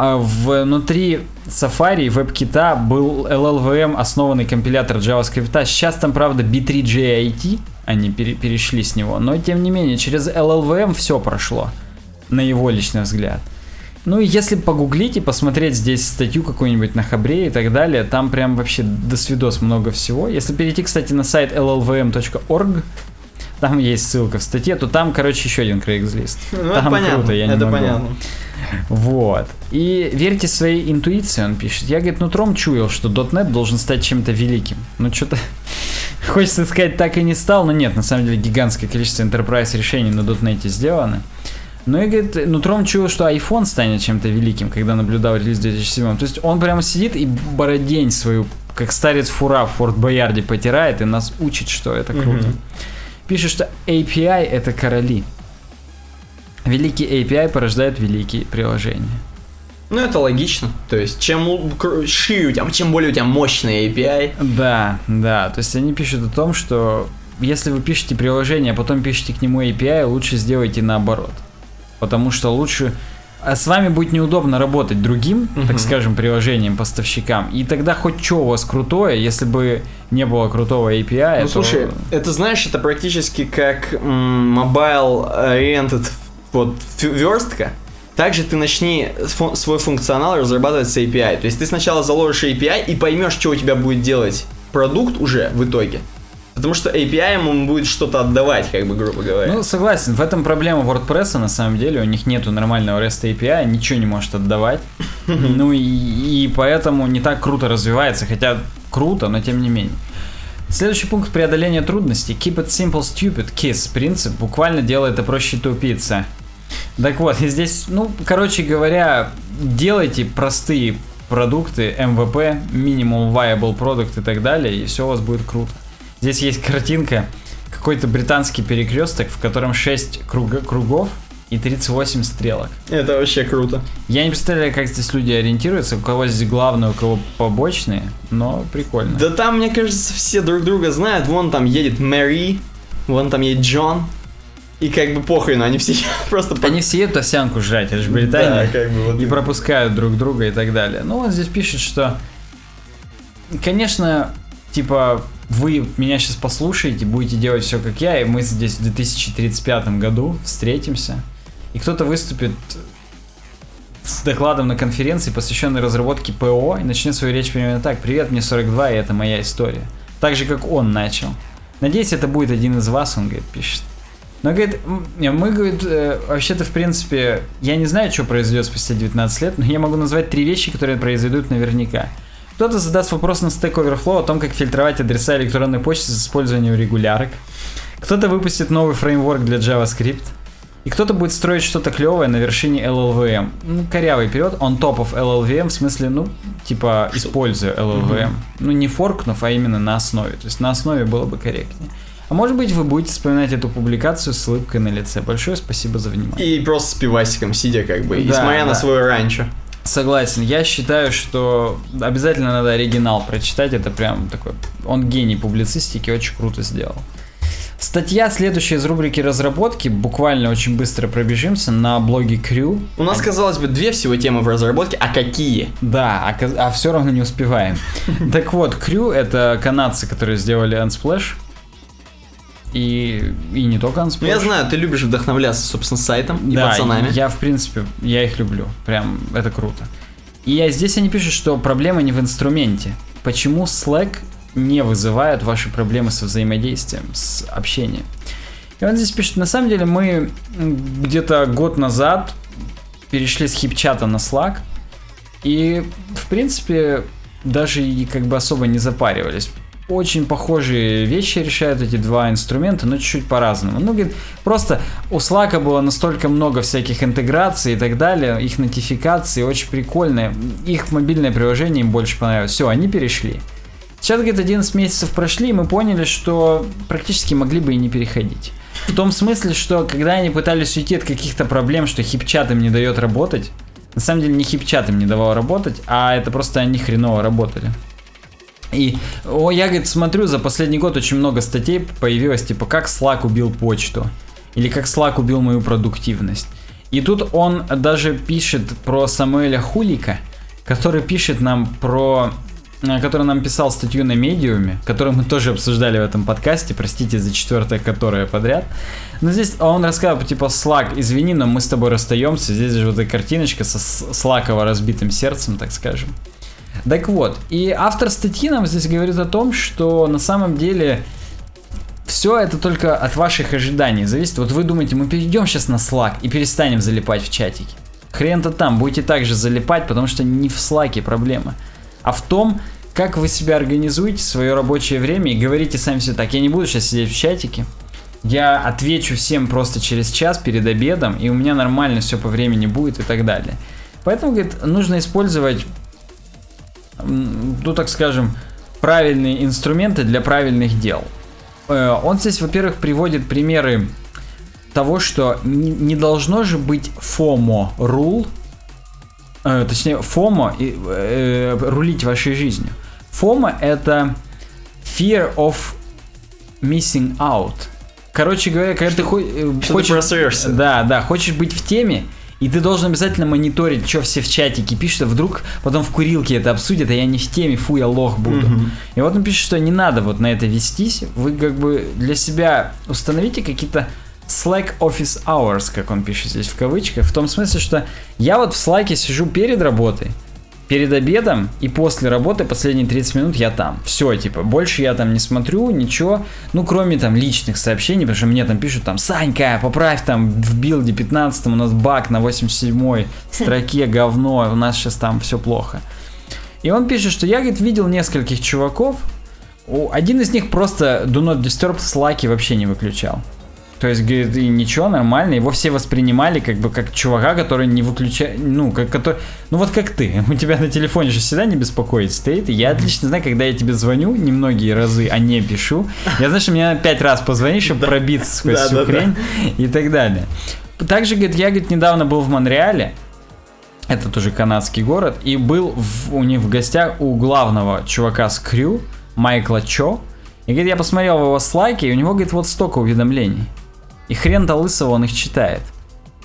Speaker 1: А внутри Safari WebKit был LLVM, основанный компилятор JavaScript. Сейчас там, правда, B3JIT, они пере- перешли с него. Но, тем не менее, через LLVM все прошло, на его личный взгляд. Ну и если погуглить и посмотреть здесь статью какую-нибудь на Хабре и так далее, там прям вообще до свидос много всего. Если перейти, кстати, на сайт llvm.org, там есть ссылка в статье, то там, короче, еще один Craigslist.
Speaker 2: Ну,
Speaker 1: там
Speaker 2: это понятно,
Speaker 1: круто, я не
Speaker 2: это
Speaker 1: могу.
Speaker 2: понятно.
Speaker 1: Вот. И верьте своей интуиции, он пишет. Я, говорит, нутром чуял, что .NET должен стать чем-то великим. Ну, что-то... Хочется сказать, так и не стал, но нет, на самом деле гигантское количество enterprise решений на .NET сделаны. Ну и, говорит, нутром чуял, что iPhone станет чем-то великим, когда наблюдал релиз в 2007. То есть он прямо сидит и бородень свою, как старец фура в Форт Боярде потирает и нас учит, что это круто.
Speaker 2: Мгм.
Speaker 1: Пишет, что API это короли. Великий API порождает великие приложения.
Speaker 2: Ну, это логично. То есть, чем шире у тебя, чем более у тебя мощный API,
Speaker 1: Да, да. То есть они пишут о том, что если вы пишете приложение, а потом пишете к нему API, лучше сделайте наоборот. Потому что лучше... А с вами будет неудобно работать другим,
Speaker 2: Мгм.
Speaker 1: так скажем, приложением, поставщикам. И тогда хоть что у вас крутое, если бы не было крутого API,
Speaker 2: Ну
Speaker 1: то-
Speaker 2: слушай, это знаешь, это практически как м, mobile oriented вот верстка. Также ты начни фу- свой функционал разрабатывать с API. То есть ты сначала заложишь API и поймешь, что у тебя будет делать продукт уже в итоге. Потому что API ему будет что-то отдавать, как бы грубо говоря.
Speaker 1: Ну, согласен, в этом проблема WordPress, на самом деле, у них нету нормального REST API, ничего не может отдавать. Ну и, и поэтому не так круто развивается, хотя круто, но тем не менее. Следующий пункт преодоления трудностей. Keep it simple, stupid, KISS. Принцип буквально делает это проще тупица. Так вот, и здесь, ну, короче говоря, делайте простые продукты, MVP, Minimum Viable Product и так далее, и все у вас будет круто. Здесь есть картинка, какой-то британский перекресток, в котором 6 кругов и 38 стрелок.
Speaker 2: Это вообще круто.
Speaker 1: Я не представляю, как здесь люди ориентируются, у кого здесь главные, у кого побочные, но прикольно.
Speaker 2: Да там, мне кажется, все друг друга знают. Вон там едет Мэри, вон там едет Джон. И как бы похрен, они все просто...
Speaker 1: Они все едут овсянку жрать, это же
Speaker 2: Да,
Speaker 1: Британия.
Speaker 2: как бы вот
Speaker 1: и пропускают друг друга и так далее. Ну, он здесь пишет, что, конечно, типа, вы меня сейчас послушаете, будете делать все как я, и мы здесь в 2035 году встретимся, и кто-то выступит с докладом на конференции, посвященной разработке ПО, и начнет свою речь примерно так. Привет, мне 42, и это моя история. Так же, как он начал. Надеюсь, это будет один из вас, он, говорит, пишет. Но, говорит, мы, говорит, э, вообще-то, в принципе, я не знаю, что произойдет спустя 19 лет, но я могу назвать три вещи, которые произойдут наверняка. Кто-то задаст вопрос на Stack Overflow о том, как фильтровать адреса электронной почты с использованием регулярок. Кто-то выпустит новый фреймворк для JavaScript. И кто-то будет строить что-то клевое на вершине LLVM. Ну, корявый период, top of LLVM, в смысле, ну, типа, используя LLVM. Ну, не форкнув, а именно на основе. То есть на основе было бы корректнее. А может быть, вы будете вспоминать эту публикацию с улыбкой на лице. Большое спасибо за внимание.
Speaker 2: И просто с пивасиком сидя, как бы, и
Speaker 1: Да,
Speaker 2: смотря на
Speaker 1: да.
Speaker 2: свое ранчо.
Speaker 1: Согласен. Я считаю, что обязательно надо оригинал прочитать. Это прям такой... Он гений публицистики, очень круто сделал. Статья, следующая из рубрики разработки, буквально очень быстро пробежимся, на блоге Crew.
Speaker 2: У нас, казалось бы, две всего темы в разработке, а какие?
Speaker 1: Да, а, все равно не успеваем. Так вот, Crew это канадцы, которые сделали Unsplash. И, и не только
Speaker 2: Ну,
Speaker 1: Unsplash.
Speaker 2: я знаю, ты любишь вдохновляться, собственно, сайтом и
Speaker 1: да,
Speaker 2: пацанами.
Speaker 1: я, в принципе, я их люблю. Прям, это круто. И а здесь они пишут, что проблема не в инструменте. Почему Slack не вызывает ваши проблемы со взаимодействием, с общением? И он здесь пишет, на самом деле мы где-то год назад перешли с хипчата на Slack, и, в принципе, даже и как бы особо не запаривались. Очень похожие вещи решают эти два инструмента, но чуть-чуть по-разному. Ну, говорит, просто у Slack было настолько много всяких интеграций и так далее, их нотификации очень прикольные, их мобильное приложение им больше понравилось. Все, они перешли. Сейчас, говорит, 11 месяцев прошли, и мы поняли, что практически могли бы и не переходить. В том смысле, что когда они пытались уйти от каких-то проблем, что хипчат им не дает работать, на самом деле не хипчат им не давал работать, а это просто они хреново работали. И о, я, говорит, смотрю, за последний год очень много статей появилось, типа, как Slack убил почту. Или как Slack убил мою продуктивность. И тут он даже пишет про Самуэля Хулика, который пишет нам про э, который нам писал статью на медиуме, которую мы тоже обсуждали в этом подкасте, простите за четвертое которое подряд. Но здесь он рассказывал, типа, Слак, извини, но мы с тобой расстаемся. Здесь же вот эта картиночка со с- Слаково разбитым сердцем, так скажем. Так вот, и автор статьи нам здесь говорит о том, что на самом деле все это только от ваших ожиданий зависит. Вот вы думаете, мы перейдем сейчас на Slack и перестанем залипать в чатике. Хрен-то там, будете также залипать, потому что не в Slack проблема, а в том, как вы себя организуете, свое рабочее время и говорите сами себе так, я не буду сейчас сидеть в чатике, я отвечу всем просто через час перед обедом, и у меня нормально все по времени будет и так далее. Поэтому, говорит, нужно использовать, ну так скажем, правильные инструменты для правильных дел. Э, Он здесь, во-первых, приводит примеры того, что не должно же быть FOMO rule, э, точнее FOMO и, э, рулить вашей жизнью. FOMO это fear of missing out. Короче говоря, когда ты хо- э,
Speaker 2: Что ты
Speaker 1: хочешь,
Speaker 2: просрёшься.
Speaker 1: да, да, хочешь быть в теме, и ты должен обязательно мониторить, что все в чатике пишут, а вдруг потом в курилке это обсудят, а я не в теме, фу, я лох буду. И вот он пишет, что не надо вот на это вестись, вы как бы для себя установите какие-то Slack Office Hours, как он пишет здесь в кавычках, в том смысле, что я вот в Slack сижу перед работой, перед обедом и после работы последние 30 минут я там. Все, типа, больше я там не смотрю, ничего, ну, кроме там личных сообщений, потому что мне там пишут там, Санька, поправь там в билде 15 у нас баг на 87 строке, говно, у нас сейчас там все плохо. И он пишет, что я, говорит, видел нескольких чуваков, один из них просто Do Not Disturb Slack вообще не выключал. То есть, говорит, и ничего, нормально, его все воспринимали как бы как чувака, который не выключает, ну, как, который, ну вот как ты, у тебя на телефоне же всегда не беспокоит стоит, и я отлично знаю, когда я тебе звоню, немногие разы, а не пишу, я знаю, что мне пять раз позвонить, чтобы пробиться сквозь всю хрень и так далее. Также, говорит, я, говорит, недавно был в Монреале, это тоже канадский город, и был в- у них в гостях у главного чувака с Крю, Майкла Чо. И говорит, я посмотрел его слайки, и у него, говорит, вот столько уведомлений. И хрен-то лысого он их читает.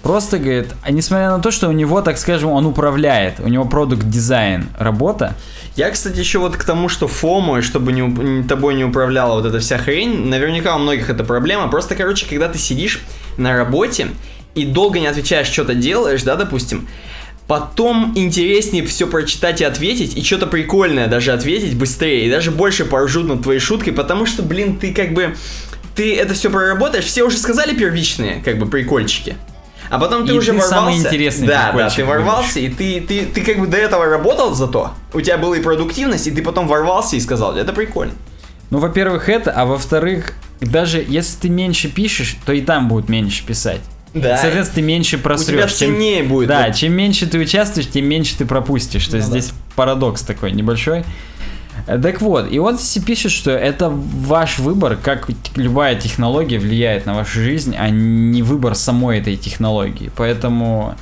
Speaker 1: Просто, говорит, а несмотря на то, что у него, так скажем, он управляет, у него продукт дизайн работа,
Speaker 2: Я, кстати, еще вот к тому, что фомо, и чтобы не- тобой не управляла вот эта вся хрень, наверняка у многих это проблема. Просто, короче, когда ты сидишь на работе и долго не отвечаешь, что-то делаешь, да, допустим, потом интереснее все прочитать и ответить, и что-то прикольное даже ответить быстрее, и даже больше поржут над твоей шуткой, потому что, блин, ты как бы, ты это все проработаешь, все уже сказали первичные, как бы, прикольчики. А потом ты
Speaker 1: И
Speaker 2: уже
Speaker 1: ты
Speaker 2: ворвался.
Speaker 1: самый интересный
Speaker 2: да, да, ты ворвался, и ты, ты, ты как бы до этого работал зато. У тебя была и продуктивность, и ты потом ворвался и сказал, это прикольно.
Speaker 1: Ну, во-первых, это, а во-вторых, даже если ты меньше пишешь, то и там будут меньше писать.
Speaker 2: Да.
Speaker 1: Соответственно, ты меньше
Speaker 2: У тебя
Speaker 1: просрешь. Чем-
Speaker 2: будет.
Speaker 1: Да,
Speaker 2: Вот.
Speaker 1: чем меньше ты участвуешь, тем меньше ты пропустишь. То есть
Speaker 2: Ну да.
Speaker 1: здесь парадокс такой небольшой. Так вот, и он пишет, что это ваш выбор, как любая технология влияет на вашу жизнь, а не выбор самой этой технологии. Поэтому,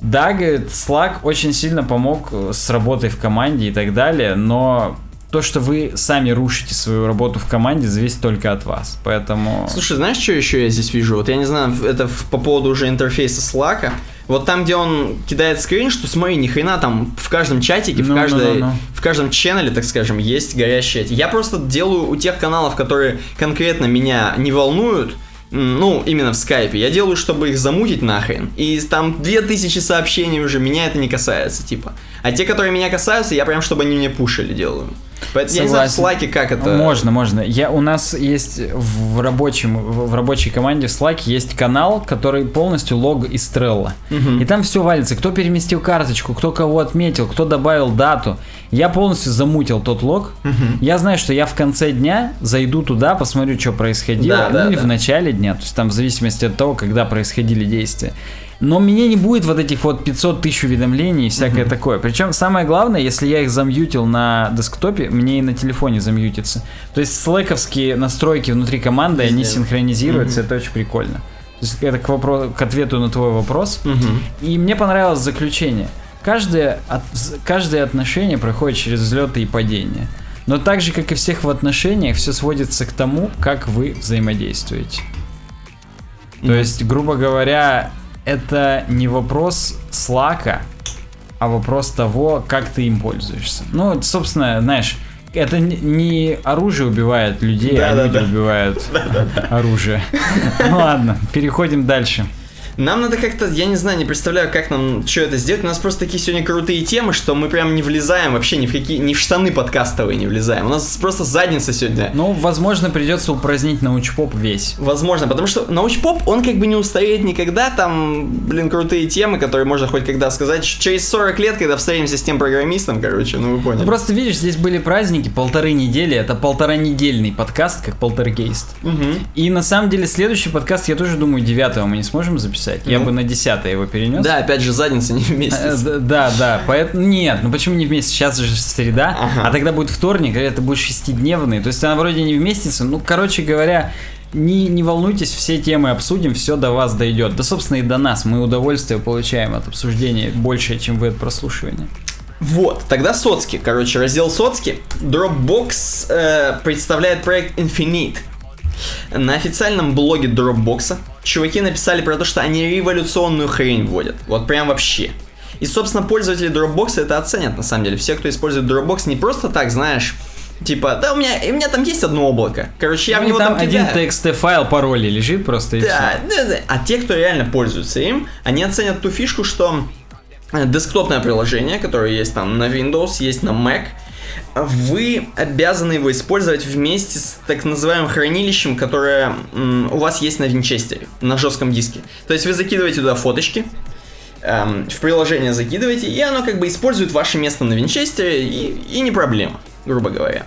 Speaker 1: да, говорит, Slack очень сильно помог с работой в команде и так далее, но то, что вы сами рушите свою работу в команде, зависит только от вас. Поэтому...
Speaker 2: Слушай, знаешь, что еще я здесь вижу? Вот я не знаю, это в- по поводу уже интерфейса Slack. Вот там, где он кидает скрин, что смотри, ни хрена там в каждом чатике, в,
Speaker 1: Ну, ну,
Speaker 2: каждой,
Speaker 1: ну, ну.
Speaker 2: в каждом ченнеле, так скажем, есть горящие эти. Я просто делаю у тех каналов, которые конкретно меня не волнуют, ну, именно в скайпе, я делаю, чтобы их замутить нахрен. И там 2000 сообщений уже, меня это не касается, типа. А те, которые меня касаются, я прям, чтобы они мне пушили делаю. Поэтому я не знаю в слаке, как это...
Speaker 1: Можно, можно. Я, у нас есть в, рабочем, в, рабочей команде в Slack есть канал, который полностью лог из Trello.
Speaker 2: Мгм.
Speaker 1: И там все валится. Кто переместил карточку, кто кого отметил, кто добавил дату. Я полностью замутил тот лог. Я знаю, что я в конце дня зайду туда, посмотрю, что происходило.
Speaker 2: Да,
Speaker 1: ну
Speaker 2: да,
Speaker 1: или
Speaker 2: да.
Speaker 1: в начале дня. То есть там в зависимости от того, когда происходили действия. Но мне не будет вот этих вот 500 тысяч уведомлений и всякое такое. Причем самое главное, если я их замьютил на десктопе, мне и на телефоне замьютится. То есть слэковские настройки внутри команды, они
Speaker 2: Везде.
Speaker 1: синхронизируются, это очень прикольно. То есть это к, вопро- к ответу на твой вопрос.
Speaker 2: Мгм.
Speaker 1: И мне понравилось заключение. Каждое, от- каждое отношение проходит через взлеты и падения. Но так же, как и всех в отношениях, все сводится к тому, как вы взаимодействуете. То
Speaker 2: Мгм.
Speaker 1: есть, грубо говоря, это не вопрос слака, а вопрос того, как ты им пользуешься. Ну, собственно, знаешь, это не оружие убивает людей, а
Speaker 2: Да-да-да.
Speaker 1: люди убивают оружие. Ну ладно, переходим дальше.
Speaker 2: Нам надо как-то, я не знаю, не представляю, как нам что это сделать. У нас просто такие сегодня крутые темы, что мы прям не влезаем вообще ни в какие, ни в штаны подкастовые не влезаем. У нас просто задница сегодня.
Speaker 1: Ну, возможно, придется упразднить научпоп весь.
Speaker 2: Возможно, потому что научпоп, он как бы не устареет никогда, там, блин, крутые темы, которые можно хоть когда сказать. Через 40 лет, когда встретимся с тем программистом, короче, ну вы поняли.
Speaker 1: Ну, просто видишь, здесь были праздники, полторы недели, это полтора недельный подкаст, как полтергейст.
Speaker 2: Мгм.
Speaker 1: И на самом деле следующий подкаст, я тоже думаю, 9 мы не сможем записать. Я
Speaker 2: Ну.
Speaker 1: бы на 10 его перенес.
Speaker 2: Да, опять же, задница не
Speaker 1: Э,
Speaker 2: вместе.
Speaker 1: д- Да, да, поэтому нет, ну почему не вместе? Сейчас же среда, а тогда будет вторник, а это будет шестидневный, то есть она вроде не вместится. Ну, короче говоря, не, не волнуйтесь, все темы обсудим, все до вас дойдет. Да, собственно, и до нас. Мы удовольствие получаем от обсуждения больше, чем вы от прослушивания.
Speaker 2: Вот, тогда соцки. Короче, раздел соцки. Dropbox э, представляет проект Infinite. На официальном блоге Dropbox чуваки написали про то, что они революционную хрень вводят. Вот прям вообще. И, собственно, пользователи Dropbox это оценят, на самом деле. Все, кто использует Dropbox, не просто так, знаешь, типа, да, у меня, у меня там есть одно облако. Короче, я в
Speaker 1: Ну, и
Speaker 2: него
Speaker 1: там,
Speaker 2: там,
Speaker 1: один. TXT файл пароля лежит просто и
Speaker 2: Да,
Speaker 1: все.
Speaker 2: да, да. А те, кто реально пользуется им, они оценят ту фишку, что э, десктопное приложение, которое есть там на Windows, есть на Mac, вы обязаны его использовать вместе с так называемым хранилищем, которое у вас есть на винчестере, на жестком диске. То есть вы закидываете туда фоточки, эм, в приложение закидываете, и оно как бы использует ваше место на винчестере, и, и не проблема, грубо говоря.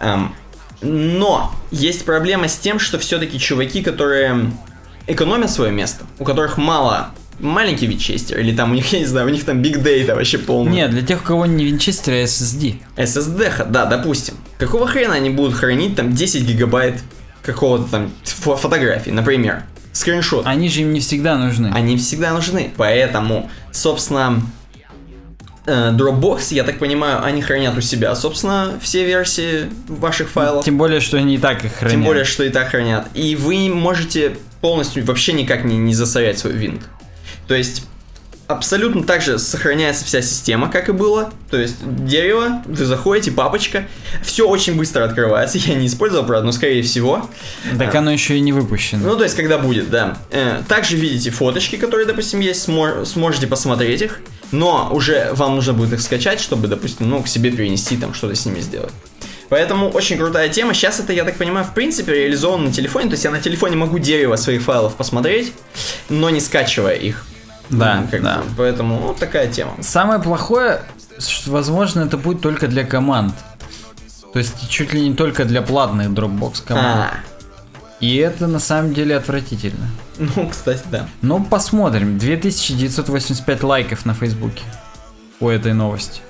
Speaker 2: Эм, но есть проблема с тем, что все-таки чуваки, которые экономят свое место, у которых мало маленький винчестер, или там у них, я не знаю, у них там big data вообще полный.
Speaker 1: Нет, для тех, у кого не винчестер, а SSD.
Speaker 2: SSD, да, допустим. Какого хрена они будут хранить там 10 гигабайт какого-то там фо- фотографий, например, скриншот.
Speaker 1: Они же им не всегда нужны.
Speaker 2: Они всегда нужны. Поэтому, собственно, э, Dropbox, я так понимаю, они хранят у себя, собственно, все версии ваших файлов.
Speaker 1: Тем более, что они и так их хранят.
Speaker 2: Тем более, что и так хранят. И вы можете полностью вообще никак не, не засорять свой винт. То есть, абсолютно так же сохраняется вся система, как и было. То есть, дерево, вы заходите, папочка. Все очень быстро открывается. Я не использовал, правда, но скорее всего.
Speaker 1: Так оно еще и не выпущено.
Speaker 2: Ну, то есть, когда будет, да. Э, также видите фоточки, которые, допустим, есть, смо- сможете посмотреть их. Но уже вам нужно будет их скачать, чтобы, допустим, ну, к себе перенести, там, что-то с ними сделать. Поэтому очень крутая тема. Сейчас это, я так понимаю, в принципе, реализовано на телефоне. То есть я на телефоне могу дерево своих файлов посмотреть, но не скачивая их.
Speaker 1: Да,
Speaker 2: Ну, как
Speaker 1: да.
Speaker 2: бы, поэтому вот такая тема.
Speaker 1: Самое плохое, что, возможно, это будет только для команд. То есть чуть ли не только для платных Dropbox команд.
Speaker 2: А,
Speaker 1: И это на самом деле отвратительно.
Speaker 2: ну, кстати, да.
Speaker 1: Ну, посмотрим. 2985 лайков на Фейсбуке у этой новости.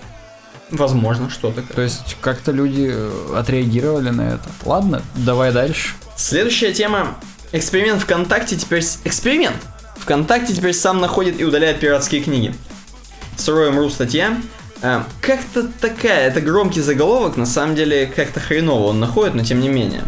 Speaker 2: Возможно, что-то.
Speaker 1: То есть как-то люди э, отреагировали на это. Ладно, давай дальше.
Speaker 2: Следующая тема. Эксперимент ВКонтакте теперь... Эксперимент! ВКонтакте теперь сам находит и удаляет пиратские книги. Суровым.ру статья. А, как-то такая, это громкий заголовок, на самом деле как-то хреново он находит, но тем не менее.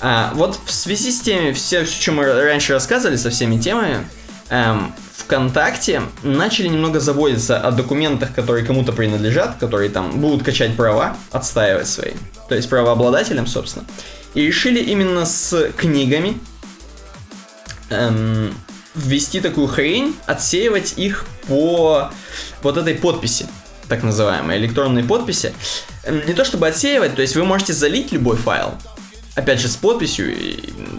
Speaker 2: А, вот в связи с теми, все, все, что мы раньше рассказывали со всеми темами, эм, ВКонтакте начали немного заботиться о документах, которые кому-то принадлежат, которые там будут качать права, отстаивать свои, то есть правообладателям, собственно. И решили именно с книгами эм, ввести такую хрень, отсеивать их по вот этой подписи, так называемой, электронной подписи. Не то чтобы отсеивать, то есть вы можете залить любой файл, опять же, с подписью.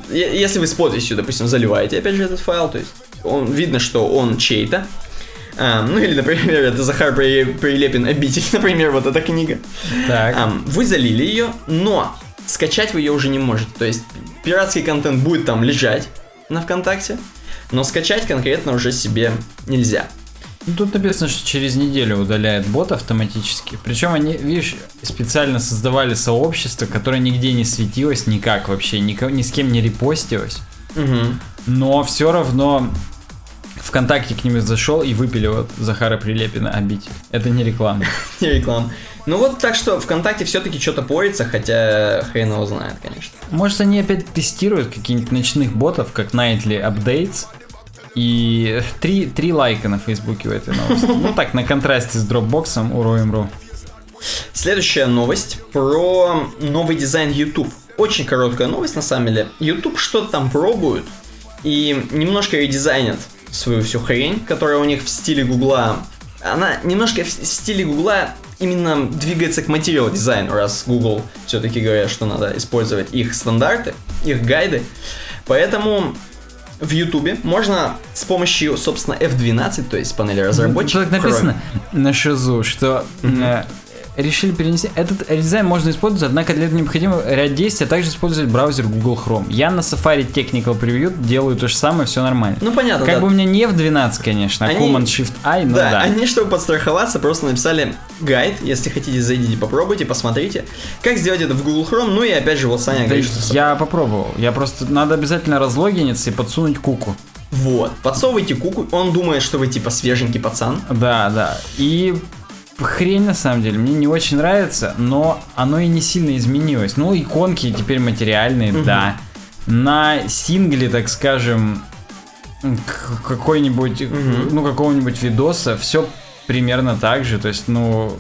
Speaker 2: Если вы с подписью, допустим, заливаете, опять же, этот файл, то есть он, видно, что он чей-то. А, ну или, например, это Захар При- Прилепин «Обитель», например, вот эта книга.
Speaker 1: Так.
Speaker 2: Ам, вы залили ее, но скачать вы ее уже не можете. То есть пиратский контент будет там лежать на ВКонтакте, но скачать конкретно уже себе нельзя.
Speaker 1: Ну, Тут написано, что через неделю удаляет бот автоматически. Причем они, видишь, специально создавали сообщество, которое нигде не светилось никак вообще, нико- ни с кем не репостилось.
Speaker 2: Мгм.
Speaker 1: Но все равно ВКонтакте к ним зашел и выпили вот Захара Прилепина обитель. Это не реклама.
Speaker 2: Не реклам. Ну вот так что ВКонтакте все-таки что-то порится, хотя хрен его знает, конечно.
Speaker 1: Может, они опять тестируют каких-нибудь ночных ботов, как Nightly Updates. И три, три лайка на Фейсбуке у этой новости. Ну так, на контрасте с дропбоксом у Роем.ру.
Speaker 2: Следующая новость про новый дизайн YouTube. Очень короткая новость на самом деле. YouTube что-то там пробуют и немножко редизайнят свою всю хрень, которая у них в стиле Гугла. Она немножко в стиле Гугла именно двигается к материал дизайну, раз Google все-таки говорят, что надо использовать их стандарты, их гайды. Поэтому в YouTube можно с помощью, собственно, F12, то есть панели разработчиков.
Speaker 1: Тут написано на шизу, что э, решили перенести... Этот дизайн можно использовать, однако для этого необходимо ряд действий, а также использовать браузер Google Chrome. Я на Safari Technical Preview делаю то же самое, все нормально.
Speaker 2: Ну понятно,
Speaker 1: как
Speaker 2: да.
Speaker 1: бы у меня не в 12, конечно, а
Speaker 2: Они-
Speaker 1: Command Shift I, ну
Speaker 2: да,
Speaker 1: да.
Speaker 2: они, чтобы подстраховаться, просто написали гайд. Если хотите, зайдите, попробуйте, посмотрите, как сделать это в Google Chrome. Ну и опять же, вот Саня
Speaker 1: Да
Speaker 2: говорит, что
Speaker 1: я попробовал. Я просто надо обязательно разлогиниться и подсунуть куку.
Speaker 2: вот, подсовывайте куку, он думает, что вы типа свеженький пацан.
Speaker 1: Да, да. И хрень на самом деле мне не очень нравится, но оно и не сильно изменилось. Ну, иконки теперь материальные, да. На сингле, так скажем, какой-нибудь,
Speaker 2: Мгм.
Speaker 1: ну, какого-нибудь видоса, все примерно так же. То есть, ну,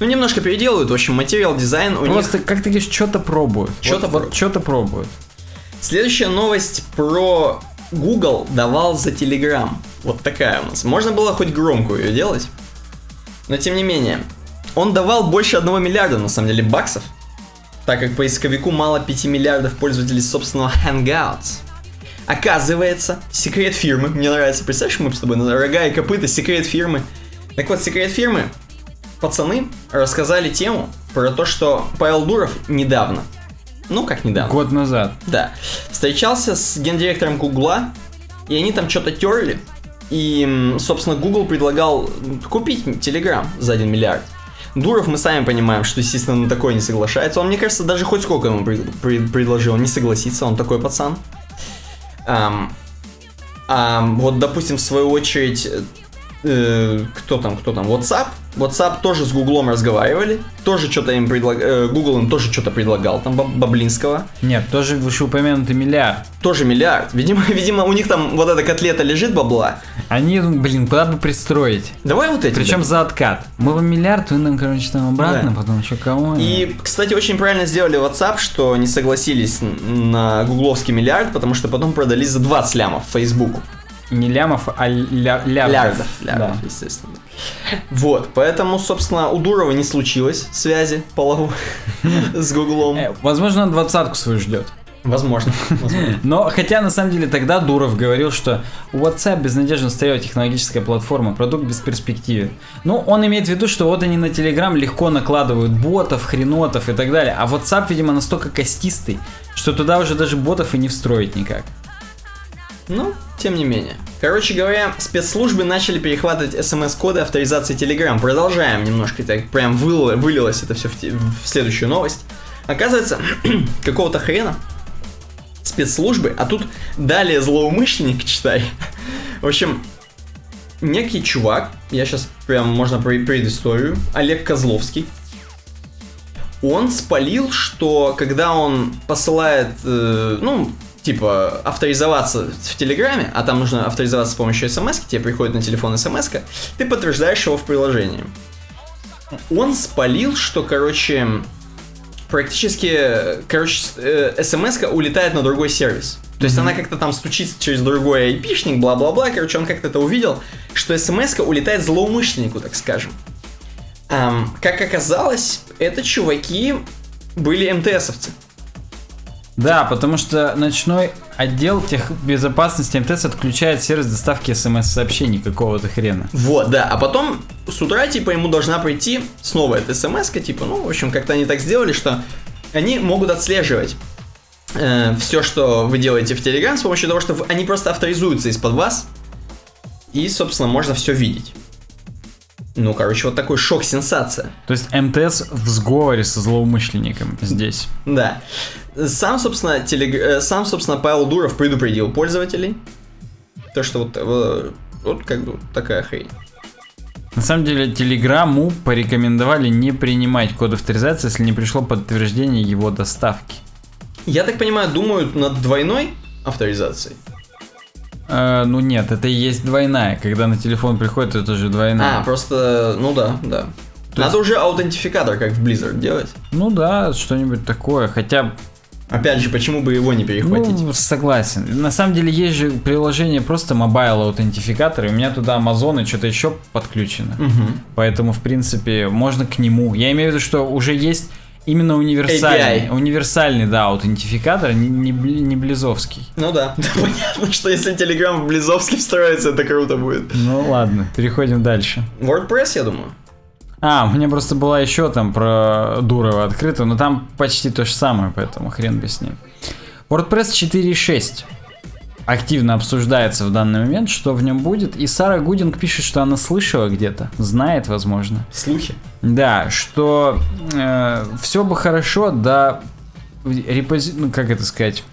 Speaker 2: Ну, немножко переделывают, в общем, материал дизайн у них.
Speaker 1: просто, как ты говоришь, что-то пробуют.
Speaker 2: Чё-то
Speaker 1: Вот-
Speaker 2: пор-
Speaker 1: Что-то пробуют.
Speaker 2: Следующая новость про Google давал за Telegram. Вот такая у нас. Можно было хоть громкую ее делать, но тем не менее. Он давал больше одного миллиарда, на самом деле, баксов, так как поисковику мало 5 миллиардов пользователей собственного Hangouts. Оказывается, секрет фирмы, мне нравится, представляешь, мы с тобой на рога и копыта, секрет фирмы. Так вот, секрет фирмы, пацаны рассказали тему про то, что Павел Дуров недавно, ну как недавно,
Speaker 1: Год назад.
Speaker 2: да. Встречался с гендиректором Гугла, и они там что-то терли. И, собственно, Google предлагал купить Telegram за 1 миллиард. Дуров мы сами понимаем, что, естественно, на такое не соглашается. Он, мне кажется, даже хоть сколько ему пред- пред- предложил, не согласится, он такой пацан. Ам, ам, вот, допустим, в свою очередь, э, э, кто там, кто там, WhatsApp. WhatsApp тоже с Гуглом разговаривали, тоже что-то им предлагал, Google им тоже что-то предлагал, там баб- Баблинского.
Speaker 1: Нет, тоже вышеупомянутый миллиард.
Speaker 2: Тоже миллиард. Видимо, видимо, у них там вот эта котлета лежит бабла.
Speaker 1: Они, блин, куда бы пристроить?
Speaker 2: Давай вот эти.
Speaker 1: Причем за откат. Мы вам миллиард, вы нам, короче, там обратно,
Speaker 2: Да.
Speaker 1: потом что кого?
Speaker 2: И, кстати, очень правильно сделали WhatsApp, что не согласились на гугловский миллиард, потому что потом продали за 20 лямов Фейсбуку.
Speaker 1: Не лямов, а ля- лярдов.
Speaker 2: Лярдов, лярдов,
Speaker 1: Да.
Speaker 2: естественно. Вот, поэтому, собственно, у Дурова не случилось связи половой с Гуглом.
Speaker 1: Э, возможно, он двадцатку свою ждет.
Speaker 2: Возможно. возможно.
Speaker 1: Но, хотя, на самом деле, тогда Дуров говорил, что WhatsApp безнадежно устаревая технологическая платформа, продукт без перспективы. Ну, он имеет в виду, что вот они на Telegram легко накладывают ботов, хренотов и так далее, а WhatsApp, видимо, настолько костистый, что туда уже даже ботов и не встроить никак.
Speaker 2: Ну, тем не менее. Короче говоря, спецслужбы начали перехватывать смс-коды авторизации Telegram. Продолжаем немножко, так прям вылилось это все в, в следующую новость. Оказывается, какого-то хрена спецслужбы, а тут далее злоумышленник, читай. В общем, некий чувак, я сейчас прям можно предысторию, Олег Козловский, он спалил, что когда он посылает, э, ну, типа, авторизоваться в Телеграме, а там нужно авторизоваться с помощью смс, тебе приходит на телефон смс, ты подтверждаешь его в приложении. Он спалил, что, короче, практически, короче, смс улетает на другой сервис. То есть mm-hmm. она как-то там стучится через другой айпишник, бла-бла-бла. Короче, он как-то это увидел, что смс улетает злоумышленнику, так скажем. Um, как оказалось, это чуваки были МТСовцы.
Speaker 1: Да, потому что ночной отдел техбезопасности МТС отключает сервис доставки смс-сообщений какого-то хрена.
Speaker 2: Вот, да. А потом с утра, типа, ему должна прийти снова эта смс типа, ну, в общем, как-то они так сделали, что они могут отслеживать э, все, что вы делаете в Telegram с помощью того, что они просто авторизуются из-под вас, и, собственно, можно все видеть. Ну, короче, вот такой шок-сенсация.
Speaker 1: То есть МТС в сговоре со злоумышленником здесь.
Speaker 2: Да. Сам, собственно, телег... Э, сам, собственно, Павел Дуров предупредил пользователей. То, что вот, вот, вот как бы такая хрень.
Speaker 1: На самом деле, Телеграму порекомендовали не принимать код авторизации, если не пришло подтверждение его доставки.
Speaker 2: Я так понимаю, думают над двойной авторизацией.
Speaker 1: Э, ну нет, это и есть двойная. Когда на телефон приходит, это же двойная.
Speaker 2: А, просто, ну да, да. То Надо есть... уже аутентификатор, как в Blizzard, делать.
Speaker 1: Ну да, что-нибудь такое. Хотя
Speaker 2: Опять же, почему бы его не перехватить? Ну,
Speaker 1: согласен. На самом деле есть же приложение просто mobile аутентификатор, и у меня туда Amazon и что-то еще подключено. Угу. Поэтому, в принципе, можно к нему. Я имею в виду, что уже есть Именно универсальный. API. Универсальный, да, аутентификатор, не, не, не близовский.
Speaker 2: Ну да. Понятно, что если Telegram в близовский встроится, это круто будет.
Speaker 1: Ну ладно, переходим дальше.
Speaker 2: WordPress, я думаю.
Speaker 1: А, у меня просто была еще там про Дурова открыта, но там почти то же самое, поэтому хрен с ним. WordPress 4.6 активно обсуждается в данный момент, что в нем будет. И Сара Гудинг пишет, что она слышала где-то, знает, возможно.
Speaker 2: Слухи.
Speaker 1: Да, что э, все бы хорошо, да, репози... ну как это сказать,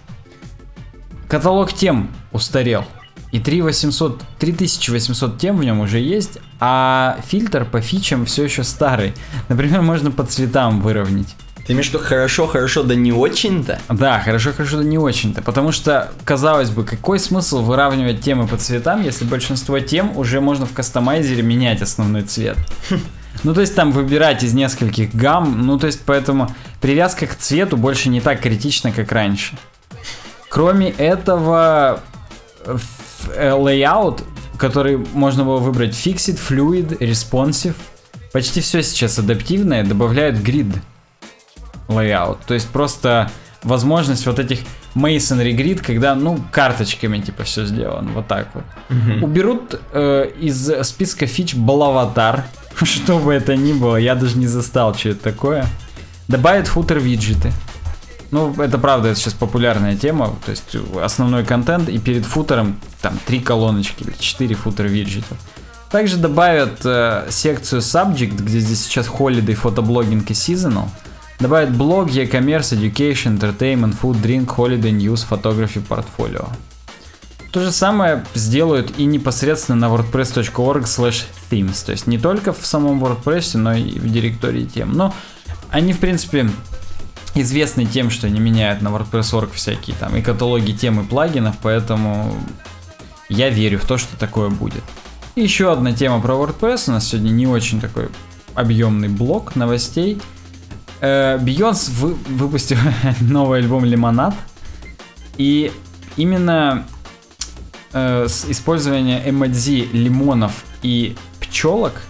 Speaker 1: каталог тем устарел. И 3800, 3800 тем в нем уже есть, а фильтр по фичам все еще старый. Например, можно по цветам выровнять.
Speaker 2: Ты имеешь в виду хорошо, хорошо, да не очень-то?
Speaker 1: Да, хорошо, хорошо, да не очень-то. Потому что, казалось бы, какой смысл выравнивать темы по цветам, если большинство тем уже можно в кастомайзере менять основной цвет? Ну, то есть там выбирать из нескольких гамм, ну, то есть поэтому привязка к цвету больше не так критична, как раньше. Кроме этого, layout, который можно было выбрать Fixed, Fluid, Responsive, почти все сейчас адаптивное, добавляют грид layout. То есть просто возможность вот этих Masonry Grid, когда, ну, карточками типа все сделано, вот так вот. Mm-hmm. Уберут э, из списка фич балаватар, что бы это ни было, я даже не застал, что это такое. Добавят футер виджеты. Ну, это правда, это сейчас популярная тема, то есть основной контент, и перед футером там три колоночки или четыре футер виджетов. Также добавят э, секцию Subject, где здесь сейчас Holiday, фотоблогинг и Seasonal. Добавят блог, e-commerce, education, entertainment, food, drink, holiday, news, photography, portfolio. То же самое сделают и непосредственно на wordpress.org slash themes. То есть не только в самом WordPress, но и в директории тем. Но они, в принципе, известны тем, что они меняют на WordPress.org всякие там и каталоги тем и плагинов, поэтому я верю в то, что такое будет. И еще одна тема про WordPress. У нас сегодня не очень такой объемный блок новостей. Бейонс вы, выпустил новый альбом Лимонад. И именно э, с использования эмодзи лимонов и пчелок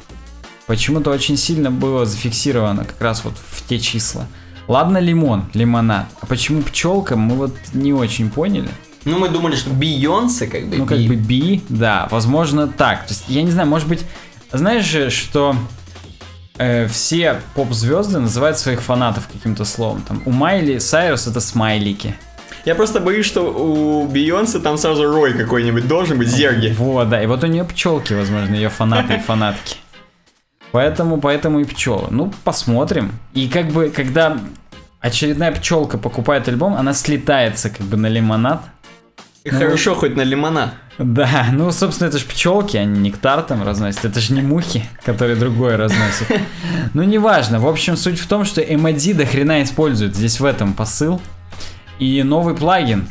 Speaker 1: почему-то очень сильно было зафиксировано как раз вот в те числа. Ладно, лимон, лимонад. А почему пчелка, мы вот не очень поняли.
Speaker 2: Ну, мы думали, что Бейонсе как бы
Speaker 1: Ну, как бы Би, да, возможно так. То есть, я не знаю, может быть, знаешь же, что э, все поп-звезды называют своих фанатов каким-то словом. Там, у Майли Сайрус это смайлики.
Speaker 2: Я просто боюсь, что у Бейонсе там сразу рой какой-нибудь должен быть, зерги.
Speaker 1: Вот, да, и вот у нее пчелки, возможно, ее фанаты и фанатки. Поэтому, поэтому и пчелы. Ну, посмотрим. И как бы, когда очередная пчелка покупает альбом, она слетается как бы на лимонад.
Speaker 2: И ну, хорошо, хоть на лимонад.
Speaker 1: Да, ну, собственно, это же пчелки, они нектар там разносят. Это же не мухи, которые другое разносят. Ну, неважно. В общем, суть в том, что эмодзи до хрена используют. Здесь в этом посыл. И новый плагин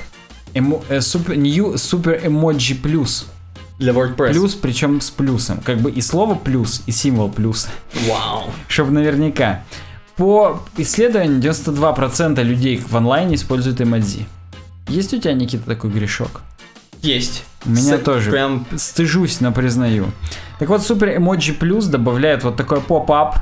Speaker 1: эмо- э, супер, new super emoji плюс.
Speaker 2: Для WordPress.
Speaker 1: Плюс, причем с плюсом. Как бы и слово плюс, и символ плюс.
Speaker 2: Вау.
Speaker 1: Чтобы наверняка. По исследованию 92% людей в онлайне используют эмодзи. Есть у тебя, Никита, такой грешок?
Speaker 2: Есть.
Speaker 1: У меня
Speaker 2: С-
Speaker 1: тоже.
Speaker 2: Прям
Speaker 1: Стыжусь, но признаю. Так вот, Super Emoji Plus добавляет вот такой поп-ап.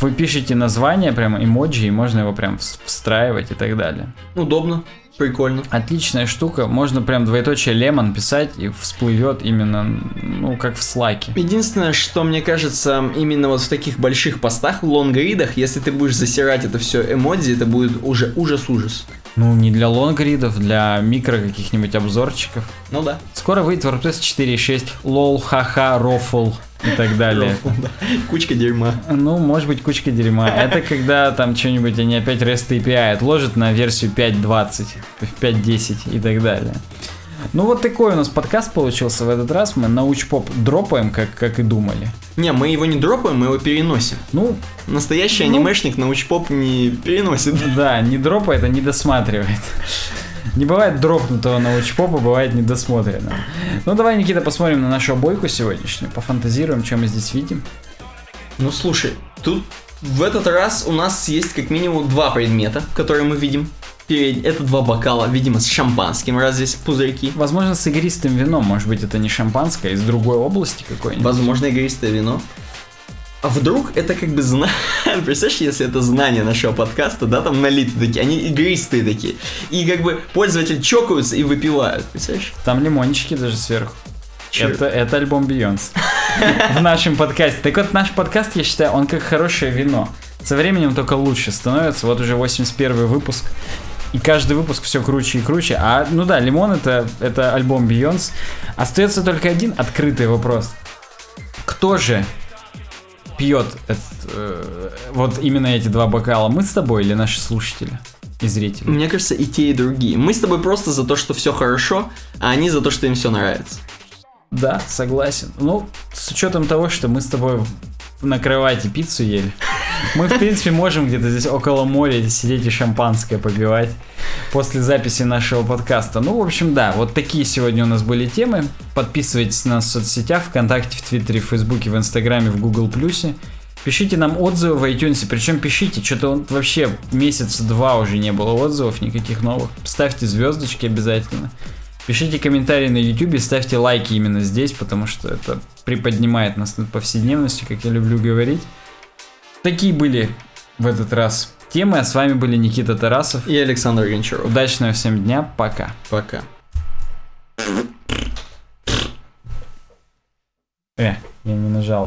Speaker 1: Вы пишете название, прям эмоджи, и можно его прям вс- встраивать и так далее.
Speaker 2: удобно. Прикольно.
Speaker 1: Отличная штука, можно прям двоеточие лемон писать и всплывет именно, ну, как в слайке.
Speaker 2: Единственное, что мне кажется, именно вот в таких больших постах, в лонгридах, если ты будешь засирать это все эмодзи, это будет уже ужас-ужас.
Speaker 1: Ну, не для лонгридов, для микро каких-нибудь обзорчиков.
Speaker 2: Ну да.
Speaker 1: Скоро выйдет WordPress 4.6, лол, ха-ха, рофл и так далее.
Speaker 2: Кучка дерьма.
Speaker 1: Ну, может быть, кучка дерьма. Это когда там что-нибудь они опять REST API отложат на версию 5.20, 5.10 и так далее. Ну, вот такой у нас подкаст получился в этот раз. Мы научпоп дропаем, как, как и думали.
Speaker 2: Не, мы его не дропаем, мы его переносим.
Speaker 1: Ну,
Speaker 2: Настоящий
Speaker 1: Ну.
Speaker 2: анимешник научпоп не переносит.
Speaker 1: да, не дропает, а не досматривает. Не бывает дропнутого научпопа, бывает недосмотренного. Ну, давай, Никита, посмотрим на нашу обойку сегодняшнюю, пофантазируем, что мы здесь видим.
Speaker 2: Ну слушай, тут в этот раз у нас есть как минимум два предмета, которые мы видим. Перед- Это два бокала, видимо, с шампанским, раз здесь пузырьки.
Speaker 1: Возможно, с игристым вином, может быть, это не шампанское, из другой области какой-нибудь.
Speaker 2: Возможно, игристое вино. А вдруг это как бы знание, представляешь, если это знание нашего подкаста, да, там налиты такие, они игристые такие. И как бы пользователи чокаются и выпивают, представляешь?
Speaker 1: Там лимончики даже сверху.
Speaker 2: Чё?
Speaker 1: Это, это альбом Бейонс. В нашем подкасте. Так вот, наш подкаст, я считаю, он как хорошее вино. Со временем только лучше становится. Вот уже 81 выпуск. И каждый выпуск все круче и круче. А, ну да, Лимон это, это альбом Бейонс. Остается только один открытый вопрос. Кто же пьет эт- э, вот именно эти два бокала? Мы с тобой или наши слушатели и зрители?
Speaker 2: Мне кажется, и те, и другие. Мы с тобой просто за то, что все хорошо, а они за то, что им все нравится.
Speaker 1: Да, согласен. Ну, с учетом того, что мы с тобой на кровати пиццу ели, мы, в принципе, можем где-то здесь около моря сидеть и шампанское попивать после записи нашего подкаста. Ну, в общем, да, вот такие сегодня у нас были темы. Подписывайтесь на нас в соцсетях, ВКонтакте, в Твиттере, в Фейсбуке, в Инстаграме, в Гугл Плюсе. Пишите нам отзывы в iTunes, причем пишите, что-то он вообще месяца два уже не было отзывов, никаких новых. Ставьте звездочки обязательно. Пишите комментарии на YouTube, ставьте лайки именно здесь, потому что это приподнимает нас над повседневностью, как я люблю говорить. Такие были в этот раз темы, а с вами были Никита Тарасов.
Speaker 2: И Александр Гончаров.
Speaker 1: Удачного всем дня, пока.
Speaker 2: Пока.
Speaker 1: Э, я не нажал.